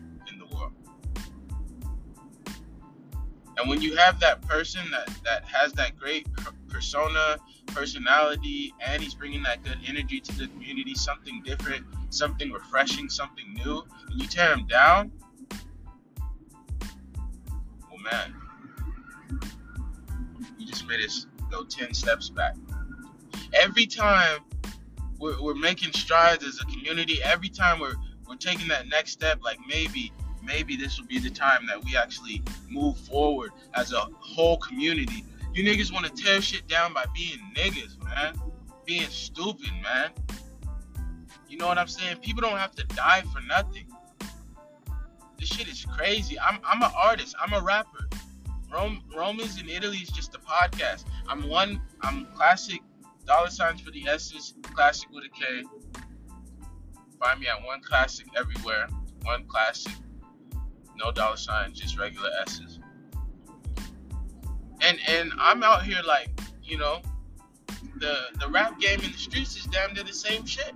[SPEAKER 1] And when you have that person that, that has that great persona, personality, and he's bringing that good energy to the community, something different, something refreshing, something new, and you tear him down, well, man, you just made us go 10 steps back. Every time we're, we're making strides as a community, every time we're, we're taking that next step, like maybe maybe this will be the time that we actually move forward as a whole community. You niggas want to tear shit down by being niggas, man. Being stupid, man. You know what I'm saying? People don't have to die for nothing. This shit is crazy. I'm I'm an artist. I'm a rapper. Rome Romans in Italy is just a podcast. I'm one. I'm classic. Dollar signs for the S's. Classic with a K. Find me at one classic everywhere. One classic no dollar sign, just regular S's. And and I'm out here like, you know, the the rap game in the streets is damn near the same shit.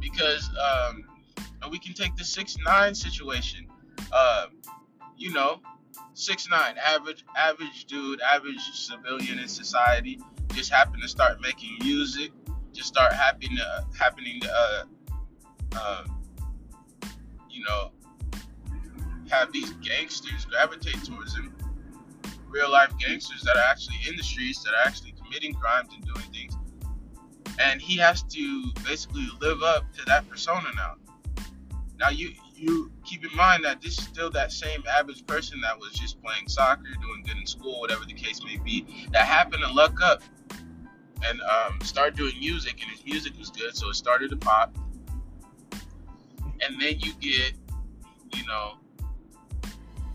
[SPEAKER 1] Because um, we can take the six nine situation. Uh, you know, six nine, average average dude, average civilian in society, just happen to start making music, just start happening to happening to uh, uh, you know, have these gangsters gravitate towards him. Real life gangsters that are actually in the streets, that are actually committing crimes and doing things. And he has to basically live up to that persona now. Now you you keep in mind that this is still that same average person that was just playing soccer, doing good in school, whatever the case may be, that happened to luck up and um, start doing music, and his music was good, so it started to pop and then you get, you know,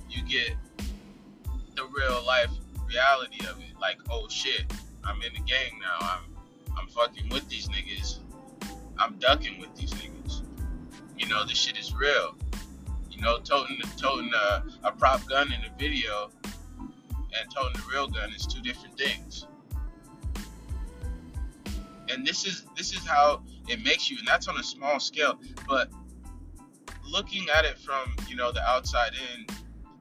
[SPEAKER 1] you get the real life reality of it. Like, oh shit, I'm in the gang now. I'm I'm fucking with these niggas. I'm ducking with these niggas. You know, this shit is real. You know, toting toting a, a prop gun in the video and toting the real gun is two different things. And this is this is how it makes you, and that's on a small scale. But looking at it from you know the outside in,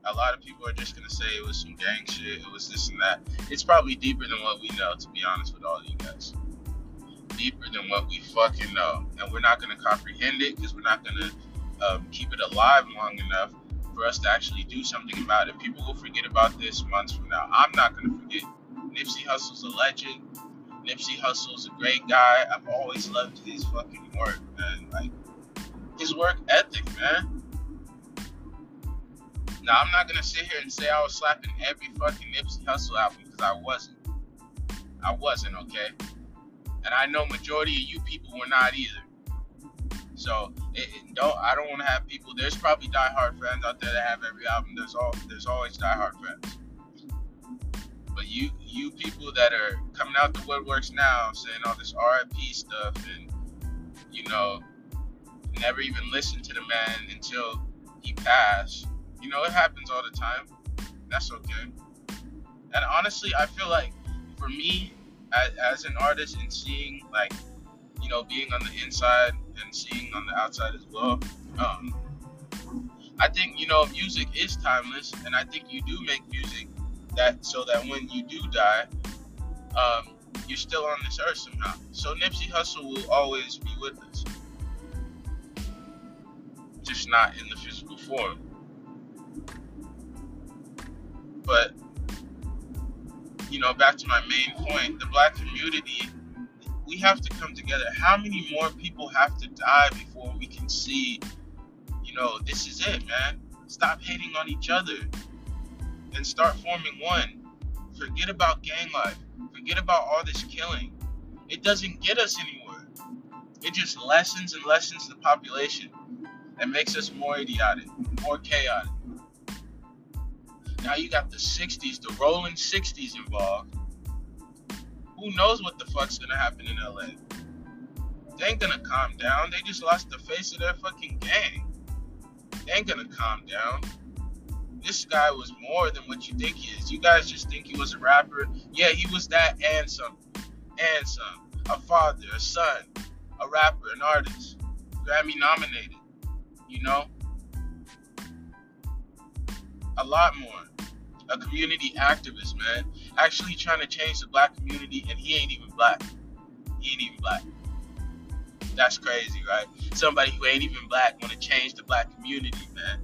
[SPEAKER 1] a lot of people are just gonna say it was some gang shit, it was this and that. It's probably deeper than what we know, to be honest with all of you guys. Deeper than what we fucking know, and we're not gonna comprehend it because we're not gonna um, keep it alive long enough for us to actually do something about it. People will forget about this months from now. I'm not gonna forget. Nipsey Hussle's a legend. Nipsey Hussle's a great guy. I've always loved his fucking work, man. Like his work ethic, man. Now I'm not gonna sit here and say I was slapping every fucking Nipsey Hussle album because I wasn't. I wasn't, okay? And I know majority of you people were not either. So it, it don't I don't want to have people. There's probably diehard fans out there that have every album. There's all there's always diehard fans. But you you people that are coming out the woodworks now saying all this RIP stuff and you know never even listened to the man until he passed. You know it happens all the time. That's okay. And honestly, I feel like for me as, as an artist and seeing like you know being on the inside and seeing on the outside as well. Um, I think you know music is timeless, and I think you do make music that so that when you do die, um, you're still on this earth somehow. So Nipsey Hussle will always be with us, just not in the physical form. But you know, back to my main point, the black community we have to come together. How many more people have to die before we can see, you know, this is it, man? Stop hating on each other and start forming one. Forget about gang life. Forget about all this killing. It doesn't get us anywhere. It just lessens and lessens the population and makes us more idiotic, more chaotic. Now you got the 60s, the rolling 60s involved who knows what the fuck's gonna happen in LA? They ain't gonna calm down. They just lost the face of their fucking gang. They ain't gonna calm down. This guy was more than what you think he is. You guys just think he was a rapper. Yeah, he was that and some. And some. A father, a son, a rapper, an artist. Grammy nominated. You know? A lot more. A community activist, man actually trying to change the black community, and he ain't even black. He ain't even black. That's crazy, right? Somebody who ain't even black want to change the black community, man.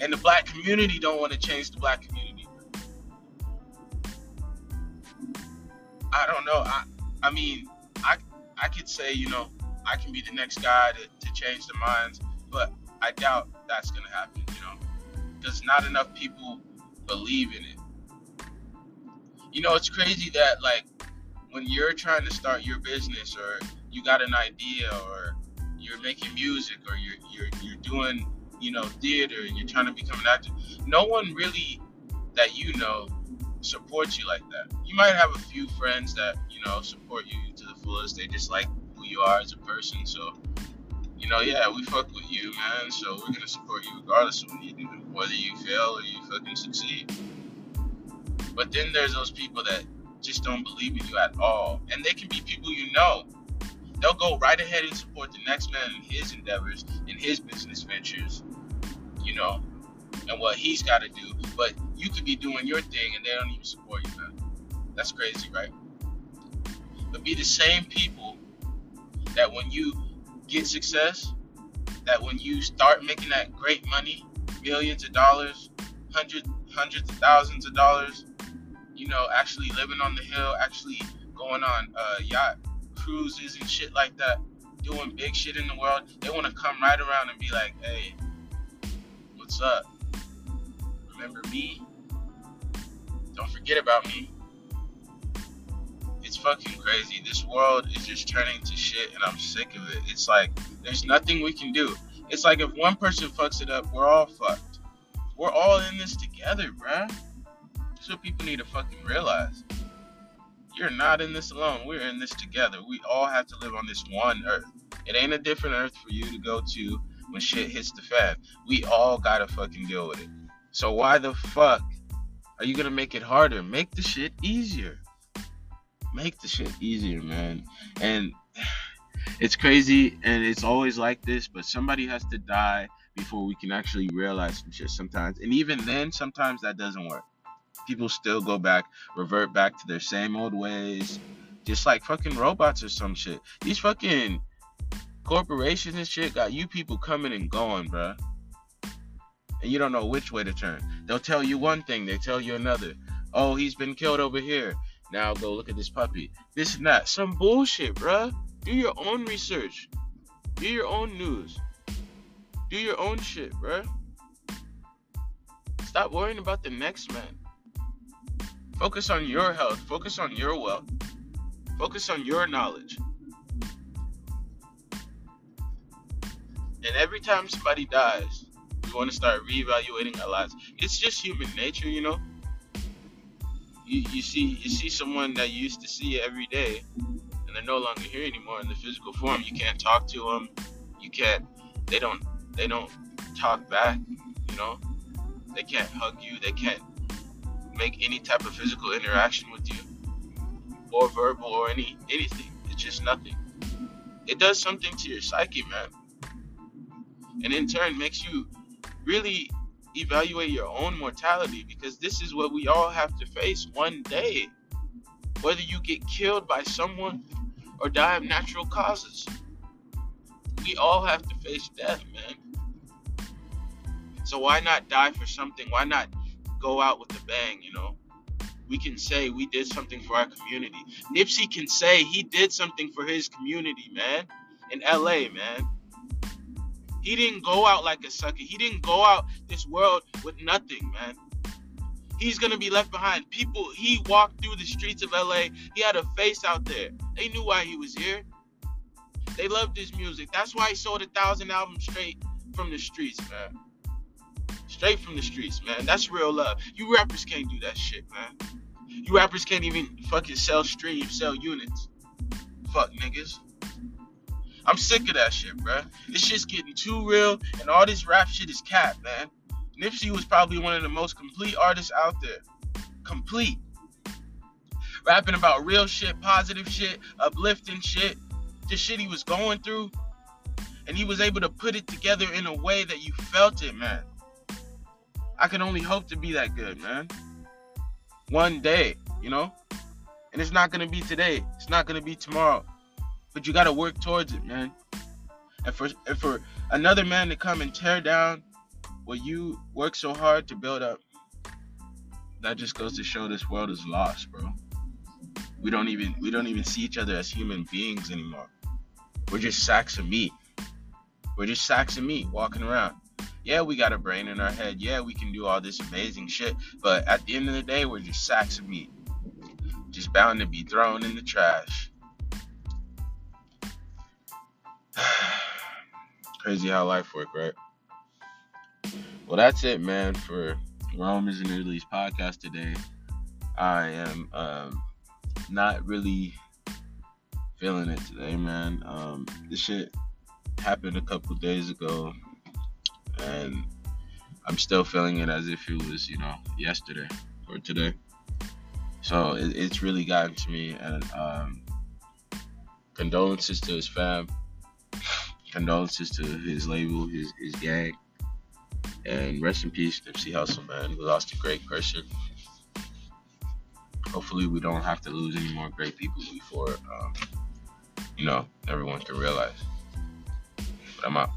[SPEAKER 1] And the black community don't want to change the black community. I don't know. I I mean, I I could say, you know, I can be the next guy to, to change the minds, but I doubt that's gonna happen, you know. Because not enough people believe in it you know, it's crazy that like when you're trying to start your business or you got an idea or you're making music or you're you're you're doing you know theater and you're trying to become an actor, no one really that you know supports you like that. You might have a few friends that you know support you to the fullest. They just like who you are as a person. So you know, yeah, we fuck with you, man. So we're gonna support you regardless of what you do, whether you fail or you fucking succeed. But then there's those people that just don't believe in you at all. And they can be people you know. They'll go right ahead and support the next man in his endeavors, in his business ventures, you know, and what he's got to do. But you could be doing your thing and they don't even support you, man. That's crazy, right? But be the same people that when you get success, that when you start making that great money, millions of dollars, hundreds, hundreds of thousands of dollars, you know, actually living on the hill, actually going on uh, yacht cruises and shit like that, doing big shit in the world, they want to come right around and be like, hey, what's up? Remember me? Don't forget about me. It's fucking crazy. This world is just turning to shit and I'm sick of it. It's like there's nothing we can do. It's like if one person fucks it up, we're all fucked. We're all in this together, bruh. That's what people need to fucking realize. You're not in this alone. We're in this together. We all have to live on this one earth. It ain't a different earth for you to go to when shit hits the fan. We all gotta fucking deal with it. So why the fuck are you gonna make it harder? Make the shit easier. Make the shit easier, man. And it's crazy and it's always like this, but somebody has to die before we can actually realize some shit sometimes. And even then, sometimes that doesn't work. People still go back, revert back to their same old ways, just like fucking robots or some shit. These fucking corporations and shit got you people coming and going, bruh. And you don't know which way to turn. They'll tell you one thing, they tell you another. Oh, he's been killed over here. Now go look at this puppy. This and that. Some bullshit, bruh. Do your own research. Do your own news. Do your own shit, bruh. Stop worrying about the next man. Focus on your health. Focus on your wealth. Focus on your knowledge. And every time somebody dies, we want to start reevaluating our lives. It's just human nature, you know. You, you see you see someone that you used to see every day, and they're no longer here anymore in the physical form. You can't talk to them. You can't. They don't. They don't talk back. You know. They can't hug you. They can't make any type of physical interaction with you, or verbal, or any anything. It's just nothing. It does something to your psyche, man and in turn makes you really evaluate your own mortality because this is what we all have to face one day. Whether you get killed by someone or die of natural causes, we all have to face death, man. So why not die for something? Why not go out with a bang, you know? We can say we did something for our community. Nipsey can say he did something for his community, man. In LA, man. He didn't go out like a sucker. He didn't go out this world with nothing, man. He's gonna be left behind. People, he walked through the streets of LA. He had a face out there. They knew why he was here. They loved his music. That's why he sold a thousand albums straight from the streets, man. Straight from the streets, man. That's real love. You rappers can't do that shit, man. You rappers can't even fucking sell streams, sell units. Fuck niggas. I'm sick of that shit, bro. This shit's getting too real, and all this rap shit is cap, man. Nipsey was probably one of the most complete artists out there. Complete. Rapping about real shit, positive shit, uplifting shit, the shit he was going through. And he was able to put it together in a way that you felt it, man. I can only hope to be that good, man. One day, you know? And it's not gonna be today. It's not gonna be tomorrow but you got to work towards it, man. And for and for another man to come and tear down what you work so hard to build up, that just goes to show this world is lost, bro. We don't even we don't even see each other as human beings anymore. We're just sacks of meat. We're just sacks of meat walking around. Yeah, we got a brain in our head. Yeah, we can do all this amazing shit. But at the end of the day, we're just sacks of meat. Just bound to be thrown in the trash. Crazy how life work, right? Well, that's it, man, for Rome is in Italy's podcast today. I am um, not really feeling it today, man. Um, this shit happened a couple days ago, and I'm still feeling it as if it was, you know, yesterday or today. So it, it's really gotten to me, and um, condolences to his fam condolences to his label, his his gang, and rest in peace, Nipsey Hussle, man. We lost a great person. Hopefully, we don't have to lose any more great people before, um, you know, everyone can realize. But I'm out.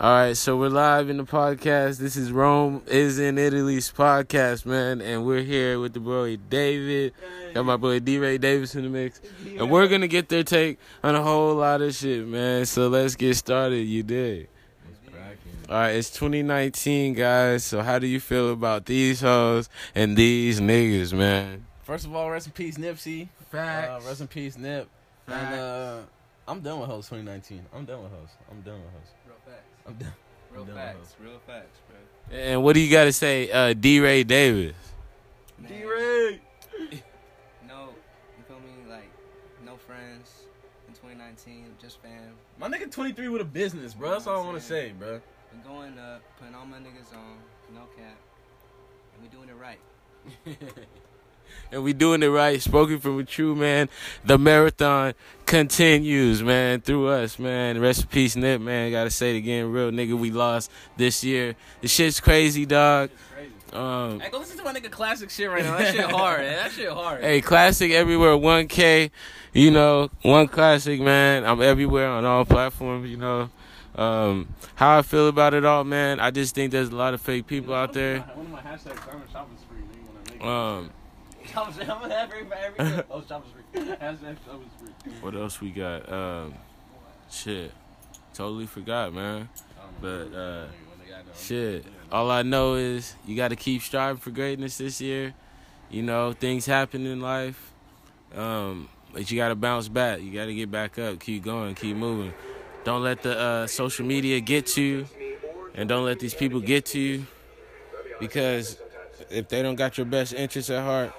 [SPEAKER 5] All right, so we're live in the podcast. This is Rome is in Italy's podcast, man, and we're here with the boy David. Got my boy D. Ray Davis in the mix, and we're gonna get their take on a whole lot of shit, man. So let's get started. You did. All right, it's 2019, guys. So how do you feel about these hoes and these niggas, man?
[SPEAKER 6] First of all, rest in peace, Nipsey.
[SPEAKER 5] Facts.
[SPEAKER 6] Uh, rest in peace, Nip. And uh, I'm done with host 2019. I'm done with host. I'm done with host.
[SPEAKER 5] Real facts.
[SPEAKER 6] I'm done.
[SPEAKER 5] Real
[SPEAKER 6] I'm done
[SPEAKER 5] facts.
[SPEAKER 6] host.
[SPEAKER 5] Real facts, bro.
[SPEAKER 1] And what do you got to say, uh, D. Ray Davis?
[SPEAKER 6] D-Ray.
[SPEAKER 5] No, you feel me? Like, no friends in 2019, just fam.
[SPEAKER 6] My nigga 23 with a business, bro. That's all I want to say, bro.
[SPEAKER 5] We going up, putting all my niggas on, no cap, and we doing it right.
[SPEAKER 1] And we doing it right. Spoken from a true man. The marathon continues, man, through us, man. Rest in peace, Nip, man. Gotta say it again. Real nigga, we lost this year. The shit's crazy, dog. Um,
[SPEAKER 6] Hey, go listen to my nigga classic shit right now. That shit hard. man. That shit hard.
[SPEAKER 1] Hey, classic everywhere, 1K, you know, one classic, man. I'm everywhere on all platforms, you know. Um, how I feel about it all, man. I just think there's a lot of fake people out there.
[SPEAKER 6] One of my hashtags, I'm shopping spree. nigga, when I make it.
[SPEAKER 1] Um,
[SPEAKER 6] Shopping spree. I'm gonna have every, every Oh, shopping spree. Hashtag shopping spree.
[SPEAKER 1] what else we got? Um, shit, totally forgot, man. But uh, shit, all I know is you got to keep striving for greatness this year. You know, things happen in life, um, but you got to bounce back. You got to get back up, keep going, keep moving. Don't let the uh, social media get to you, and don't let these people get to you, because if they don't got your best interests at heart,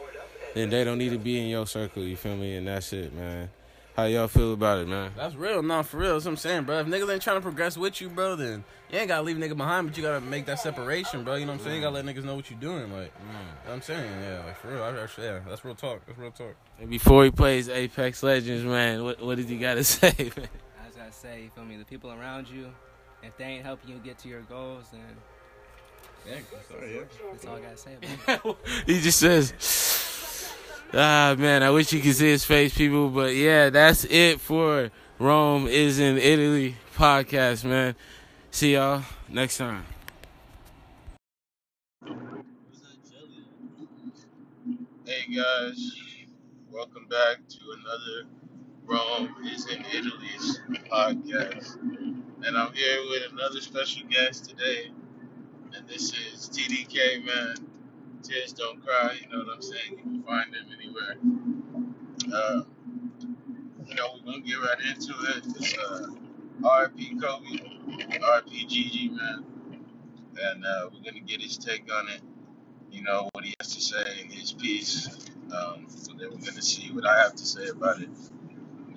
[SPEAKER 1] then they don't need to be in your circle. You feel me? And that's it, man. How y'all feel about it, man?
[SPEAKER 6] That's real, no, for real. That's what I'm saying, bro. If niggas ain't trying to progress with you, bro, then you ain't gotta leave a nigga behind, but you gotta make that separation, bro. You know what I'm saying? You gotta let niggas know what you doing, like. You know what I'm saying, yeah, like for real. I, I, yeah, that's real talk. That's real talk.
[SPEAKER 1] And before he plays Apex Legends, man, what what did you got to say, man?
[SPEAKER 5] I just gotta say, you feel me? The people around you, if they ain't helping you get to your goals, then
[SPEAKER 6] Yeah, sorry, yeah.
[SPEAKER 5] that's all I gotta say about it.
[SPEAKER 1] he just says, "Ah, man, I wish you could see his face, people." But yeah, that's it for Rome is in Italy podcast, man. See y'all next time. Hey guys, welcome back to another Rome is in Italy's podcast. And I'm here with another special guest today. And this is TDK, man. Tears Don't Cry, you know what I'm saying? You can find them anywhere. Uh, you know, we're going to get right into it. It's uh, RP Kobe, RP man. And uh, we're going to get his take on it you know, what he has to say in his piece. Um, so then we're going to see what I have to say about it.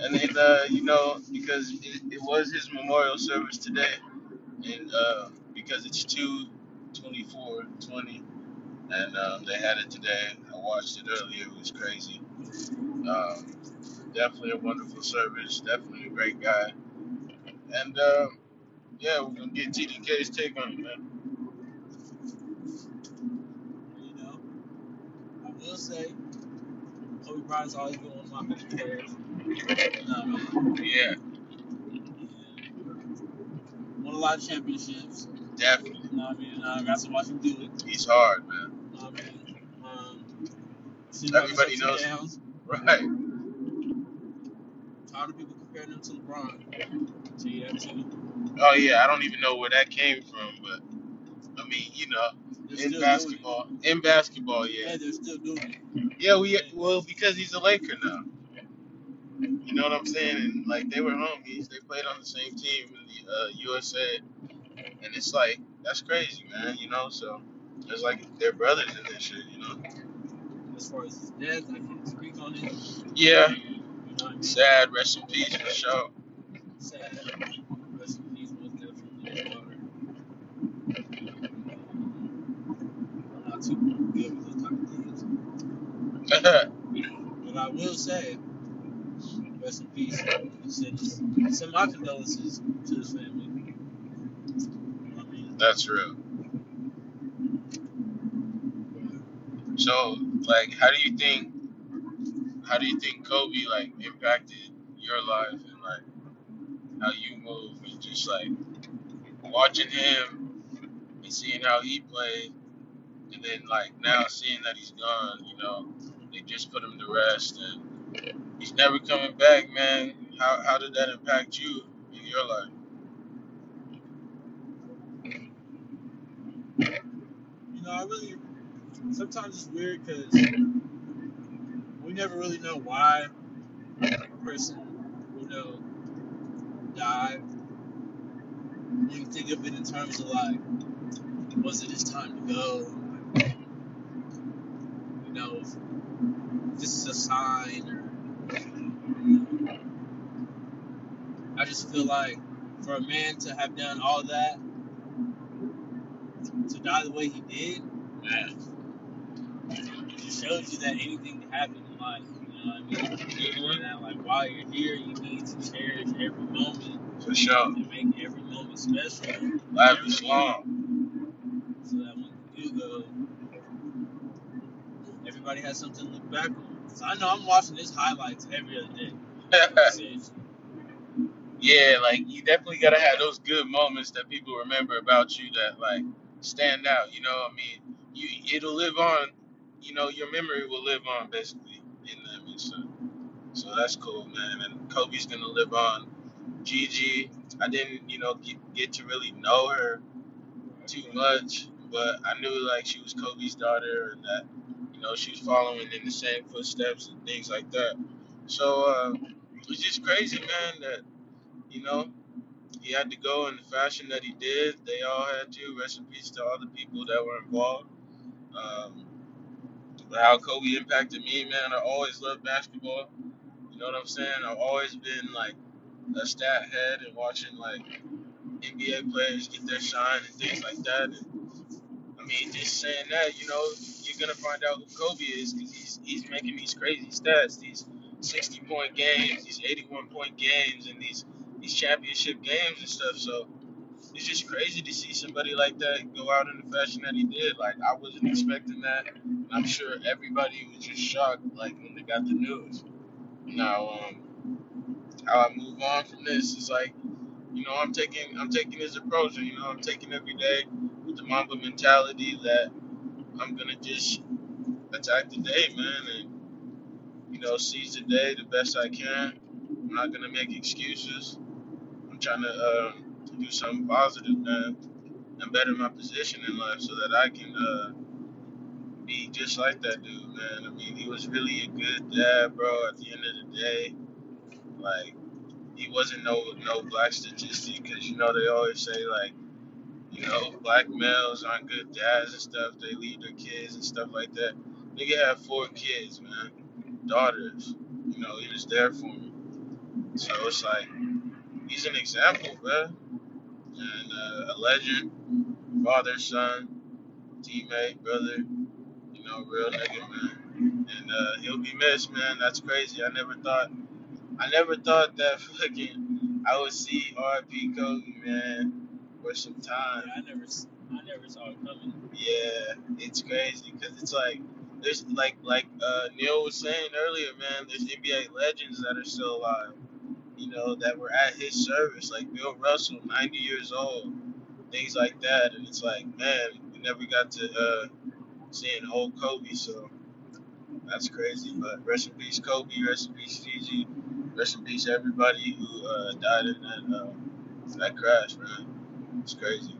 [SPEAKER 1] And then, uh, you know, because it, it was his memorial service today, and uh, because it's 2 24 20, and um, they had it today. I watched it earlier, it was crazy. Um, definitely a wonderful service, definitely a great guy. And um, yeah, we're going to get TDK's take on it, man.
[SPEAKER 7] You know, I will say, Kobe Bryant's always been one of my favorite players. You know what I mean?
[SPEAKER 1] Yeah,
[SPEAKER 7] And won a lot of championships.
[SPEAKER 1] Definitely.
[SPEAKER 7] You know what I mean? I got to watch him do it.
[SPEAKER 1] He's hard, man.
[SPEAKER 7] You know what I mean? Um, like
[SPEAKER 1] Everybody knows.
[SPEAKER 7] downs.
[SPEAKER 1] Right.
[SPEAKER 7] Tired of people comparing him to LeBron. Tell you that too.
[SPEAKER 1] Oh yeah, I don't even know where that came from, but I mean, you know,
[SPEAKER 7] They're
[SPEAKER 1] in basketball, in basketball, yeah,
[SPEAKER 7] Yeah, they're still doing it.
[SPEAKER 1] yeah, we well because he's a Laker now. You know what I'm saying? And like they were homies, they played on the same team in the uh, USA, and it's like that's crazy, man. You know, so it's like they're brothers in this shit, you know.
[SPEAKER 7] As far as his death, I can't speak on it.
[SPEAKER 1] Yeah,
[SPEAKER 7] You know I mean?
[SPEAKER 1] sad. Rest in peace for sure.
[SPEAKER 7] Sad. Rest in peace, most definitely. I'm not too good with those type of things. But I will say, rest in peace. Send, send my condolences to his family. You know what I mean?
[SPEAKER 1] That's real. So, like, how do you think? How do you think Kobe like impacted your life and like how you move and just like watching him and seeing how he played, and then like now seeing that he's gone, you know, they just put him to rest and he's never coming back, man. How how did that impact you in your life?
[SPEAKER 7] You know, I really. Sometimes it's weird because we never really know why a person, you know, died, you think of it in terms of like, was it his time to go? You know, this is a sign, or I just feel like for a man to have done all that, to die the way he did, it just shows you that anything can happen in life. You know what I mean? Mm-hmm. And that, like while you're here, you need to cherish every moment
[SPEAKER 1] For sure.
[SPEAKER 7] and make every moment special.
[SPEAKER 1] Life is long.
[SPEAKER 7] So that when you do go, everybody has something to look back on. So I know I'm watching his highlights every other day.
[SPEAKER 1] Yeah, like you definitely gotta have those good moments that people remember about you that like stand out. You know, I mean, you it'll live on. You know, your memory will live on basically in them, and so so that's cool, man. And Kobe's gonna live on. Gigi, I didn't, you know, get, get to really know her too much, but I knew like she was Kobe's daughter and that, you know, she was following in the same footsteps and things like that. So uh, it's just crazy, man, that you know he had to go in the fashion that he did. They all had to. Rest in peace to all the people that were involved. Um, how Kobe impacted me, man. I always loved basketball. You know what I'm saying? I've always been like a stat head and watching like NBA players get their shine and things like that. And, I mean, just saying that, you know, you're gonna find out who Kobe is because he's he's making these crazy stats, these 60 point games, these 81 point games, and these these championship games and stuff. So it's just crazy to see somebody like that go out in the fashion that he did. Like I wasn't expecting that. I'm sure everybody was just shocked, like when they got the news. Now, um, how I move on from this is like, you know, I'm taking I'm taking his approach. You know, I'm taking every day with the Mamba mentality that I'm gonna just attack the day, man, and you know, seize the day the best I can. I'm not gonna make excuses. I'm trying to uh, do something positive, man, and better my position in life so that I can uh, be just like that dude, man. I mean, he was really a good dad, bro. At the end of the day, like he wasn't no no black statistic because you know they always say like you know black males aren't good dads and stuff. They leave their kids and stuff like that. Nigga had four kids, man, daughters. You know, he was there for me. So it's like he's an example, bro, and uh, a legend, father, son, teammate, brother. You know, real nigga, man. And uh, he'll be missed, man. That's crazy. I never thought, I never thought that fucking I would see R.P. Kobe, man, for some time.
[SPEAKER 7] Yeah, I never, I never saw it coming.
[SPEAKER 1] Yeah, it's crazy because it's like there's like like uh, Neil was saying earlier, man. There's NBA legends that are still alive. You know that were at his service, like Bill Russell, 90 years old, things like that. And it's like, man, we never got to uh, seeing old Kobe, so that's crazy. But rest in peace, Kobe. Rest in peace, Gigi. Rest in peace, everybody who uh, died in that uh, that crash, man. It's crazy.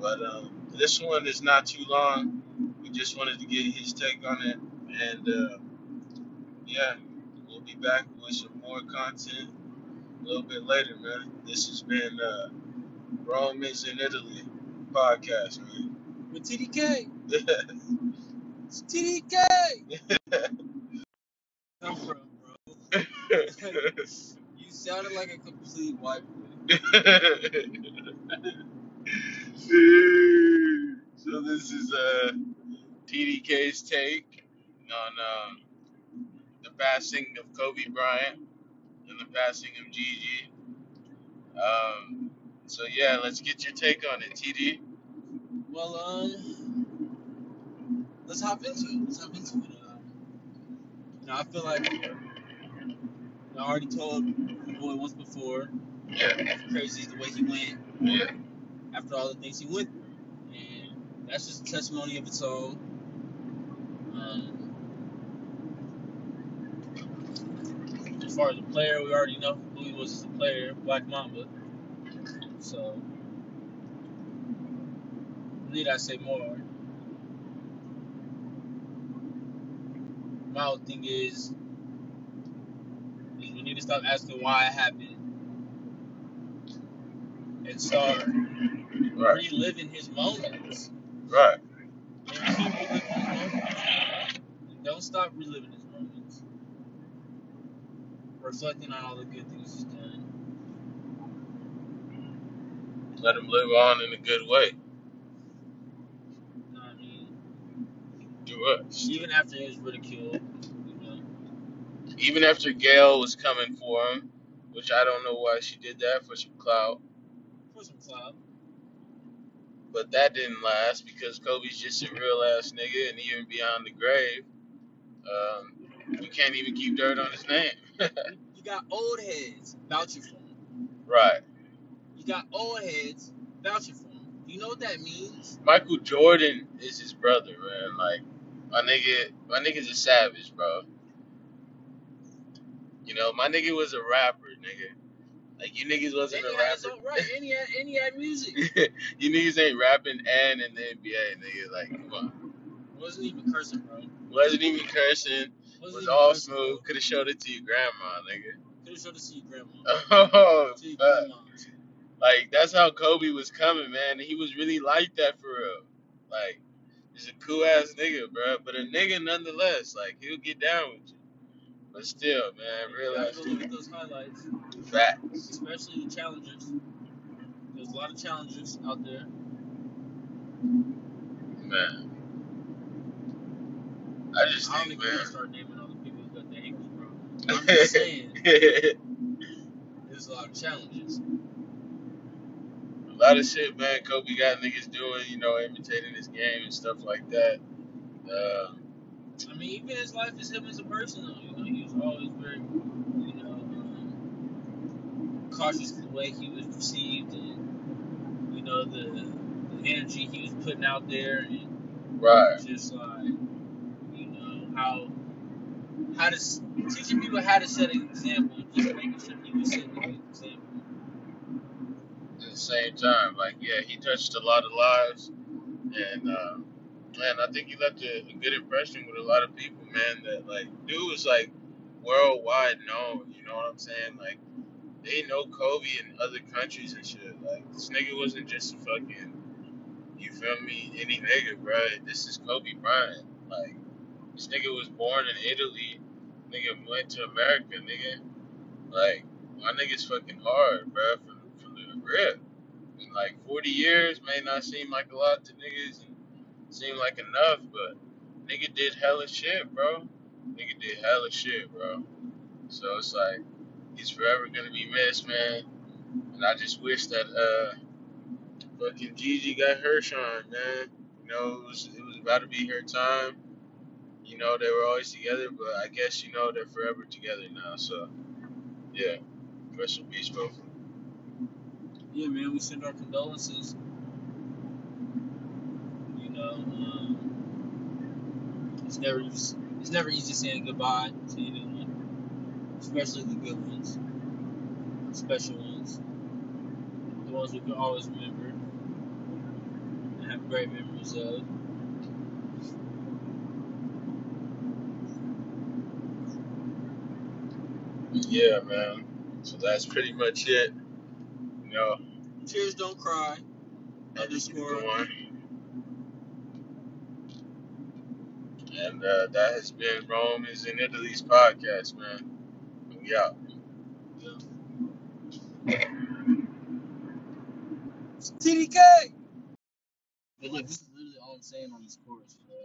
[SPEAKER 1] But um, this one is not too long. We just wanted to get his take on it, and uh, yeah, we'll be back with some more content a little bit later, man. This has been uh, Rome is in Italy podcast, man.
[SPEAKER 7] With TDK, it's TDK. Come from, bro. You sounded like a complete white boy.
[SPEAKER 1] so this is uh, TDK's take on um, passing of Kobe Bryant and the passing of Gigi. Um, so yeah, let's get your take on it, TD.
[SPEAKER 7] Well, um, let's hop into it. Let's hop into it. Um, you know, I feel like I already told the boy once before.
[SPEAKER 1] Yeah,
[SPEAKER 7] Crazy the way he went
[SPEAKER 1] yeah,
[SPEAKER 7] after all the things he went through, and that's just a testimony of its own. Um, as far as a player, we already know who he was as a player, Black Mamba. So, need I say more? My whole thing is, is we need to stop asking why it happened and start
[SPEAKER 1] Right.
[SPEAKER 7] reliving his moments.
[SPEAKER 1] Right.
[SPEAKER 7] And keep reliving his moments. And don't stop reliving his. Reflecting on all the good things he's done.
[SPEAKER 1] Let him live on in a good way.
[SPEAKER 7] You know what I mean?
[SPEAKER 1] Do what?
[SPEAKER 7] Even after he was ridiculed, you know.
[SPEAKER 1] Even after Gayle was coming for him, which I don't know why she did that for some clout,
[SPEAKER 7] For some clout.
[SPEAKER 1] but that didn't last because Kobe's just a real ass nigga, and even beyond the grave, um, you can't even keep dirt on his name.
[SPEAKER 7] You got old heads vouching for him.
[SPEAKER 1] right.
[SPEAKER 7] You got old heads vouching for him. You know what that means?
[SPEAKER 1] Michael Jordan is his brother, man. Like my nigga, my nigga's a savage, bro. You know, my nigga was a rapper, nigga. Like you niggas wasn't
[SPEAKER 7] And
[SPEAKER 1] a
[SPEAKER 7] he had his
[SPEAKER 1] rapper.
[SPEAKER 7] right, and he had, and he had music.
[SPEAKER 1] you niggas ain't rapping and in the NBA, nigga. Like, come on.
[SPEAKER 7] Wasn't even cursing, bro.
[SPEAKER 1] Wasn't even cursing. Was all smooth. Could have showed it to your grandma, nigga.
[SPEAKER 7] Could have showed it to your grandma.
[SPEAKER 1] Oh,
[SPEAKER 7] To your
[SPEAKER 1] fuck.
[SPEAKER 7] grandma.
[SPEAKER 1] Like that's how Kobe was coming, man. He was really like that for real. Like, he's a cool ass nigga, bro. But a nigga nonetheless. Like he'll get down with you. But still, man,
[SPEAKER 7] You
[SPEAKER 1] real
[SPEAKER 7] gotta go look at those highlights,
[SPEAKER 1] facts.
[SPEAKER 7] especially the challengers. There's a lot of challengers out there.
[SPEAKER 1] Man. I just
[SPEAKER 7] I don't
[SPEAKER 1] think,
[SPEAKER 7] think we're gonna
[SPEAKER 1] man.
[SPEAKER 7] start naming all the people who got their ankles broken. I'm just saying, there's a lot of challenges.
[SPEAKER 1] a lot of shit, man. Kobe got niggas doing, you know, imitating his game and stuff like that. Uh,
[SPEAKER 7] I mean, even his life is him as a person, though. You know, he was always very, you know, um, cautious of the way he was received and, you know, the, the energy he was putting out there and
[SPEAKER 1] right.
[SPEAKER 7] just like, you know, how how to teaching people how to set an example, just making sure people set setting a example.
[SPEAKER 1] At the same time, like, yeah, he touched a lot of lives, and uh, man, I think he left a, a good impression with a lot of people, man. That like, dude was like worldwide known. You know what I'm saying? Like, they know Kobe in other countries and shit. Like, this nigga wasn't just a fucking, you feel me, any nigga, bro. This is Kobe Bryant. Like, this nigga was born in Italy. Nigga went to America, nigga. Like, my nigga's fucking hard, bro, from, from the rip. And like 40 years may not seem like a lot to niggas and seem like enough, but nigga did hella shit, bro. Nigga did hella shit, bro. So it's like, he's forever gonna be missed, man. And I just wish that, uh, fucking Gigi got her shine, man. You know, it was, it was about to be her time. You know, they were always together, but I guess, you know, they're forever together now. So, yeah. Rest in peace, bro.
[SPEAKER 7] Yeah, man, we send our condolences. You know, um, it's never it's never easy saying goodbye to anyone, especially the good ones, special ones, the ones we can always remember and have great memories of.
[SPEAKER 1] Yeah, man. So that's pretty much it. You know,
[SPEAKER 7] Tears don't cry.
[SPEAKER 1] and just keep
[SPEAKER 7] Underscore.
[SPEAKER 1] going. And uh, that has been Rome is in Italy's podcast, man. We out. Yeah.
[SPEAKER 7] TDK. But look, this is literally all I'm saying on this chorus, bro.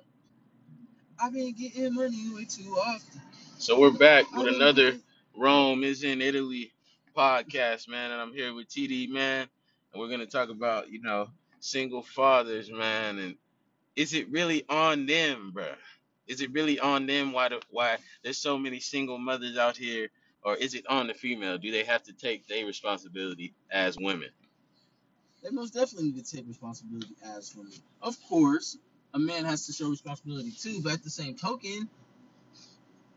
[SPEAKER 7] I've been getting money way too often.
[SPEAKER 1] So we're back
[SPEAKER 7] I've
[SPEAKER 1] with
[SPEAKER 7] been
[SPEAKER 1] another
[SPEAKER 7] getting-
[SPEAKER 1] Rome is in Italy podcast, man. And I'm here with TD, man. And we're going to talk about, you know, single fathers, man. And is it really on them, bruh? Is it really on them why the, why there's so many single mothers out here? Or is it on the female? Do they have to take their responsibility as women?
[SPEAKER 7] They most definitely need to take responsibility as women. Of course, a man has to show responsibility too, but at the same token,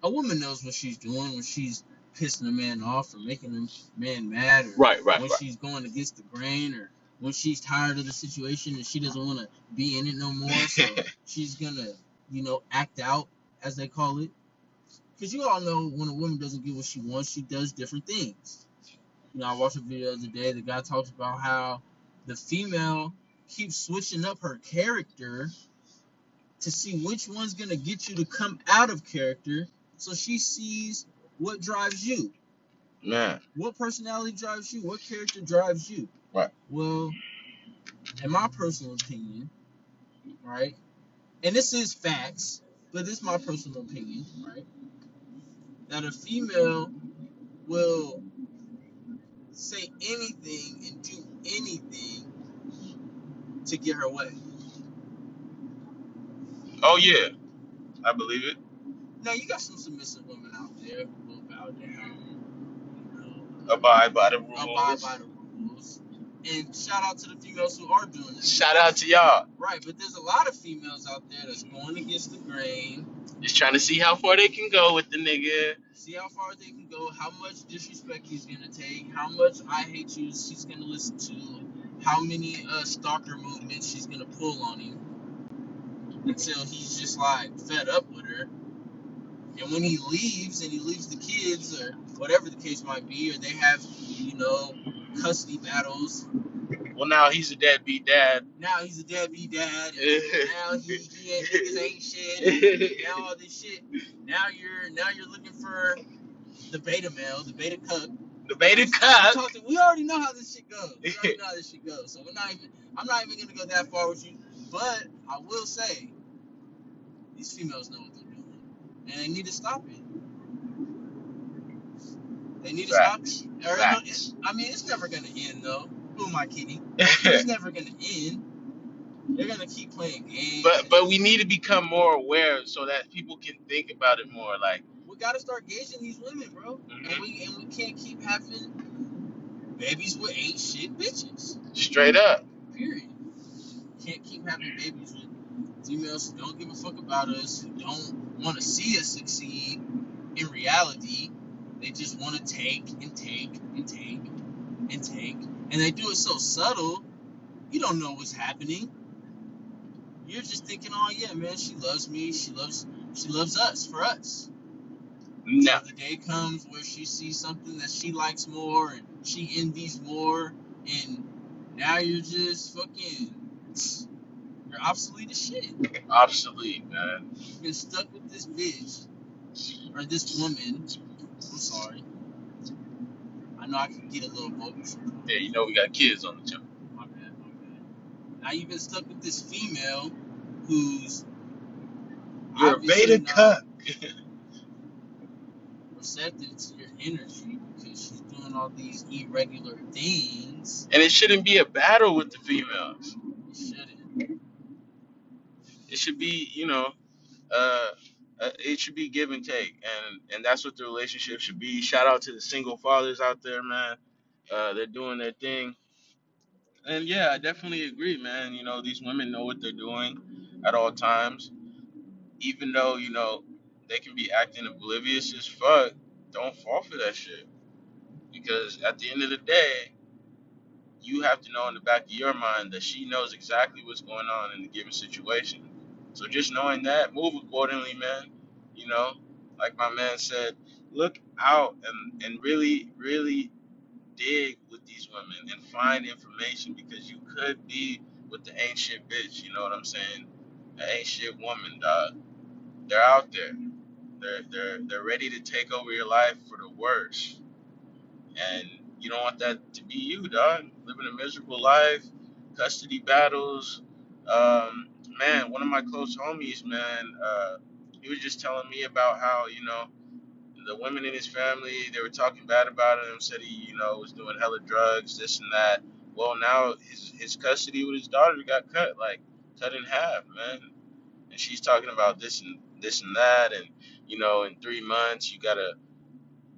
[SPEAKER 7] a woman knows what she's doing when she's pissing a man off or making a man mad or
[SPEAKER 1] Right, right,
[SPEAKER 7] when
[SPEAKER 1] right.
[SPEAKER 7] she's going against the grain or when she's tired of the situation and she doesn't want to be in it no more. So she's gonna, you know, act out as they call it. Because you all know when a woman doesn't get what she wants, she does different things. You know, I watched a video the other day. The guy talks about how the female keeps switching up her character to see which one's gonna get you to come out of character, so she sees what drives you.
[SPEAKER 1] Man,
[SPEAKER 7] What personality drives you? What character drives you?
[SPEAKER 1] Right.
[SPEAKER 7] Well, in my personal opinion, right, and this is facts, but this is my personal opinion, right, that a female will say anything and do anything to get her way.
[SPEAKER 1] oh yeah, I believe it.
[SPEAKER 7] Now you got some submissive women out there
[SPEAKER 1] Abide by the
[SPEAKER 7] abide
[SPEAKER 1] rules.
[SPEAKER 7] by the rules. And shout out to the females who are doing this.
[SPEAKER 1] Shout out to y'all.
[SPEAKER 7] Right, but there's a lot of females out there that's going against the grain.
[SPEAKER 1] Just trying to see how far they can go with the nigga.
[SPEAKER 7] See how far they can go, how much disrespect he's gonna take, how much I hate you she's gonna listen to, how many uh, stalker movements she's gonna pull on him until he's just like fed up with her. And when he leaves and he leaves the kids or whatever the case might be, or they have, you know, custody battles,
[SPEAKER 1] Well, now he's a deadbeat dad.
[SPEAKER 7] now he's a deadbeat dad, now he, he ain't niggas ain't shit, now all this shit. Now you're now you're looking for the beta male, the beta cup.
[SPEAKER 1] The beta cup.
[SPEAKER 7] we already know how this shit goes. We already know how this shit goes. So we're not even I'm not even gonna go that far with you. But I will say these females know what they're doing. And they need to stop it. They need to
[SPEAKER 1] Facts.
[SPEAKER 7] stop it. Or,
[SPEAKER 1] Facts.
[SPEAKER 7] I mean it's never gonna end though. Who am I kidding? It's never gonna end. They're gonna keep playing games.
[SPEAKER 1] but but we need to become more aware so that people can think about it more. Like,
[SPEAKER 7] we gotta start gauging these women, bro.
[SPEAKER 1] Mhm.
[SPEAKER 7] And we and we can't keep having babies with ain't shit bitches.
[SPEAKER 1] straight up.
[SPEAKER 7] Period. Can't keep having babies with females who don't give a fuck about us, who don't want to see us succeed. In reality, they just want to take and take and take and take, and they do it so subtle. You don't know what's happening. You're just thinking, oh yeah, man, she loves me. She loves, she loves us for us.
[SPEAKER 1] No.
[SPEAKER 7] Now the day comes where she sees something that she likes more and she envies more, and now you're just fucking you're obsolete as shit.
[SPEAKER 1] Obsolete, man.
[SPEAKER 7] You've been stuck with this bitch or this woman. I'm sorry. I know I can get a little sometimes.
[SPEAKER 1] Yeah, you know we got kids on the channel.
[SPEAKER 7] My bad, my bad. Now you've been stuck with this female who's
[SPEAKER 1] You're a
[SPEAKER 7] obviously
[SPEAKER 1] beta
[SPEAKER 7] not
[SPEAKER 1] cup.
[SPEAKER 7] receptive to your energy because she's doing all these irregular things.
[SPEAKER 1] And it shouldn't be a battle with the females.
[SPEAKER 7] You shouldn't.
[SPEAKER 1] It should be, you know, uh, uh, it should be give and take, and and that's what the relationship should be. Shout out to the single fathers out there, man. Uh, they're doing their thing, and yeah, I definitely agree, man. You know, these women know what they're doing at all times, even though you know they can be acting oblivious as fuck. Don't fall for that shit, because at the end of the day, you have to know in the back of your mind that she knows exactly what's going on in the given situation. So just knowing that, move accordingly, man. You know, like my man said, look out and, and really, really dig with these women and find information because you could be with the shit bitch. You know what I'm saying? An ain't shit woman, dog. They're out there. They're they're they're ready to take over your life for the worst. And you don't want that to be you, dog. Living a miserable life, custody battles. Um, man, one of my close homies, man, uh, he was just telling me about how, you know, the women in his family, they were talking bad about him, said he, you know, was doing hella drugs, this and that. Well, now his his custody with his daughter got cut, like cut in half, man. And she's talking about this and this and that, and you know, in three months you gotta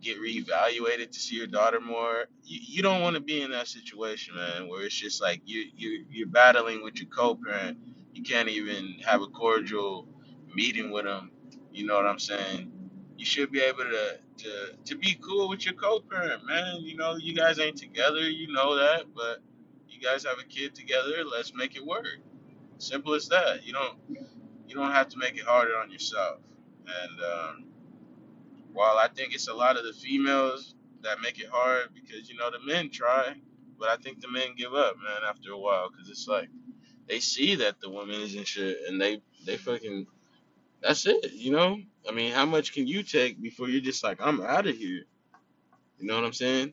[SPEAKER 1] get reevaluated to see your daughter more. You, you don't want to be in that situation, man, where it's just like you you you're battling with your co-parent. You can't even have a cordial meeting with them. You know what I'm saying? You should be able to to to be cool with your co-parent, man. You know, you guys ain't together, you know that, but you guys have a kid together. Let's make it work. Simple as that. You don't you don't have to make it harder on yourself. And um, while I think it's a lot of the females that make it hard because you know the men try, but I think the men give up, man, after a while because it's like they see that the woman isn't shit and they they fucking that's it, you know. I mean, how much can you take before you're just like I'm out of here? You know what I'm saying?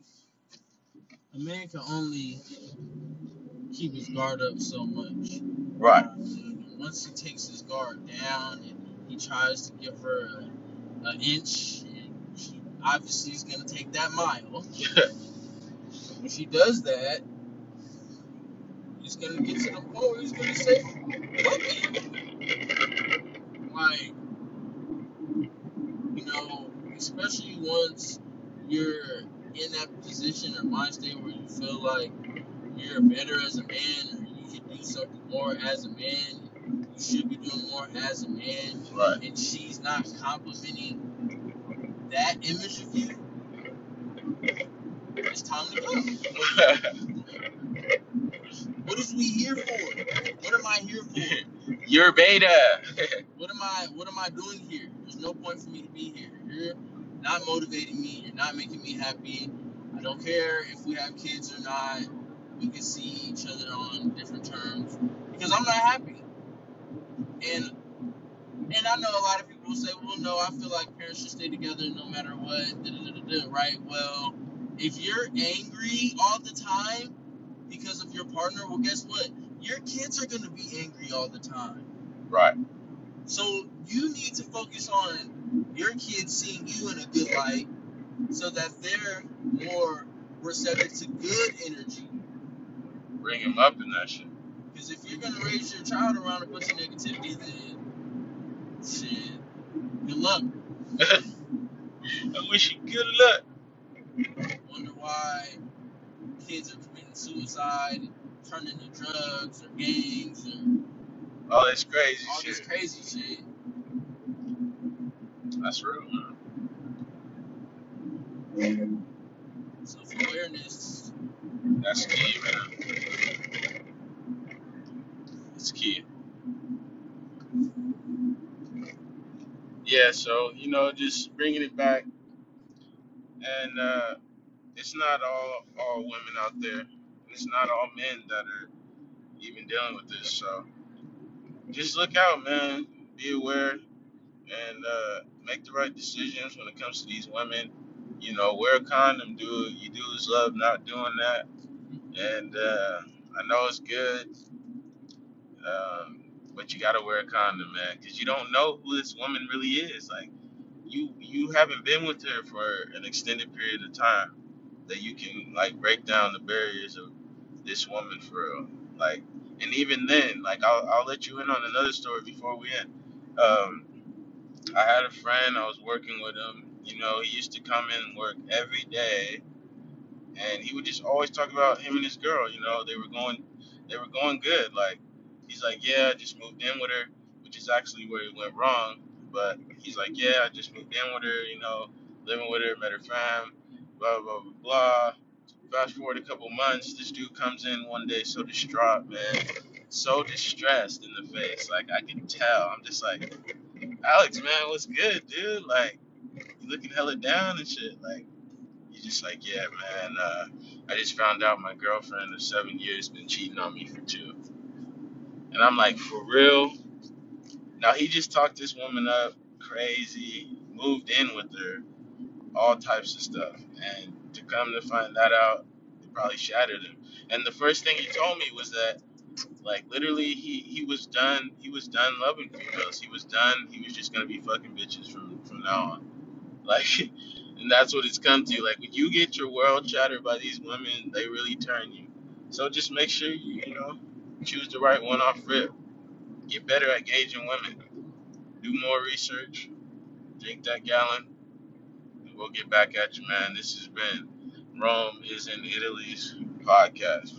[SPEAKER 7] A man can only keep his guard up so much.
[SPEAKER 1] Right.
[SPEAKER 7] Once he takes his guard down and he tries to give her an inch, obviously is going to take that mile. when she does that, he's going to get to the point where he's going to say, fuck. Like, you know, especially once you're in that position or mind state where you feel like you're better as a man or you should do something more as a man, you should be doing more as a man,
[SPEAKER 1] Right.
[SPEAKER 7] and she's not complimenting that image of you, it's time to go. What is we here for? What am I here for?
[SPEAKER 1] you're beta.
[SPEAKER 7] What am I what am I doing here? There's no point for me to be here. You're not motivating me, you're not making me happy. I don't care if we have kids or not. We can see each other on different terms. Because I'm not happy. And and I know a lot of people will say, well no, I feel like parents should stay together no matter what, da, da, da, da, da, right? Well, if you're angry all the time because of your partner, well guess what? Your kids are gonna be angry all the time.
[SPEAKER 1] right.
[SPEAKER 7] So you need to focus on your kids seeing you in a good light so that they're more receptive to good energy.
[SPEAKER 1] Bring them up in that shit.
[SPEAKER 7] Because if you're gonna raise your child around a bunch of negativity, then shit, good luck.
[SPEAKER 1] I wish you good luck.
[SPEAKER 7] Wonder why kids are committing suicide, turning to drugs or gangs or
[SPEAKER 1] All this crazy
[SPEAKER 7] all
[SPEAKER 1] shit.
[SPEAKER 7] this crazy shit.
[SPEAKER 1] That's real, man.
[SPEAKER 7] Self awareness.
[SPEAKER 1] That's key, man. It's key. Yeah, so you know, just bringing it back, and uh, it's not all all women out there. It's not all men that are even dealing with this. So just look out, man. Be aware and uh, make the right decisions when it comes to these women. You know, wear a condom. Do you do is love not doing that. And uh, I know it's good, um, but you gotta wear a condom, man, because you don't know who this woman really is. Like, you you haven't been with her for an extended period of time that you can like break down the barriers of this woman for real. Like, and even then, like I'll I'll let you in on another story before we end. Um, I had a friend. I was working with him. You know, he used to come in and work every day and he would just always talk about him and his girl. You know, they were going, they were going good. Like he's like, yeah, I just moved in with her, which is actually where it went wrong. But he's like, yeah, I just moved in with her. You know, living with her, met her fam, blah blah blah blah. Fast forward a couple months, this dude comes in one day so distraught, man, so distressed in the face. Like I can tell. I'm just like, Alex, man, what's good, dude? Like you looking hella down and shit. Like you just like, yeah, man. Uh, I just found out my girlfriend of seven years been cheating on me for two, and I'm like, for real? Now he just talked this woman up, crazy, moved in with her, all types of stuff, and to come to find that out, it probably shattered him. And the first thing he told me was that, like, literally, he he was done. He was done loving females. He was done. He was just gonna be fucking bitches from from now on. Like, and that's what it's come to. Like when you get your world shattered by these women, they really turn you. So just make sure you, you know, choose the right one off rip. Get better at gauging women. Do more research. Drink that gallon. And we'll get back at you, man. This has been Rome is in Italy's podcast.